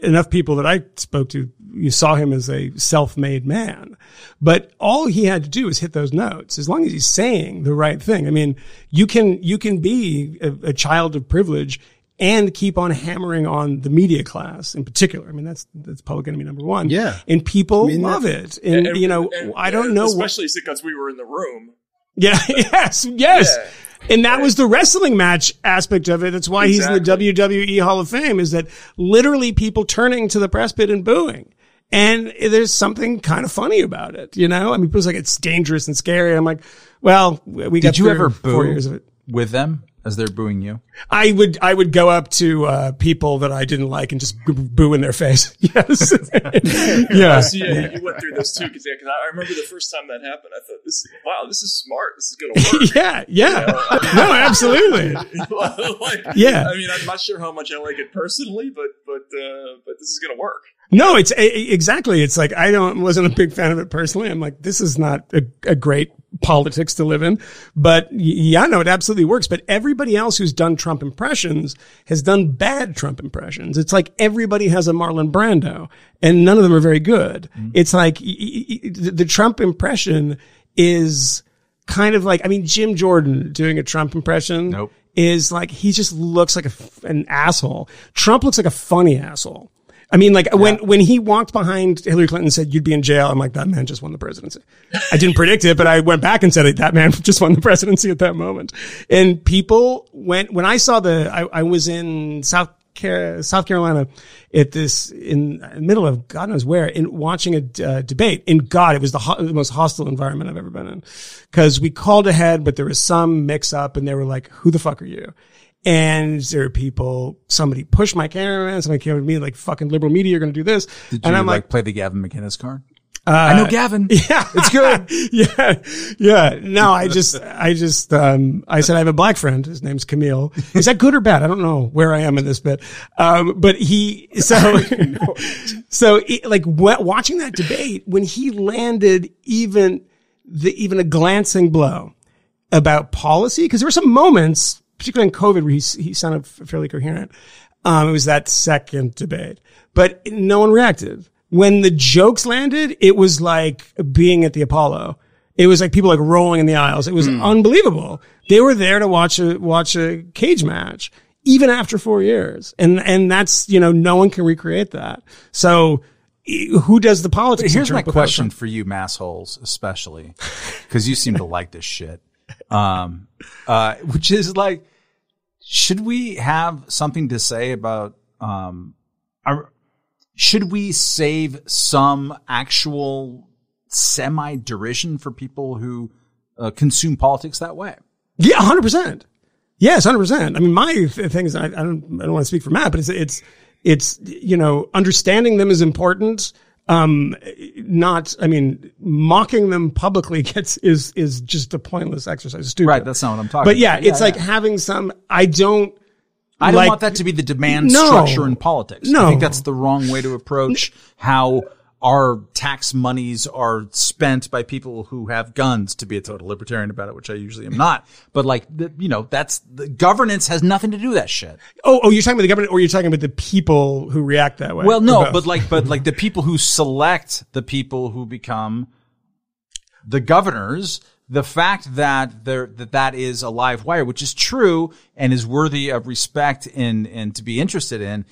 enough people that I spoke to, you saw him as a self-made man. But all he had to do was hit those notes. As long as he's saying the right thing. I mean, you can, you can be a, a child of privilege and keep on hammering on the media class in particular. I mean, that's, that's public enemy number one. Yeah. And people mean, love it. And, you know, and- I don't know what, especially because we were in the room. yeah, yes, yes. Yeah. And that was the wrestling match aspect of it. That's why he's in the WWE Hall of Fame is that literally people turning to the press pit and booing. And there's something kind of funny about it, you know? I mean, people's like, it's dangerous and scary. I'm like, well, we got Did you through ever four boo years of it. with them as they're booing you? I would, I would go up to, uh, people that I didn't like and just b- boo in their face. Yes. yeah. So yeah, you went through this too, because I I remember the first time that happened. I thought, "This is wow, this is smart. This is going to work." Yeah. Yeah. No, absolutely. like, Yeah. I mean, I'm not sure how much I like it personally, but but uh, but this is going to work. No, it's a, exactly. It's like I don't wasn't a big fan of it personally. I'm like, this is not a, a great politics to live in. But yeah, no, it absolutely works. But everybody else who's done Trump impressions has done bad Trump impressions. It's like everybody has a Marlon Brando, and none of them are very good. Mm-hmm. It's like the Trump impression is kind of like I mean Jim Jordan doing a Trump impression Nope. is like he just looks like a, an asshole. Trump looks like a funny asshole. I mean, like when when he walked behind Hillary Clinton and said you'd be in jail, I'm like that man just won the presidency. I didn't predict it, but I went back and said that man just won the presidency at that moment. And people went when I saw the I, I was in South Car- South Carolina at this in the middle of God knows where in watching a uh, debate. In God, it was the, ho- the most hostile environment I've ever been in because we called ahead, but there was some mix up and they were like, who the fuck are you? And there are people, somebody pushed my cameraman, somebody came to me like fucking liberal media, you're going to do this. Did and you I'm like, like, play the Gavin McInnes card? I know Gavin. yeah, It's good. yeah, yeah. No, I just, I just, um, I said I have a black friend. His name's Kmele. Is that good or bad? I don't know where I am in this bit. Um, but he, so, so it, like wa- watching that debate when he landed even the, even a glancing blow about policy, because there were some moments, particularly in COVID, where he, he sounded fairly coherent. Um, it was that second debate, but no one reacted. When the jokes landed, it was like being at the Apollo. It was like people like rolling in the aisles. It was unbelievable. They were there to watch a, watch a cage match, even after four years. And, and that's, you know, no one can recreate that. So who does the politics? Here's my question for you, massholes, especially because you seem to like this shit. Um, uh, which is like, should we have something to say about, um, should we save some actual semi derision for people who uh, consume politics that way? Yeah, hundred percent. Yes, hundred percent. I mean, my th- thing is, I, I don't, I don't want to speak for Matt, but it's, it's, it's, you know, understanding them is important. Um, not, I mean, mocking them publicly gets is is just a pointless exercise. Stupid. Right. That's not what I'm talking about. But yeah, about. it's like having some. I don't. I don't like- want that to be the demand No. structure in politics. No. I think that's the wrong way to approach how our tax monies are spent by people who have guns to be a total libertarian about it, which I usually am not. But like, the, you know, that's the governance has nothing to do with that shit. Oh, oh, you're talking about the government, or you're talking about the people who react that way. Well, no, but like, but like the people who select the people who become the governors, the fact that there, that that is a live wire, which is true and is worthy of respect and, and to be interested in.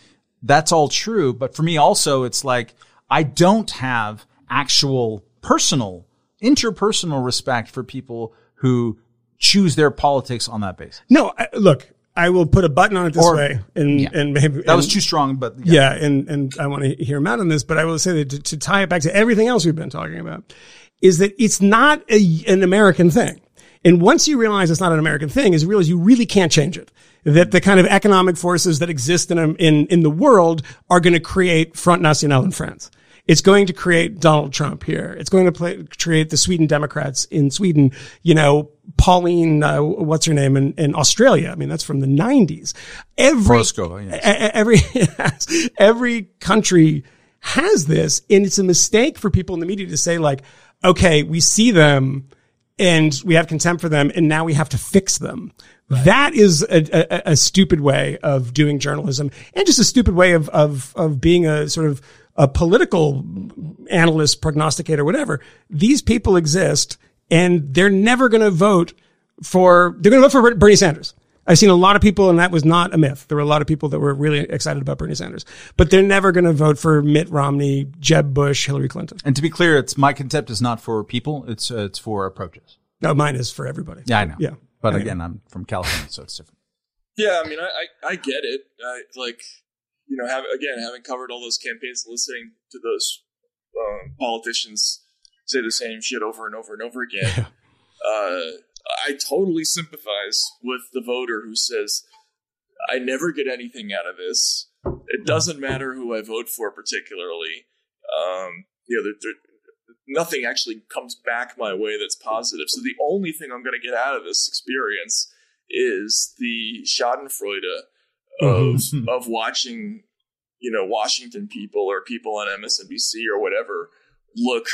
That's all true. But for me also, it's like, I don't have actual personal, interpersonal respect for people who choose their politics on that basis. no. I, look, I will put a button on it this Or- way, and and maybe That was too strong, but Yeah, and and I want to hear him out on this, but I will say that to, to tie it back to everything else we've been talking about, is that it's not a, an American thing. And once you realize it's not an American thing, is you realize you really can't change it. That the kind of economic forces that exist in in in the world are going to create Front National in France. It's going to create Donald Trump here. It's going to play, create the Sweden Democrats in Sweden. You know, Pauline, uh, what's her name in, in Australia? I mean, that's from the nineties. Every, Horoscope, yes. every, every country has this. And it's a mistake for people in the media to say like, okay, we see them and we have contempt for them and now we have to fix them. That is a, a, a stupid way of doing journalism and just a stupid way of, of, of being a sort of a political analyst, prognosticator, whatever. These people exist and they're never going to vote for, they're going to vote for Bernie Sanders. I've seen a lot of people, and that was not a myth. There were a lot of people that were really excited about Bernie Sanders, but they're never going to vote for Mitt Romney, Jeb Bush, Hillary Clinton. And to be clear, it's my contempt is not for people; it's uh, it's for approaches. No, mine is for everybody. Yeah, I know. Yeah. but I know. again, I'm from California, so it's different. Yeah, I mean, I, I, I get it. I, like, you know, have, again, having covered all those campaigns, listening to those um, politicians say the same shit over and over and over again, uh, I totally sympathize with the voter who says, I never get anything out of this. It doesn't matter who I vote for, particularly. Um, you know, there, there, nothing actually comes back my way that's positive. So the only thing I'm going to get out of this experience is the Schadenfreude of of watching, you know Washington people or people on MSNBC or whatever look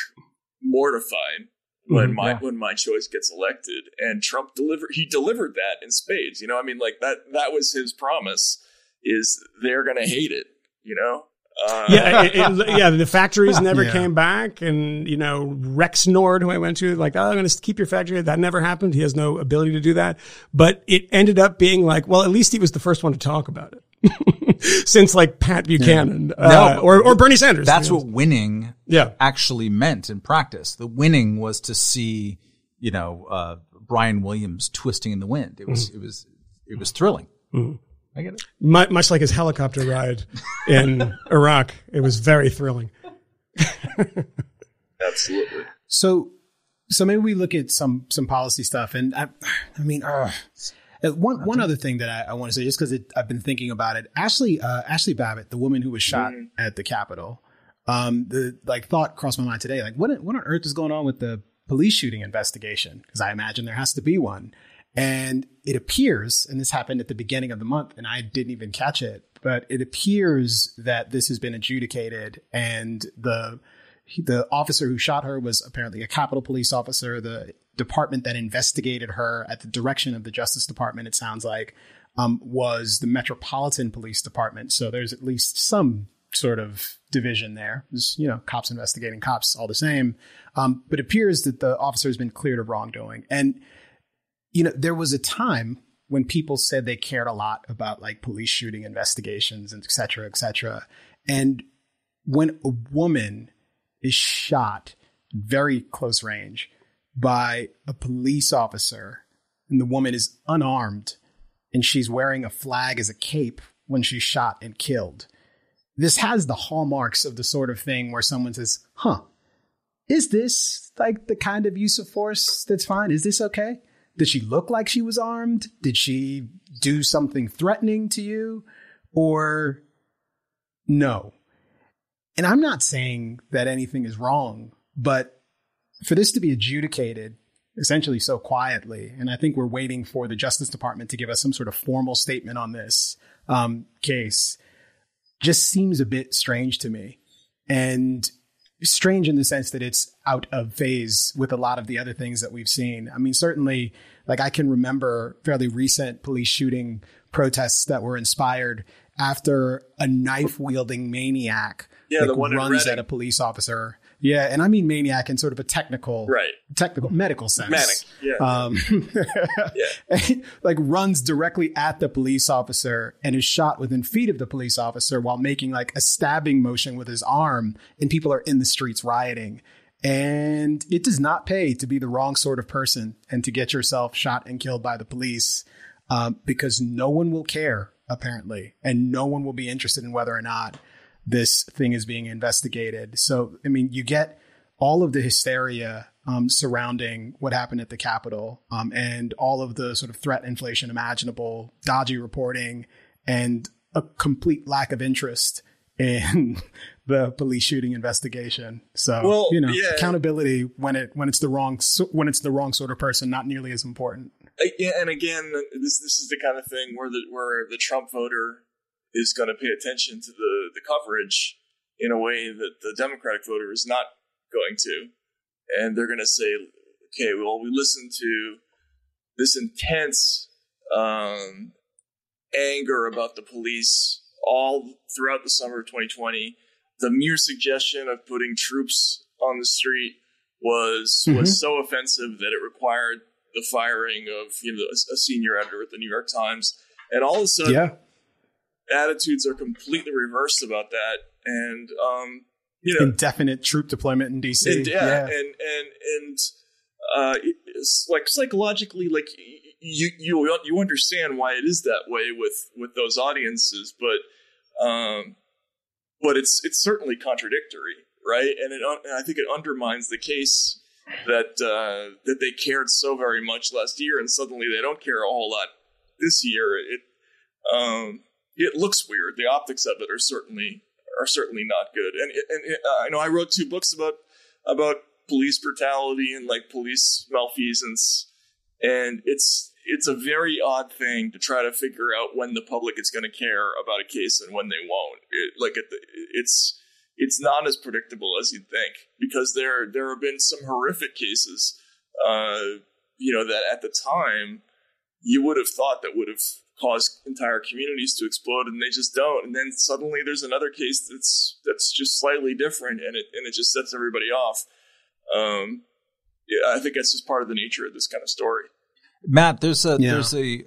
mortified when Mhm, my yeah. when my choice gets elected. And Trump delivered he delivered that in spades. You know I mean like that that was his promise is they're gonna hate it you know uh, yeah, it, it- yeah. The factories never Yeah. came back, and you know Rexnord, who I went to, like, oh, I'm going to keep your factory. That never happened. He has no ability to do that. But it ended up being like, well, at least he was the first one to talk about it, since like Pat Buchanan uh, No, or or Bernie Sanders. That's you know. what winning Yeah. actually meant in practice. The winning was to see, you know, uh, Brian Williams twisting in the wind. It was, it was, it was thrilling. I get it. Mu- much like his helicopter ride in Iraq. It was very thrilling. absolutely So, so maybe we look at some some policy stuff, and I, I mean, uh, uh, one one other thing that I, I want to say, just because I've been thinking about it, Ashley uh, Ashli Babbitt, the woman who was shot at the Capitol, um, the like thought crossed my mind today, like what what on earth is going on with the police shooting investigation? Because I imagine there has to be one, and it appears, and this happened at the beginning of the month, and I didn't even catch it, but it appears that this has been adjudicated, and the the officer who shot her was apparently a Capitol Police officer. The department that investigated her at the direction of the Justice Department, it sounds like, um, was the Metropolitan Police Department. So there's at least some sort of division there. There's, you know, cops investigating cops all the same. Um, but it appears that the officer has been cleared of wrongdoing. And, you know, there was a time when people said they cared a lot about like police shooting investigations and et cetera, et cetera. And when a woman is shot very close range by a police officer and the woman is unarmed and she's wearing a flag as a cape when she's shot and killed. This has the hallmarks of the sort of thing where someone says, huh, is this like the kind of use of force that's fine? Is this okay? Did she look like she was armed? Did she do something threatening to you? Or no? And I'm not saying that anything is wrong, but for this to be adjudicated essentially so quietly, and I think we're waiting for the Justice Department to give us some sort of formal statement on this um, case, just seems a bit strange to me. And strange in the sense that it's out of phase with a lot of the other things that we've seen. I mean, certainly, like I can remember fairly recent police shooting protests that were inspired after a knife wielding maniac Yeah, like, runs at a police officer. Yeah, and I mean maniac in sort of a technical, Right. technical medical sense. Manic, yeah. Um, and, like runs directly at the police officer and is shot within feet of the police officer while making like a stabbing motion with his arm, and people are in the streets rioting. And it does not pay to be the wrong sort of person and to get yourself shot and killed by the police um, because no one will care, apparently, and no one will be interested in whether or not this thing is being investigated. So, I mean, you get all of the hysteria um, surrounding what happened at the Capitol um, and all of the sort of threat inflation imaginable, dodgy reporting, and a complete lack of interest in the police shooting investigation. So, Well, you know, yeah. accountability when it when it's the wrong when it's the wrong sort of person, not nearly as important. Yeah, and again, this this is the kind of thing where the where the Trump voter is going to pay attention to the the coverage in a way that the Democratic voter is not going to, and they're going to say, "Okay, well, we listened to this intense um, anger about the police all throughout the summer of 2020. The mere suggestion of putting troops on the street was was so offensive that it required the firing of you know a, a senior editor at the New York Times, and all of a sudden attitudes are completely reversed about that, and um, you know Indefinite troop deployment in DC. and, yeah, and and and uh, it's like psychologically, like you you you understand why it is that way with with those audiences, but um, but it's it's certainly contradictory, right? And it and I think it undermines the case that uh, that they cared so very much last year, and suddenly they don't care a whole lot this year. It um, it looks weird. The optics of it are certainly are certainly not good. And and uh, I know I wrote two books about about police brutality and like police malfeasance, and it's it's a very odd thing to try to figure out when the public is going to care about a case and when they won't. It, like it, it's it's not as predictable as you'd think because there there have been some horrific cases, uh, you know, that at the time you would have thought that would have caused entire communities to explode, and they just don't. And then suddenly there's another case that's that's just slightly different, and it and it just sets everybody off. Um, yeah, I think that's just part of the nature of this kind of story. Matt, there's a Yeah. there's a,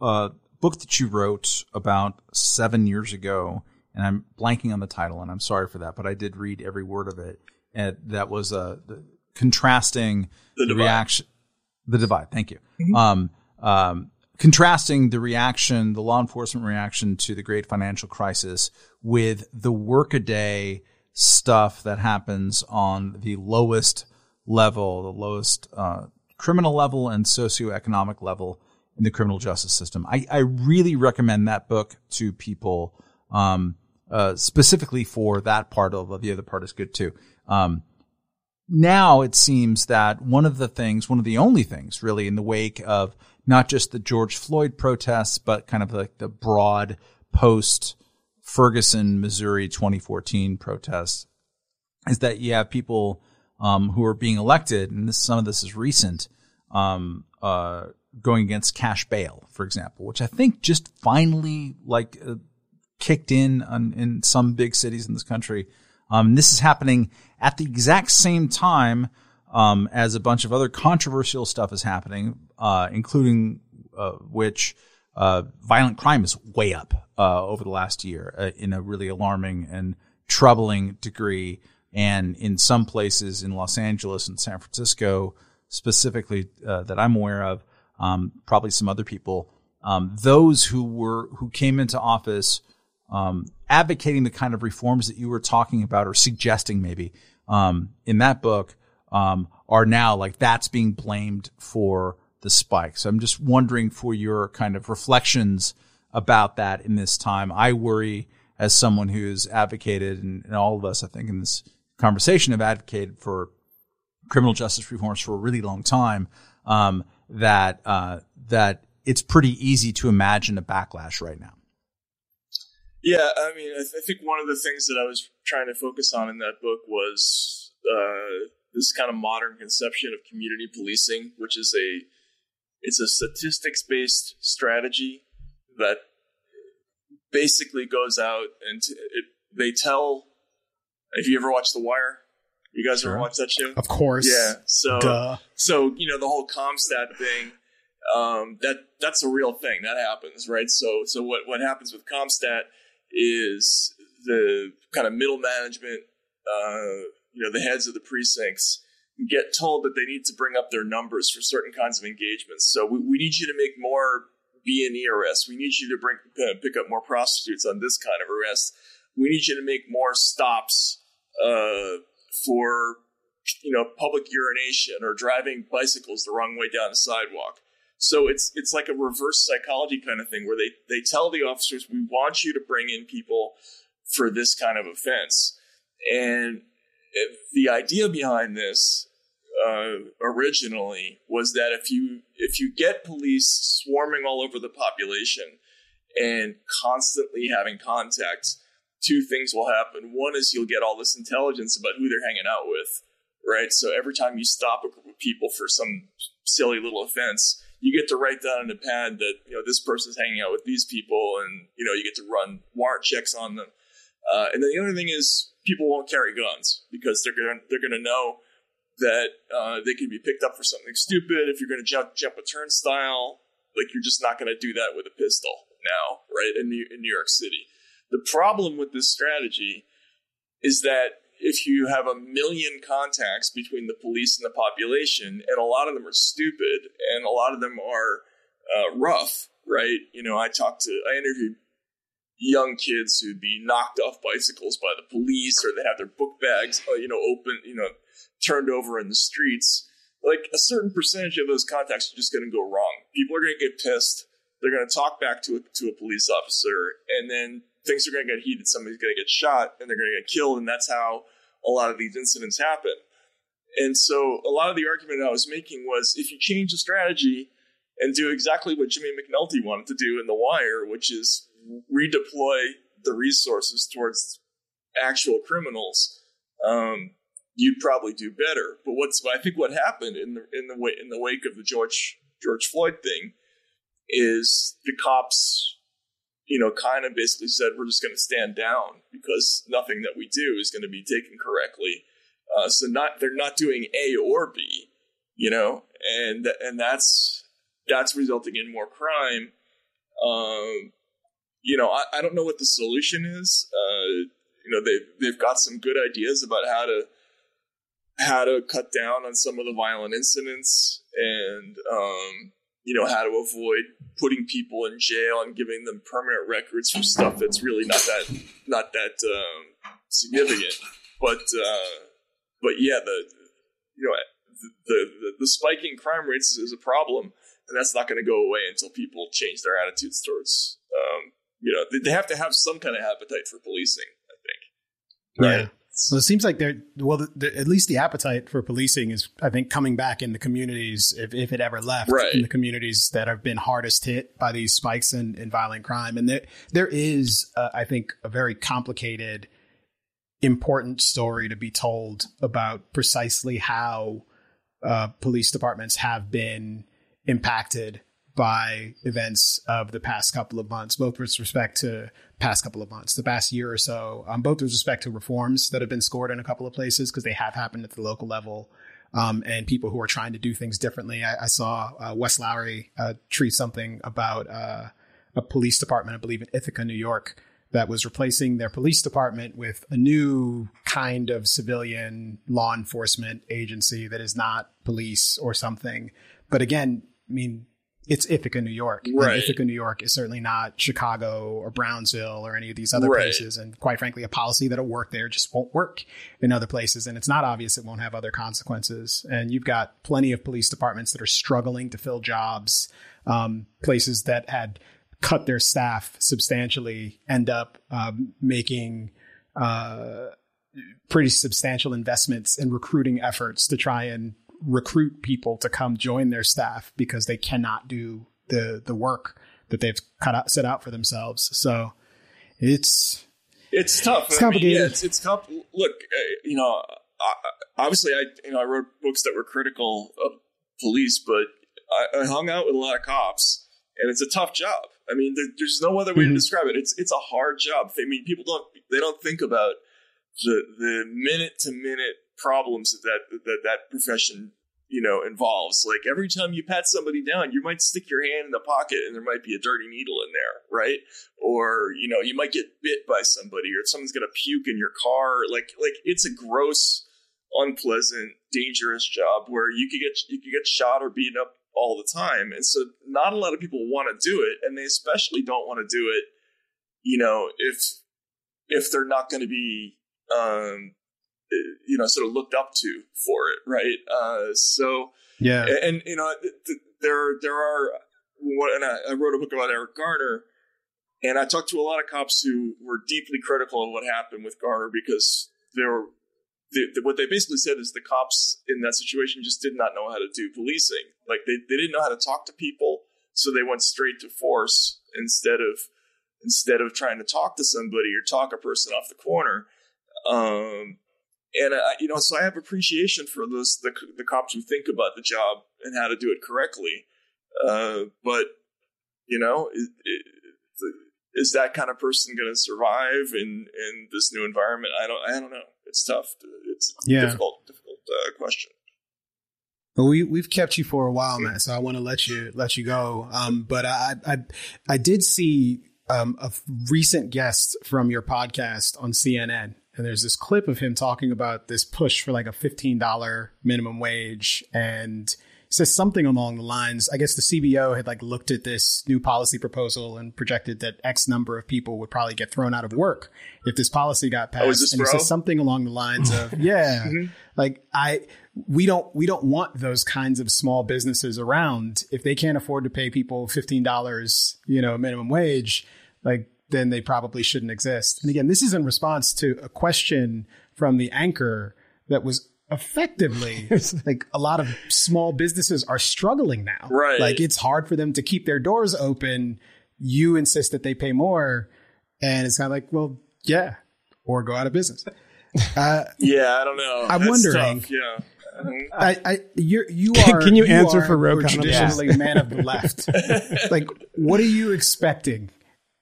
a, a book that you wrote about seven years ago, and I'm blanking on the title, and I'm sorry for that, but I did read every word of it, and that was uh, the, contrasting The Divide. reaction, the divide. Thank you. Um, um, contrasting the reaction, the law enforcement reaction to the great financial crisis with the workaday stuff that happens on the lowest level, the lowest uh, criminal level and socioeconomic level in the criminal justice system. I, I really recommend that book to people, um, uh, specifically for that part of the other part is good too. Um, now it seems that one of the things, one of the only things really in the wake of not just the George Floyd protests, but kind of like the broad post Ferguson, Missouri 2014 protests is that you have people um, who are being elected, and this, some of this is recent, um, uh, going against cash bail, for example, which I think just finally like uh, kicked in on, in some big cities in this country. Um, this is happening at the exact same time um, as a bunch of other controversial stuff is happening, uh, including uh, which uh, violent crime is way up uh, over the last year uh, in a really alarming and troubling degree. And in some places in Los Angeles and San Francisco, specifically that I'm aware of, um, probably some other people, um, those who were who came into office um, advocating the kind of reforms that you were talking about or suggesting maybe um, in that book um, are now like that's being blamed for the spike. So I'm just wondering for your kind of reflections about that in this time. I worry as someone who's advocated, and, and all of us, I think, in this conversation have advocated for criminal justice reforms for a really long time. Um, that uh, that it's pretty easy to imagine a backlash right now. Yeah, I mean, I, th- I think one of the things that I was trying to focus on in that book was uh, this kind of modern conception of community policing, which is a it's a statistics based strategy that basically goes out and t- it, they tell. If you ever watch The Wire, you guys ever watch that show? Of course. Yeah. So Duh. so you know the whole CompStat thing. Um, that that's a real thing that happens, right? So so what what happens with CompStat is the kind of middle management, uh, you know, the heads of the precincts get told that they need to bring up their numbers for certain kinds of engagements. So we, we need you to make more B and E arrests. We need you to bring uh, pick up more prostitutes on this kind of arrest. We need you to make more stops uh, for you know public urination or driving bicycles the wrong way down a sidewalk. So it's it's like a reverse psychology kind of thing where they they tell the officers we want you to bring in people for this kind of offense, and the idea behind this uh, originally was that if you if you get police swarming all over the population and constantly having contact, two things will happen. One is you'll get all this intelligence about who they're hanging out with, right? So every time you stop a group of people for some silly little offense, you get to write down in a pad that you know this person's hanging out with these people, and you know you get to run warrant checks on them. Uh, and then the other thing is people won't carry guns because they're gonna they're gonna know that uh, they can be picked up for something stupid. If you're gonna jump jump a turnstile, like you're just not gonna do that with a pistol now, right? In New, in New York City, the problem with this strategy is that if you have a million contacts between the police and the population, and a lot of them are stupid, and a lot of them are uh, rough, right? You know, I talked to, I interviewed young kids who'd be knocked off bicycles by the police, or they have their book bags, uh, you know, open, you know, turned over in the streets. Like a certain percentage of those contacts are just going to go wrong. People are going to get pissed. They're going to talk back to a, to a police officer, and then things are going to get heated. Somebody's going to get shot, and they're going to get killed, and that's how a lot of these incidents happen. And so, a lot of the argument I was making was, if you change the strategy, and do exactly what Jimmy McNulty wanted to do in The Wire, which is redeploy the resources towards actual criminals, um, you'd probably do better. But what's I think what happened in the in the way in the wake of the George George Floyd thing is the cops, you know, kind of basically said we're just going to stand down because nothing that we do is going to be taken correctly. Uh, so not they're not doing A or B, you know, and and that's that's resulting in more crime. Um, you know, I, I don't know what the solution is. Uh, you know, they've they've got some good ideas about how to how to cut down on some of the violent incidents and um, you know how to avoid putting people in jail and giving them permanent records for stuff that's really not that not that um, significant. But uh, but yeah, the you know the the, the spiking crime rates is a problem, and that's not going to go away until people change their attitudes towards um, you know they, have to have some kind of appetite for policing. I think. Yeah. So it seems like they're well. The, the, at least the appetite for policing is, I think, coming back in the communities, if, if it ever left, Right. in the communities that have been hardest hit by these spikes in, in violent crime. And there, there is, uh, I think, a very complicated, important story to be told about precisely how uh, police departments have been impacted by events of the past couple of months, both with respect to past couple of months, the past year or so, um, both with respect to reforms that have been scored in a couple of places because they have happened at the local level. Um, and people who are trying to do things differently. I, I saw uh, Wes Lowery uh, tweet something about uh, a police department, I believe in Ithaca, New York, that was replacing their police department with a new kind of civilian law enforcement agency that is not police or something. But again, I mean, it's Ithaca, New York. And Right. Ithaca, New York is certainly not Chicago or Brownsville or any of these other Right. places. And quite frankly, a policy that'll work there just won't work in other places. And it's not obvious it won't have other consequences. And you've got plenty of police departments that are struggling to fill jobs, um, places that had cut their staff substantially end up um, making uh, pretty substantial investments in recruiting efforts to try and recruit people to come join their staff because they cannot do the the work that they've cut out, set out for themselves. So it's It's tough. It's I mean, complicated. yeah, it's, it's tough. Look, uh, you know, I, obviously, I you know I wrote books that were critical of police, but I, I hung out with a lot of cops, and it's a tough job. I mean, there, there's no other way to Mhm. describe it. It's it's a hard job. I mean, people don't they don't think about the the minute to minute problems that that that, profession you know involves. Like every time you pat somebody down, you might stick your hand in the pocket, and there might be a dirty needle in there, right? or you know you might get bit by somebody or someone's going to puke in your car like like it's a gross unpleasant dangerous job where you could get you could get shot or beaten up all the time and so not a lot of people want to do it and they especially don't want to do it you know if if they're not going to be um you know sort of looked up to for it right? Uh so yeah. and, and, you know th- th- there there are what and I, I wrote a book about Eric Garner and I talked to a lot of cops who were deeply critical of what happened with Garner because they were what they basically said is the cops in that situation just did not know how to do policing. Like they, they didn't know how to talk to people so they went straight to force instead of instead of trying to talk to somebody or talk a person off the corner. Um and I, you know, so I have appreciation for those the, the cops who think about the job and how to do it correctly. Uh, but you know, is, is that kind of person going to survive in in this new environment? I don't. I don't know. It's tough. It's a Yeah. difficult, difficult uh, question. Well, we we've kept you for a while, Matt. So I want to let you let you go. Um, but I I I did see um, a recent guest from your podcast on CNN, and there's this clip of him talking about this push for like a fifteen dollar minimum wage, and says something along the lines. I guess the CBO had like looked at this new policy proposal and projected that X number of people would probably get thrown out of work if this policy got passed. Oh, is this and he says something along the lines of, "Yeah, mm-hmm. like I." we don't we don't want those kinds of small businesses around if they can't afford to pay people $15 you know minimum wage like then they probably shouldn't exist and again this is in response to a question from the anchor that was effectively like a lot of small businesses are struggling now. Right. Like it's hard for them to keep their doors open. You insist that they pay more. And it's kind of like, well, yeah, or go out of business. Uh, Yeah, I don't know. I'm That's wondering- tough, Yeah. I, I, you're, you Can- are. can you answer are- for Ro were Khanna? Traditionally, a man of the left. like, what are you expecting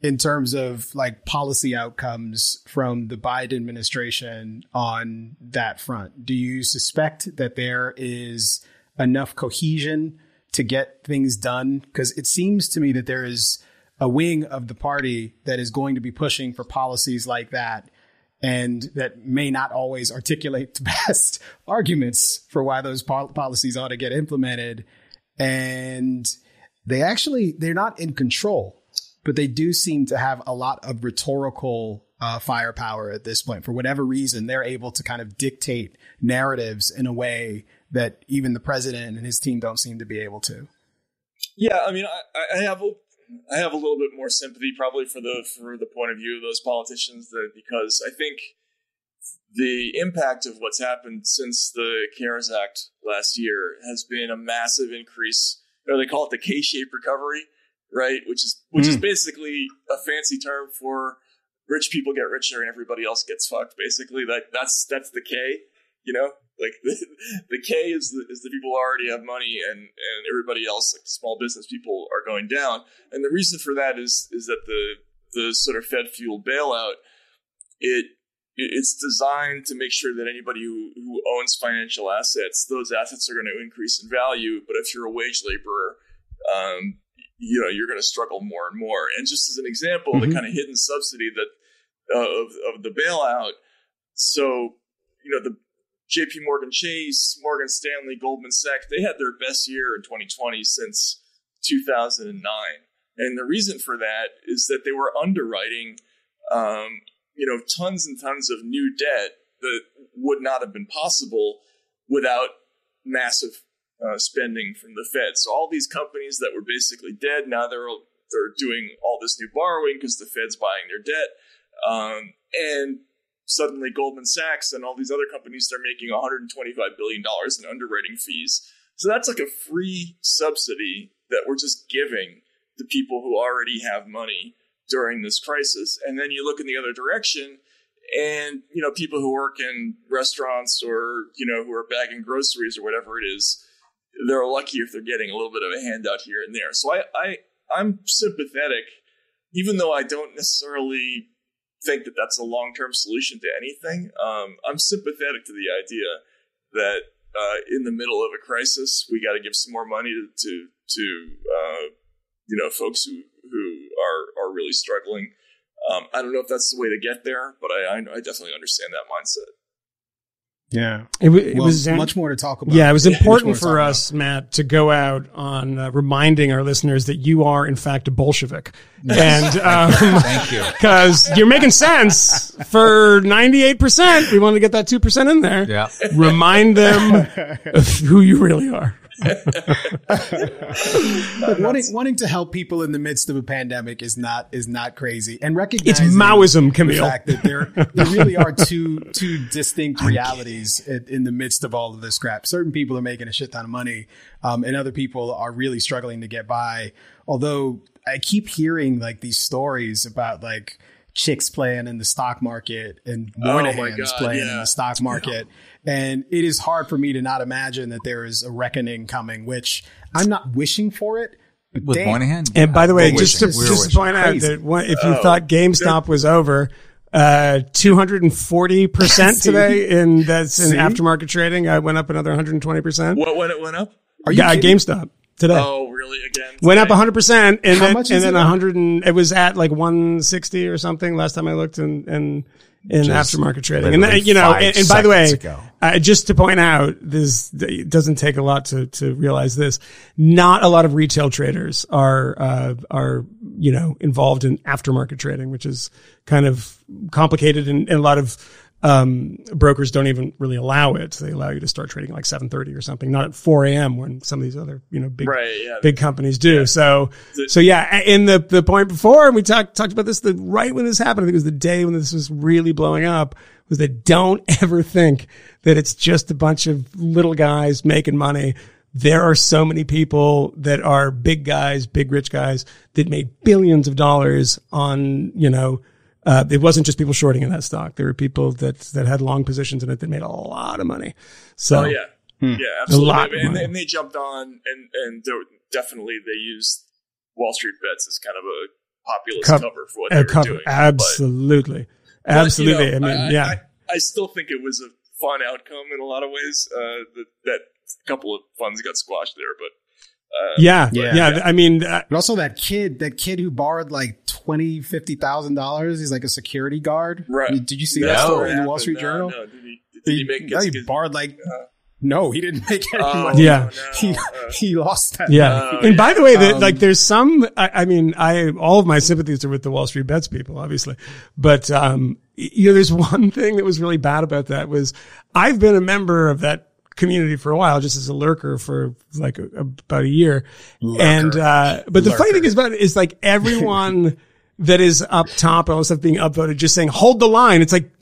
in terms of like policy outcomes from the Biden administration on that front? Do you suspect that there is enough cohesion to get things done? Because it seems to me that there is a wing of the party that is going to be pushing for policies like that and that may not always articulate the best arguments for why those pol- policies ought to get implemented. And they actually, they're not in control, but they do seem to have a lot of rhetorical uh, firepower at this point. For whatever reason, they're able to kind of dictate narratives in a way that even the president and his team don't seem to be able to. Yeah, I mean, I, I have a, I have a little bit more sympathy probably for the for the point of view of those politicians that because I think the impact of what's happened since the CARES Act last year has been a massive increase, or they call it the K-shaped recovery, right? Which is which is basically a fancy term for rich people get richer and everybody else gets fucked. Basically, like that's that's the K, you know. Like the, the K is the, is the people who already have money, and and everybody else, like small business people, are going down. And the reason for that is is that the the sort of Fed fueled bailout it it's designed to make sure that anybody who, who owns financial assets, those assets are going to increase in value. But if you're a wage laborer, um, you know you're going to struggle more and more. And just as an example, the kind of hidden subsidy that uh, of of the bailout. So you know the J.P. Morgan Chase, Morgan Stanley, Goldman Sachs, they had their best year in 2020 since 2009. And the reason for that is that they were underwriting, um, you know, tons and tons of new debt that would not have been possible without massive uh, spending from the Fed. So all these companies that were basically dead now they're they're doing all this new borrowing because the Fed's buying their debt, um, and suddenly Goldman Sachs and all these other companies they're making 125 billion dollars in underwriting fees. So that's like a free subsidy that we're just giving the people who already have money during this crisis. And then you look in the other direction and you know people who work in restaurants or you know who are bagging groceries or whatever it is they're lucky if they're getting a little bit of a handout here and there. So I, I I'm sympathetic, even though I don't necessarily think that that's a long term solution to anything. Um, I'm sympathetic to the idea that uh, in the middle of a crisis, we got to give some more money to to, to uh, you know folks who who are are really struggling. Um, I don't know if that's the way to get there, but I I, I definitely understand that mindset. Yeah. It, wa- it Well, was much more to talk about. Yeah, it was important for talk about. us, Matt, to go out on uh, reminding our listeners that you are, in fact, a Bolshevik. And um, Thank you. because you're making sense for 98%. We want to get that 2% in there. Yeah. Remind them of who you really are. But wanting, wanting to help people in the midst of a pandemic is not is not crazy, and recognizing Maoism, Kmele. the Kmele. fact that there there really are two two distinct realities in, in the midst of all of this crap. Certain people are making a shit ton of money, um, and other people are really struggling to get by. Although I keep hearing like these stories about like chicks playing in the stock market and Oh my Moynihan's God, playing in the stock market. And it is hard for me to not imagine that there is a reckoning coming, which I'm not wishing for it. But With damn, Moynihan. And by the way, We're just to. We're just to wishing. point out that one, if you thought GameStop was over, uh, 240% today in that's in See? aftermarket trading. I went up another 120%. What when it went up? Are you Yeah, kidding? GameStop today. Oh, really? Again? Went up 100% and How then, much and then it 100 and it was at like 160 or something last time I looked and, in, in Just aftermarket trading. And, that, you know, and, and by the way, uh, just to point out, this it doesn't take a lot to to realize this. Not a lot of retail traders are uh, are you know involved in aftermarket trading, which is kind of complicated, and, and a lot of um, brokers don't even really allow it. They allow you to start trading like seven thirty or something, not at four a.m. when some of these other you know big Right. Yeah. big companies do. So, so yeah, in the, the point before, and we talked, talked about this, the right when this happened, I think it was the day when this was really blowing up, was that don't ever think that it's just a bunch of little guys making money. There are so many people that are big guys, big rich guys that made billions of dollars on, you know, uh, it wasn't just people shorting in that stock. There were people that, that had long positions in it that made a lot of money. So Oh yeah, yeah, absolutely. lot of and, money. and they jumped on, and and there, were- definitely they used Wall Street bets as kind of a populist Cov- cover for what they were cover, doing. But- absolutely. but, you absolutely. know, I mean, yeah. I, I still think it was a fun outcome in a lot of ways. Uh, that, that couple of funds got squashed there, but uh, yeah, Yeah. yeah, I mean, uh, But also that kid, that kid who borrowed like twenty, fifty thousand dollars. He's like a security guard. Right. Did you see No, that story in the. Wall Street No, Journal? No, did he, did he make no, he his- borrowed like. No, he didn't make any Oh, money. Yeah. He uh, he lost that. Yeah. Oh, and by the way, that Um, like there's some, I, I mean, I, all of my sympathies are with the Wall Street bets people, obviously. But, um, you know, there's one thing that was really bad about that was I've been a member of that community for a while, just as a lurker for like a, about a year. And, uh, but the funny thing is about it is like everyone that is up top, and all stuff being upvoted, just saying, hold the line. It's like,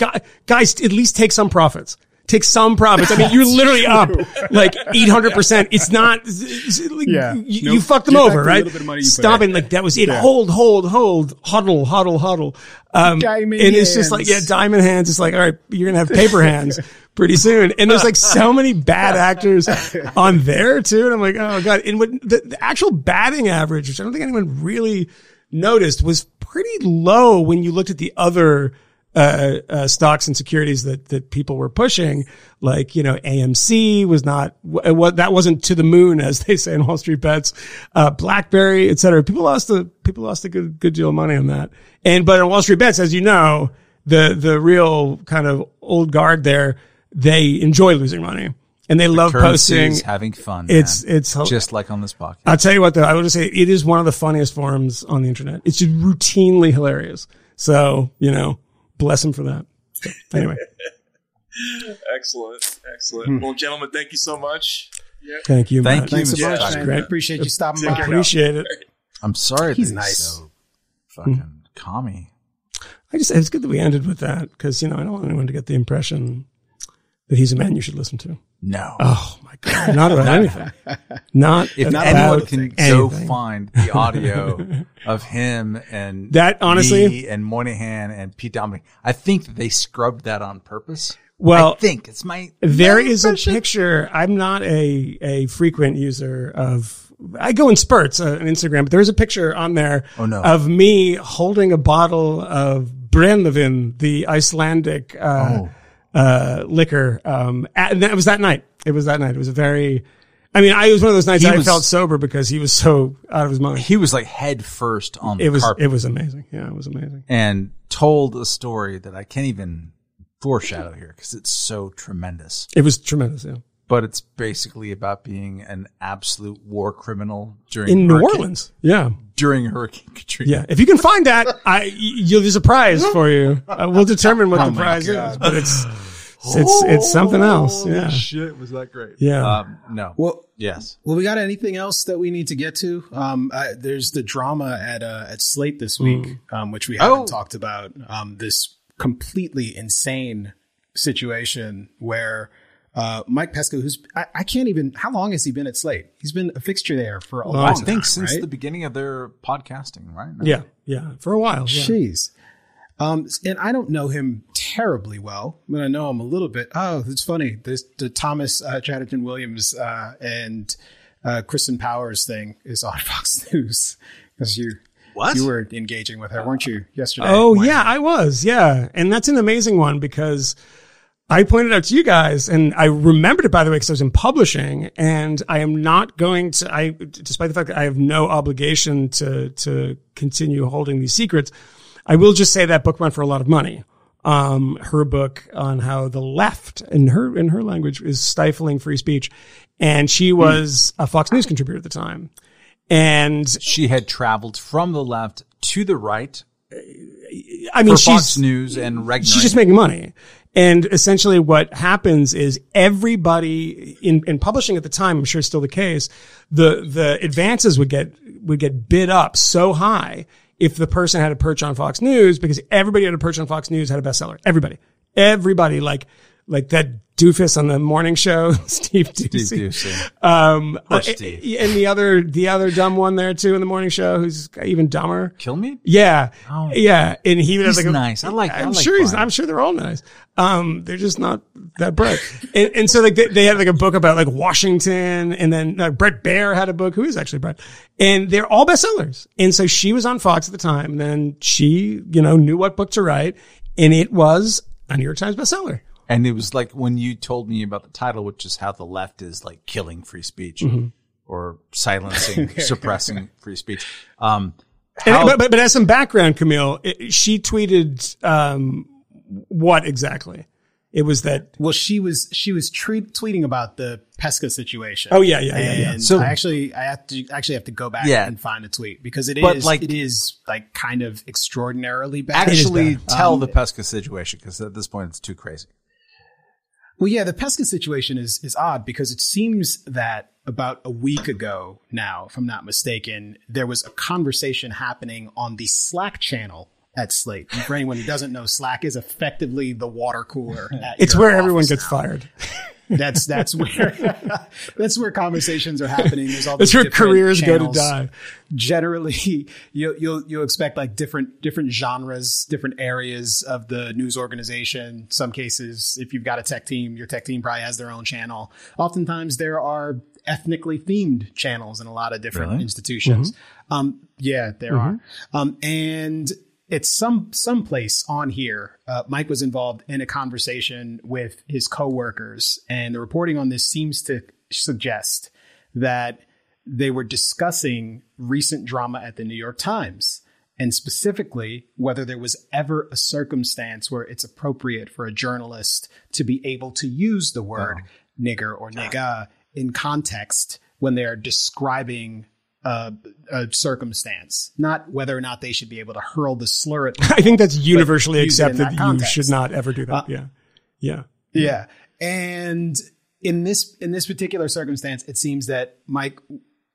guys, at least take some profits. Take some profits. I mean, you're literally up like 800%. It's not, it's like, Yeah. you, Nope. you fucked them Get over, right? little bit of money you put Stop it. Like that was it. Yeah. Hold, hold, hold, huddle, huddle, huddle. Um, Diamond and it's just like, yeah, diamond hands. It's like, all right, you're going to have paper hands pretty soon. And there's like so many bad actors on there too. And I'm like, oh God. And what the, the actual batting average, which I don't think anyone really noticed was pretty low when you looked at the other uh, uh, stocks and securities that that people were pushing, like you know AMC was not what that wasn't to the moon as they say in Wall Street bets, uh, BlackBerry, et cetera. People lost a people lost a good good deal of money on that. And but on Wall Street bets, as you know, the the real kind of old guard there, they enjoy losing money and they love posting. Having fun. It's man. it's just like on this podcast. I'll tell you what though, I would just say it is one of the funniest forums on the internet. It's just routinely hilarious. So, you know, bless him for that. So, anyway, excellent, excellent. Hmm. Well, gentlemen, thank you so much. Yeah. thank you. Thank Matt. you, Thanks so much, that's man. great. Appreciate you stopping by. Appreciate it. I'm sorry He's nice. so fucking commie. I just, it's good that we ended with that because, you know, I don't want anyone to get the impression that he's a man you should listen to. No. Oh my God. Not about anything. Not if about anyone can go find the audio of him and That, honestly- and Moynihan and Pete Dominick, I think that they scrubbed that on purpose. Well, I think it's my There my is a picture. I'm not a, a frequent user of, I go in spurts uh, on Instagram, but there's a picture on there Oh, no. of me holding a bottle of Brennivin, the Icelandic, uh, Oh. Uh, liquor. Um, at, and that was that night. It was that night. It was a very, I mean, I, it was one of those nights He I felt sober because he was so out of his mind. He was like head first on the It was, carpet it was amazing. Yeah, it was amazing. and told a story that I can't even foreshadow here because it's so tremendous. It was tremendous. Yeah. But it's basically about being an absolute war criminal during In New Orleans. Yeah. during Hurricane Katrina. Yeah, if you can find that, I you, there's a prize for you. Uh, we'll determine what the prize God. is, but it's it's it's something else. Holy Yeah, shit, was that great? Yeah. Um, no. Well, yes. Well, we got anything else that we need to get to? Um, uh, there's the drama at uh, at Slate this week, um, which we haven't Oh. talked about. Um, this completely insane situation where uh, Mike Pesca, who's I, I can't even how long has he been at Slate? He's been a fixture there for a Long long I time, think since right? the beginning of their podcasting, right? No. yeah, yeah. For a while. Yeah. Jeez. Um, and I don't know him terribly well, but I know him a little bit. Oh, it's funny. This the Thomas uh, Chatterton Williams uh, and uh, Kirsten Powers thing is on Fox News because you What? you were engaging with her, weren't you, yesterday? Oh When- yeah, I was. Yeah, and that's an amazing one because I pointed out to you guys, and I remembered it by the way because I was in publishing, and I am not going to. I, despite the fact that I have no obligation to to continue holding these secrets, I will just say that book went for a lot of money. Um, her book on how the left, in her in her language, is stifling free speech, and she was a Fox News contributor at the time, and She had traveled from the left to the right I mean, she's Fox News and Regnery. she's just making money. And essentially what happens is everybody in, in publishing at the time, I'm sure it's still the case, the, the advances would get, would get bid up so high if the person had a perch on Fox News because everybody had a perch on Fox News had a bestseller. Everybody. Everybody, like, like that doofus on the morning show, Steve Doocy. Steve Doocy. Um, uh, Steve. and the other, the other dumb one there too in the morning show, who's even dumber. Kilmeade? Yeah, Oh. yeah, and he was like, nice. I like- I I'm like sure he's. I'm sure they're all nice. Um, they're just not that bright. and, and so like they, they had like a book about like Washington, and then like Bret Baier had a book who is actually Brett, and they're all bestsellers. And so she was on Fox at the time. And then she, you know, knew what book to write, and it was a New York Times bestseller. And it was like when you told me about the title, which is how the left is like killing free speech Mm-hmm. or silencing, suppressing free speech. Um, And, how- but, but, but as some background, Kmele, it, she tweeted, um, what exactly? It was that, Well, she was she was treat, tweeting about the Pesca situation. oh yeah, yeah, yeah, yeah. So- I actually I have to actually have to go back Yeah. and find a tweet because it is But, like- it is like kind of extraordinarily bad. actually bad. tell Um, the Pesca situation because at this point it's too crazy. Well, yeah, the Pesca situation is is odd because it seems that about a week ago now, if I'm not mistaken, there was a conversation happening on the Slack channel at Slate. For anyone who doesn't know, Slack is effectively the water cooler. At It's where everyone gets now. fired. That's that's where that's where conversations are happening. There's all That's where careers go to die. Generally, you'll you'll you'll expect like different different genres, different areas of the news organization. Some cases, if you've got a tech team, your tech team probably has their own channel. Oftentimes, there are ethnically themed channels in a lot of different Really? institutions. Um, yeah, there are. Um, and it's some someplace on here. Uh, Mike was involved in a conversation with his coworkers, and the reporting on this seems to suggest that they were discussing recent drama at the New York Times, and specifically whether there was ever a circumstance where it's appropriate for a journalist to be able to use the word nigger or nigga in context when they're describing a, a circumstance, not whether or not they should be able to hurl the slur at I think that's universally use it in accepted that that you should not ever do that. Uh, yeah. Yeah. Yeah. And in this in this particular circumstance, it seems that Mike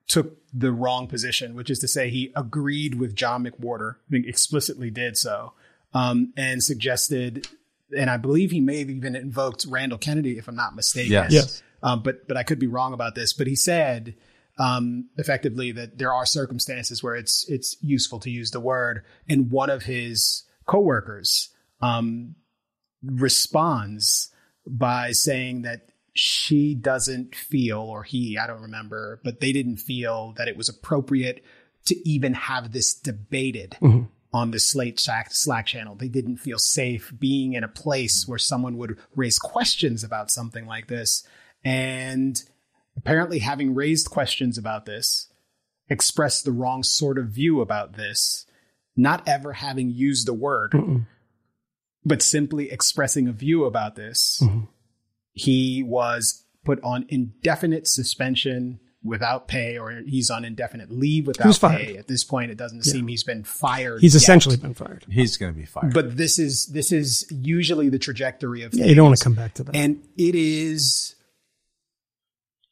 took the wrong position, which is to say he agreed with John McWhorter, I think explicitly did so, um, and suggested, and I believe he may have even invoked Randall Kennedy, if I'm not mistaken. Yes. Yes. Um, but but I could be wrong about this. But he said um, effectively that there are circumstances where it's it's useful to use the word, and one of his coworkers um, responds by saying that she doesn't feel, or he, I don't remember, but they didn't feel that it was appropriate to even have this debated on the Slate Slack, Slack channel. They didn't feel safe being in a place where someone would raise questions about something like this. And apparently, having raised questions about this, expressed the wrong sort of view about this, not ever having used the word, but simply expressing a view about this, mm-hmm. he was put on indefinite suspension without pay, or he's on indefinite leave without was pay. fired. At this point, it doesn't seem he's been fired. He's yet. essentially been fired. He's going to be fired. But this is this is usually the trajectory of Yeah, things. you don't want to come back to that. And it is,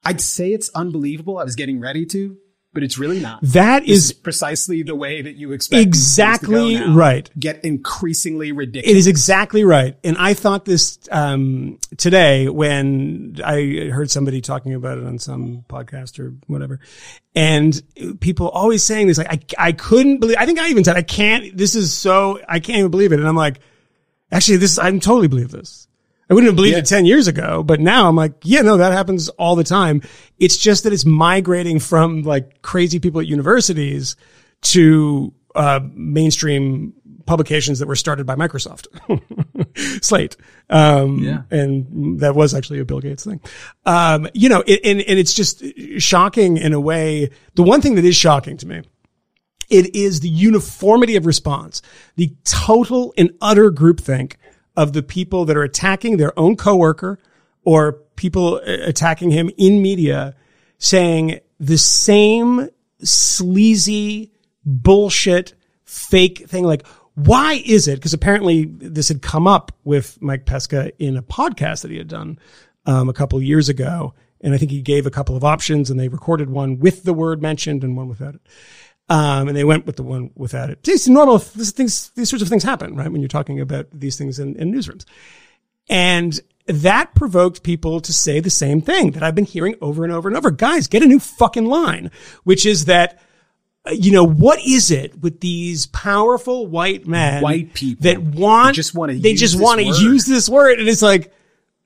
I'd say it's unbelievable. I was getting ready to, but it's really not. That is precisely the way that you expect exactly right. Get increasingly ridiculous. It is exactly right. And I thought this um, today when I heard somebody talking about it on some podcast or whatever. And people always saying this, like, I, I couldn't believe, I think I even said, I can't, this is so, I can't even believe it. And I'm like, actually, this, I totally believe this. I wouldn't have believed it 10 years ago, but now I'm like, yeah, no, that happens all the time. It's just that it's migrating from like crazy people at universities to, uh, mainstream publications that were started by Microsoft. Slate. Um, Yeah. and that was actually a Bill Gates thing. Um, you know, it, and, and it's just shocking in a way. The one thing that is shocking to me it is the uniformity of response, the total and utter groupthink of the people that are attacking their own coworker or people uh, attacking him in media saying the same sleazy bullshit fake thing. Like, why is it? Because apparently this had come up with Mike Pesca in a podcast that he had done um, a couple years ago. And I think he gave a couple of options and they recorded one with the word mentioned and one without it. Um, and they went with the one without it. It's normal. These things, these sorts of things happen, right? When you're talking about these things in, in newsrooms. And that provoked people to say the same thing that I've been hearing over and over and over. Guys, get a new fucking line, which is that, uh, you know, what is it with these powerful white men, White people that want, who just wanna they use just this want to word. use this word. And it's like,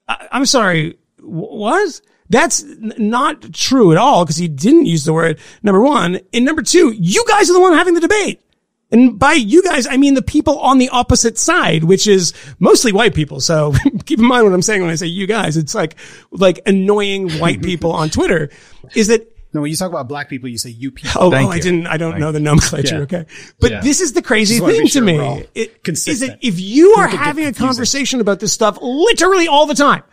I, I'm sorry, wh- what? That's n- not true at all because he didn't use the word, number one. And number two, you guys are the one having the debate. And by you guys, I mean the people on the opposite side, which is mostly white people. So keep in mind what I'm saying when I say you guys. It's like, like annoying white people on Twitter is that No, when you talk about black people, you say you people. Oh, Thank oh, I didn't. I don't know the nomenclature. Yeah. Okay, but Yeah. this is the crazy Just wanna thing sure to we're all me. It- Is that if you are People get having a conversation about this stuff literally all the time,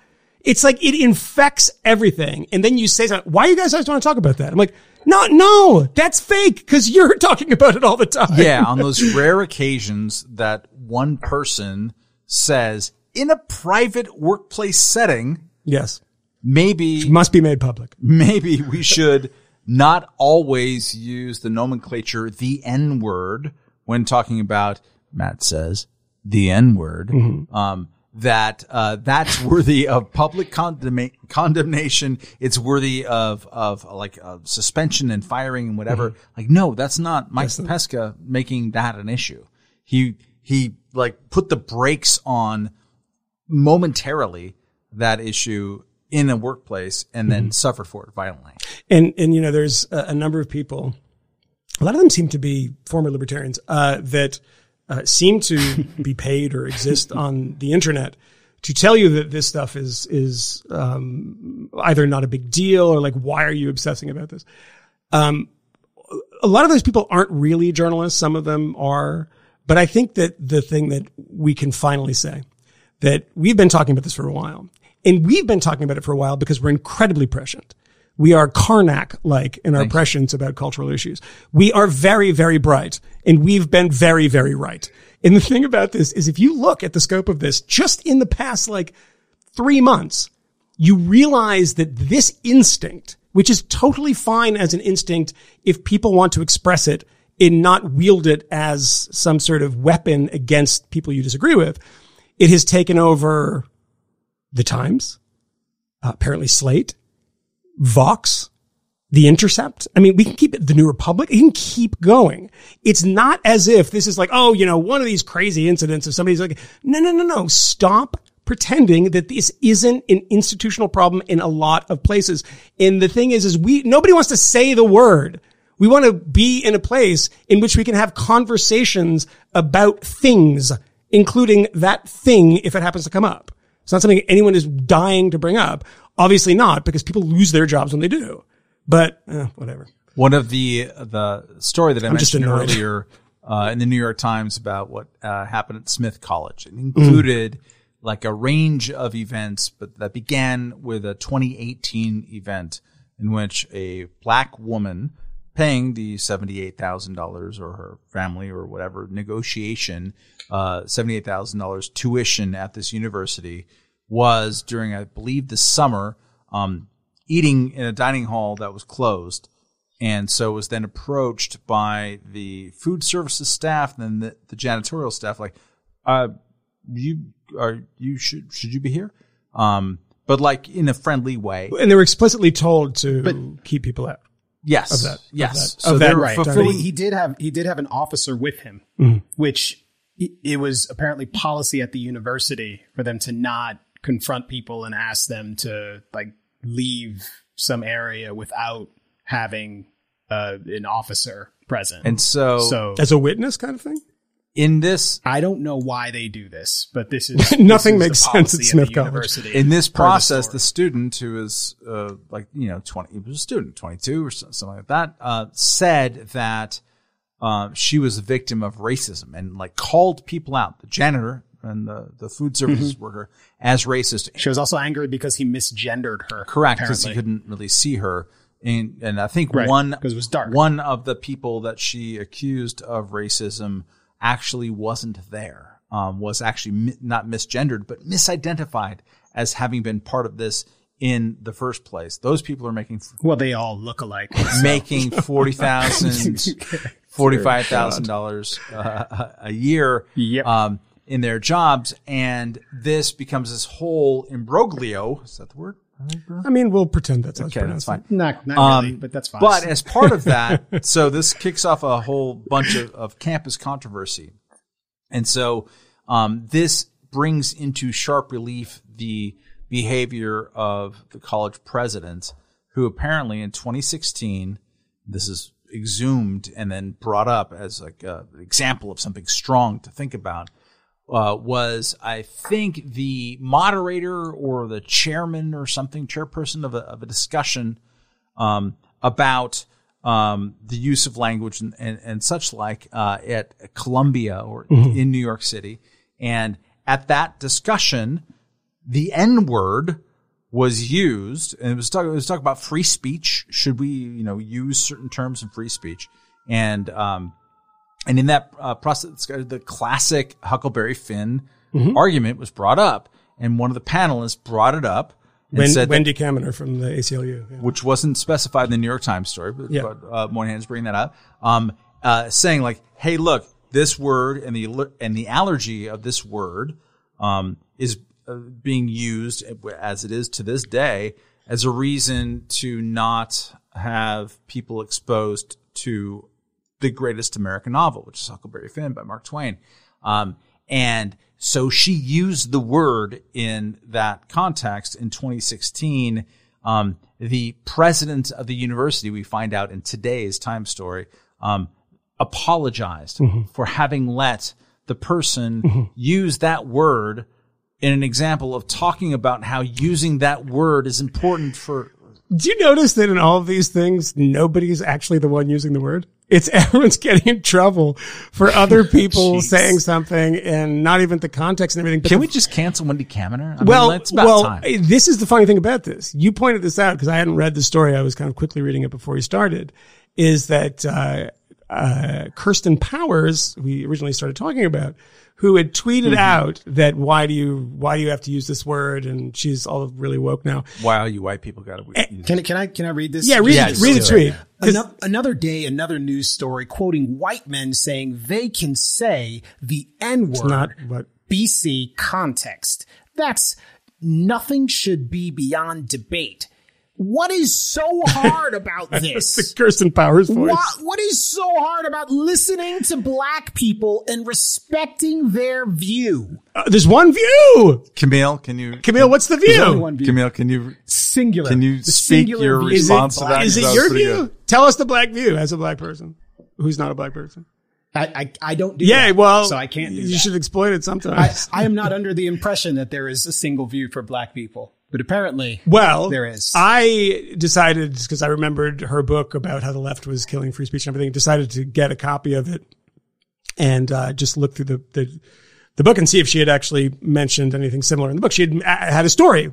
it's like it infects everything, and then you say something. Why you guys always want to talk about that? I'm like, no, no, that's fake because you're talking about it all the time. Yeah, on those rare occasions that one person says in a private workplace setting, Yes, maybe must be made public. maybe we should not always use the nomenclature the N word when talking about Matt says the N word. Um, that uh, that's worthy of public condemna- condemnation. It's worthy of of like uh, suspension and firing and whatever. Like, no, that's not Mike Pesca making that an issue. He he like put the brakes on momentarily that issue in a workplace and then suffered for it violently. And and you know, there's a, a number of people. A lot of them seem to be former libertarians uh, that uh, seem to be paid or exist on the internet to tell you that this stuff is is um, either not a big deal or like why are you obsessing about this? Um, a lot of those people aren't really journalists. Some of them are, but I think that the thing that we can finally say that we've been talking about this for a while and we've been talking about it for a while because we're incredibly prescient. We are Karnak like in our prescience about cultural issues. We are very, very bright and we've been very, very right. And the thing about this is if you look at the scope of this just in the past like three months, you realize that this instinct, which is totally fine as an instinct if people want to express it and not wield it as some sort of weapon against people you disagree with, it has taken over the Times, uh, apparently Slate, Vox, The Intercept. I mean, we can keep it, The New Republic. You can keep going. It's not as if this is like, oh, you know, one of these crazy incidents of somebody's like, no, no, no, no. Stop pretending that this isn't an institutional problem in a lot of places. And the thing is, is we, nobody wants to say the word. We want to be in a place in which we can have conversations about things, including that thing if it happens to come up. It's not something anyone is dying to bring up. Obviously not, because people lose their jobs when they do. But eh, whatever. One of the the story that I I'm mentioned earlier uh, in the New York Times about what uh, happened at Smith College. It included like a range of events, but that began with a 2018 event in which a black woman paying the $78,000 or her family or whatever negotiation, uh, $78,000 tuition at this university was during, I believe, the summer, um, eating in a dining hall that was closed. And so was then approached by the food services staff and then the, the janitorial staff, like, uh, you are, you should, should you be here? Um, but like in a friendly way. And they were explicitly told to keep people out. Yes. Of that- of yes. that- so of that they're right. But fulfilling, he, he did have he did have an officer with him, which it, it was apparently policy at the university for them to not confront people and ask them to like leave some area without having uh, an officer present. and so, so As a witness kind of thing? in this I don't know why they do this, but this is Nothing this is makes the sense at Smith College. University. in this per the process, the student who is uh, like you know twenty, he was a student, twenty two or something like that, uh, said that uh, she was a victim of racism and like called people out, the janitor and the the food services worker, as racist. she was also angry because he misgendered her. Correct, because he couldn't really see her. And, and I think Right, one 'cause it was dark. one of the people that she accused of racism actually wasn't there. Um, was actually mi- not misgendered, but misidentified as having been part of this in the first place. Those people are making Well, they all look alike. making forty thousand, forty five thousand dollars uh, a year. Yep. Um, in their jobs, and this becomes this whole imbroglio. Is that the word? I mean, we'll pretend that's how Okay, that's pronounced. fine. Not, not Um, really, but that's fine. But as part of that, so this kicks off a whole bunch of, of campus controversy. And so um, this brings into sharp relief the behavior of the college president, who apparently in 2016, this is exhumed and then brought up as like an example of something strong to think about. Uh, was I think the moderator or the chairman or something, chairperson of a, of a discussion um, about um, the use of language and, and, and such like uh, at Columbia or in New York City. And at that discussion, the N word was used, and it was talk, it was talk about free speech. Should we, you know, use certain terms in free speech? And um, and in that uh, process, the classic Huckleberry Finn argument was brought up, and one of the panelists brought it up and Wen- said that- Wendy Kaminer from the ACLU. yeah. which wasn't specified in the New York Times story, but, Yeah. but uh, Moynihan's bringing that up, um, uh, saying like, "Hey, look, this word and the and the allergy of this word um, is uh, being used as it is to this day as a reason to not have people exposed to the greatest American novel, which is Huckleberry Finn by Mark Twain. Um, and so she used the word in that context in 2016. Um, the president of the university, we find out in today's Time story, um, apologized for having let the person use that word in an example of talking about how using that word is important for Do you notice that in all of these things, nobody's actually the one using the word? It's everyone's getting in trouble for other people saying something and not even the context and everything. But Can the- we just cancel Wendy Kaminer? I well, mean, well, time. this is the funny thing about this. You pointed this out because I hadn't read the story. I was kind of quickly reading it before we started. Is that uh, uh, Kirsten Powers, we originally started talking about, who had tweeted Mm-hmm. out that why do you why do you have to use this word? And she's all really woke now. Wow, you white people got to. can, I- can I can I read this? Yeah, read, Yeah, it, read the do tweet. 'Cause- Another day, another news story quoting white men saying they can say the N word. not what BC context. That's nothing should be beyond debate. What is so hard about this? the this? Kirsten Powers voice. What, what is so hard about listening to black people and respecting their view? Uh, there's one view. Kmele, can you? Kmele, what's the There's only view? one view. Kmele, can you? singular. Can you The speak your view. Is response it, to that? is it your view? good. Tell us the black view as a black person who's not a black person. I, I, I don't do Yeah, that, well, so I can't do You that. should exploit it I, sometimes. I am not under the impression that there is a single view for black people, but apparently well, there is. I decided because I remembered her book about how the left was killing free speech and everything. Decided to get a copy of it and uh, just look through the, the the book and see if she had actually mentioned anything similar in the book. She had uh, had a story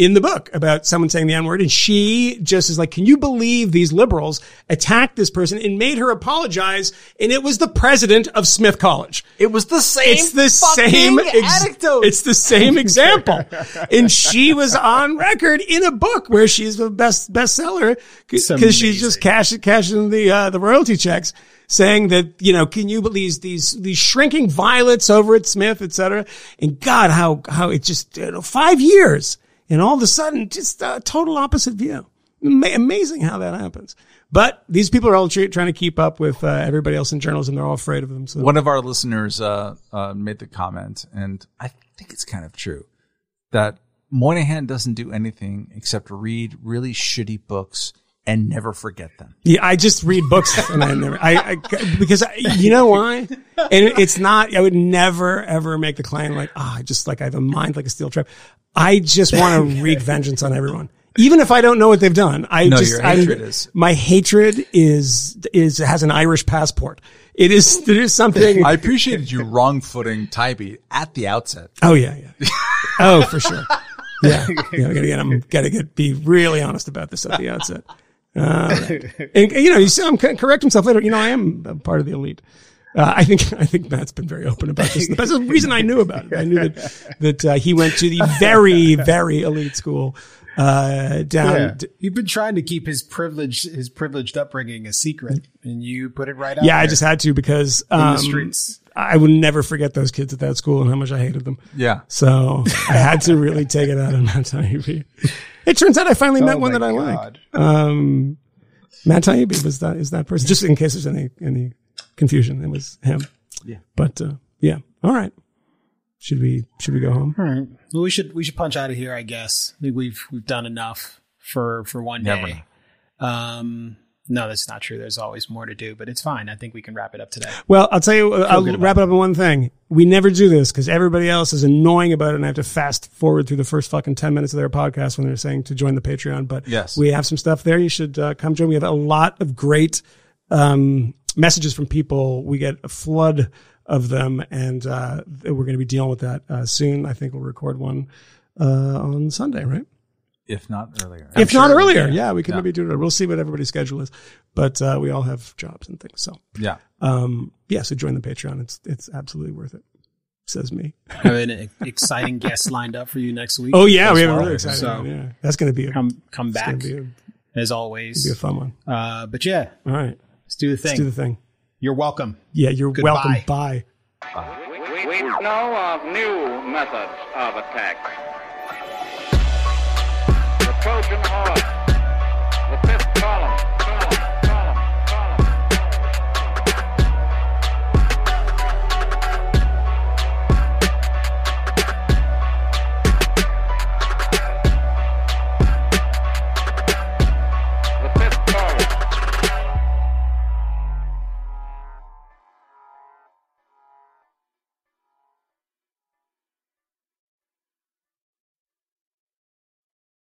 in the book about someone saying the N word, and she just is like, "Can you believe these liberals attacked this person and made her apologize?" And it was the president of Smith College. It was the same. It's the same ex- anecdote. It's the same example, and she was on record in a book where she's the best bestseller because she's just cashing cashing the uh, the royalty checks, saying that you know, can you believe these these these shrinking violets over at Smith, et cetera, and God, how how it just you know, five years, and all of a sudden, just a total opposite view. Amazing how that happens. But these people are all trying to keep up with uh, everybody else in journalism. They're all afraid of them. So One of our listeners uh, uh, made the comment, and I think it's kind of true, that Moynihan doesn't do anything except read really shitty books and never forget them. Yeah, I just read books and I never, I, I because I, you know why? And it's not, I would never ever make the claim like, ah, I just like I have a mind like a steel trap. I just want to wreak vengeance on everyone. Even if I don't know what they've done, I No, just, your I'm- hatred is- my hatred is, is, has an Irish passport. It is, there is something. I appreciated you wrong footing Taibbi at the outset. oh yeah, yeah. Oh, for sure. Yeah. yeah I gotta get, I'm gotta get, be really honest about this at the outset. Uh, and you know, you see him c- correct himself later. You know, I am a part of the elite. Uh, I think I think Matt's been very open about this. That's the reason I knew about it. I knew that that uh, he went to the very very elite school uh, down. Yeah. d- You've been trying to keep his privilege, his privileged upbringing a secret, and you put it right out. Yeah, I just had to because in um, the streets. I would never forget those kids at that school and how much I hated them. Yeah. So I had to really take it out on Matt Taibbi. It turns out I finally met one my that I God. like. Um, Matt Taibbi was that is that person? Just in case there's any any confusion, it was him. Yeah. But uh, yeah, all right. Should we should we go home? All right. Well, we should we should punch out of here. I guess I think we've we've done enough for for one Never. day. Um, no, that's not true. There's always more to do, but it's fine. I think we can wrap it up today. Well, I'll tell you. I'll wrap it up in one thing. We never do this because everybody else is annoying about it, and I have to fast forward through the first fucking ten minutes of their podcast when they're saying to join the Patreon. But Yes. we have some stuff there. You should uh, come join. We have a lot of great um, messages from people. We get a flood of them, and uh, we're going to be dealing with that uh, soon. I think we'll record one uh, on Sunday, right? If not earlier. if not earlier, yeah. yeah, we can Yeah. maybe do it. We'll see what everybody's schedule is, but uh, we all have jobs and things. So, Yeah. um, yeah, so join the Patreon. It's it's absolutely worth it. Says me. have an exciting guest lined up for you next week. Oh yeah, we have a really exciting. So one, yeah, that's going to be a, come come back gonna be a, be as always. a fun one. Uh, but yeah, All right, let's do the thing. let's do the thing. You're welcome. Yeah, you're Goodbye. welcome. Bye. We, we know of new methods of attack. The Trojan horse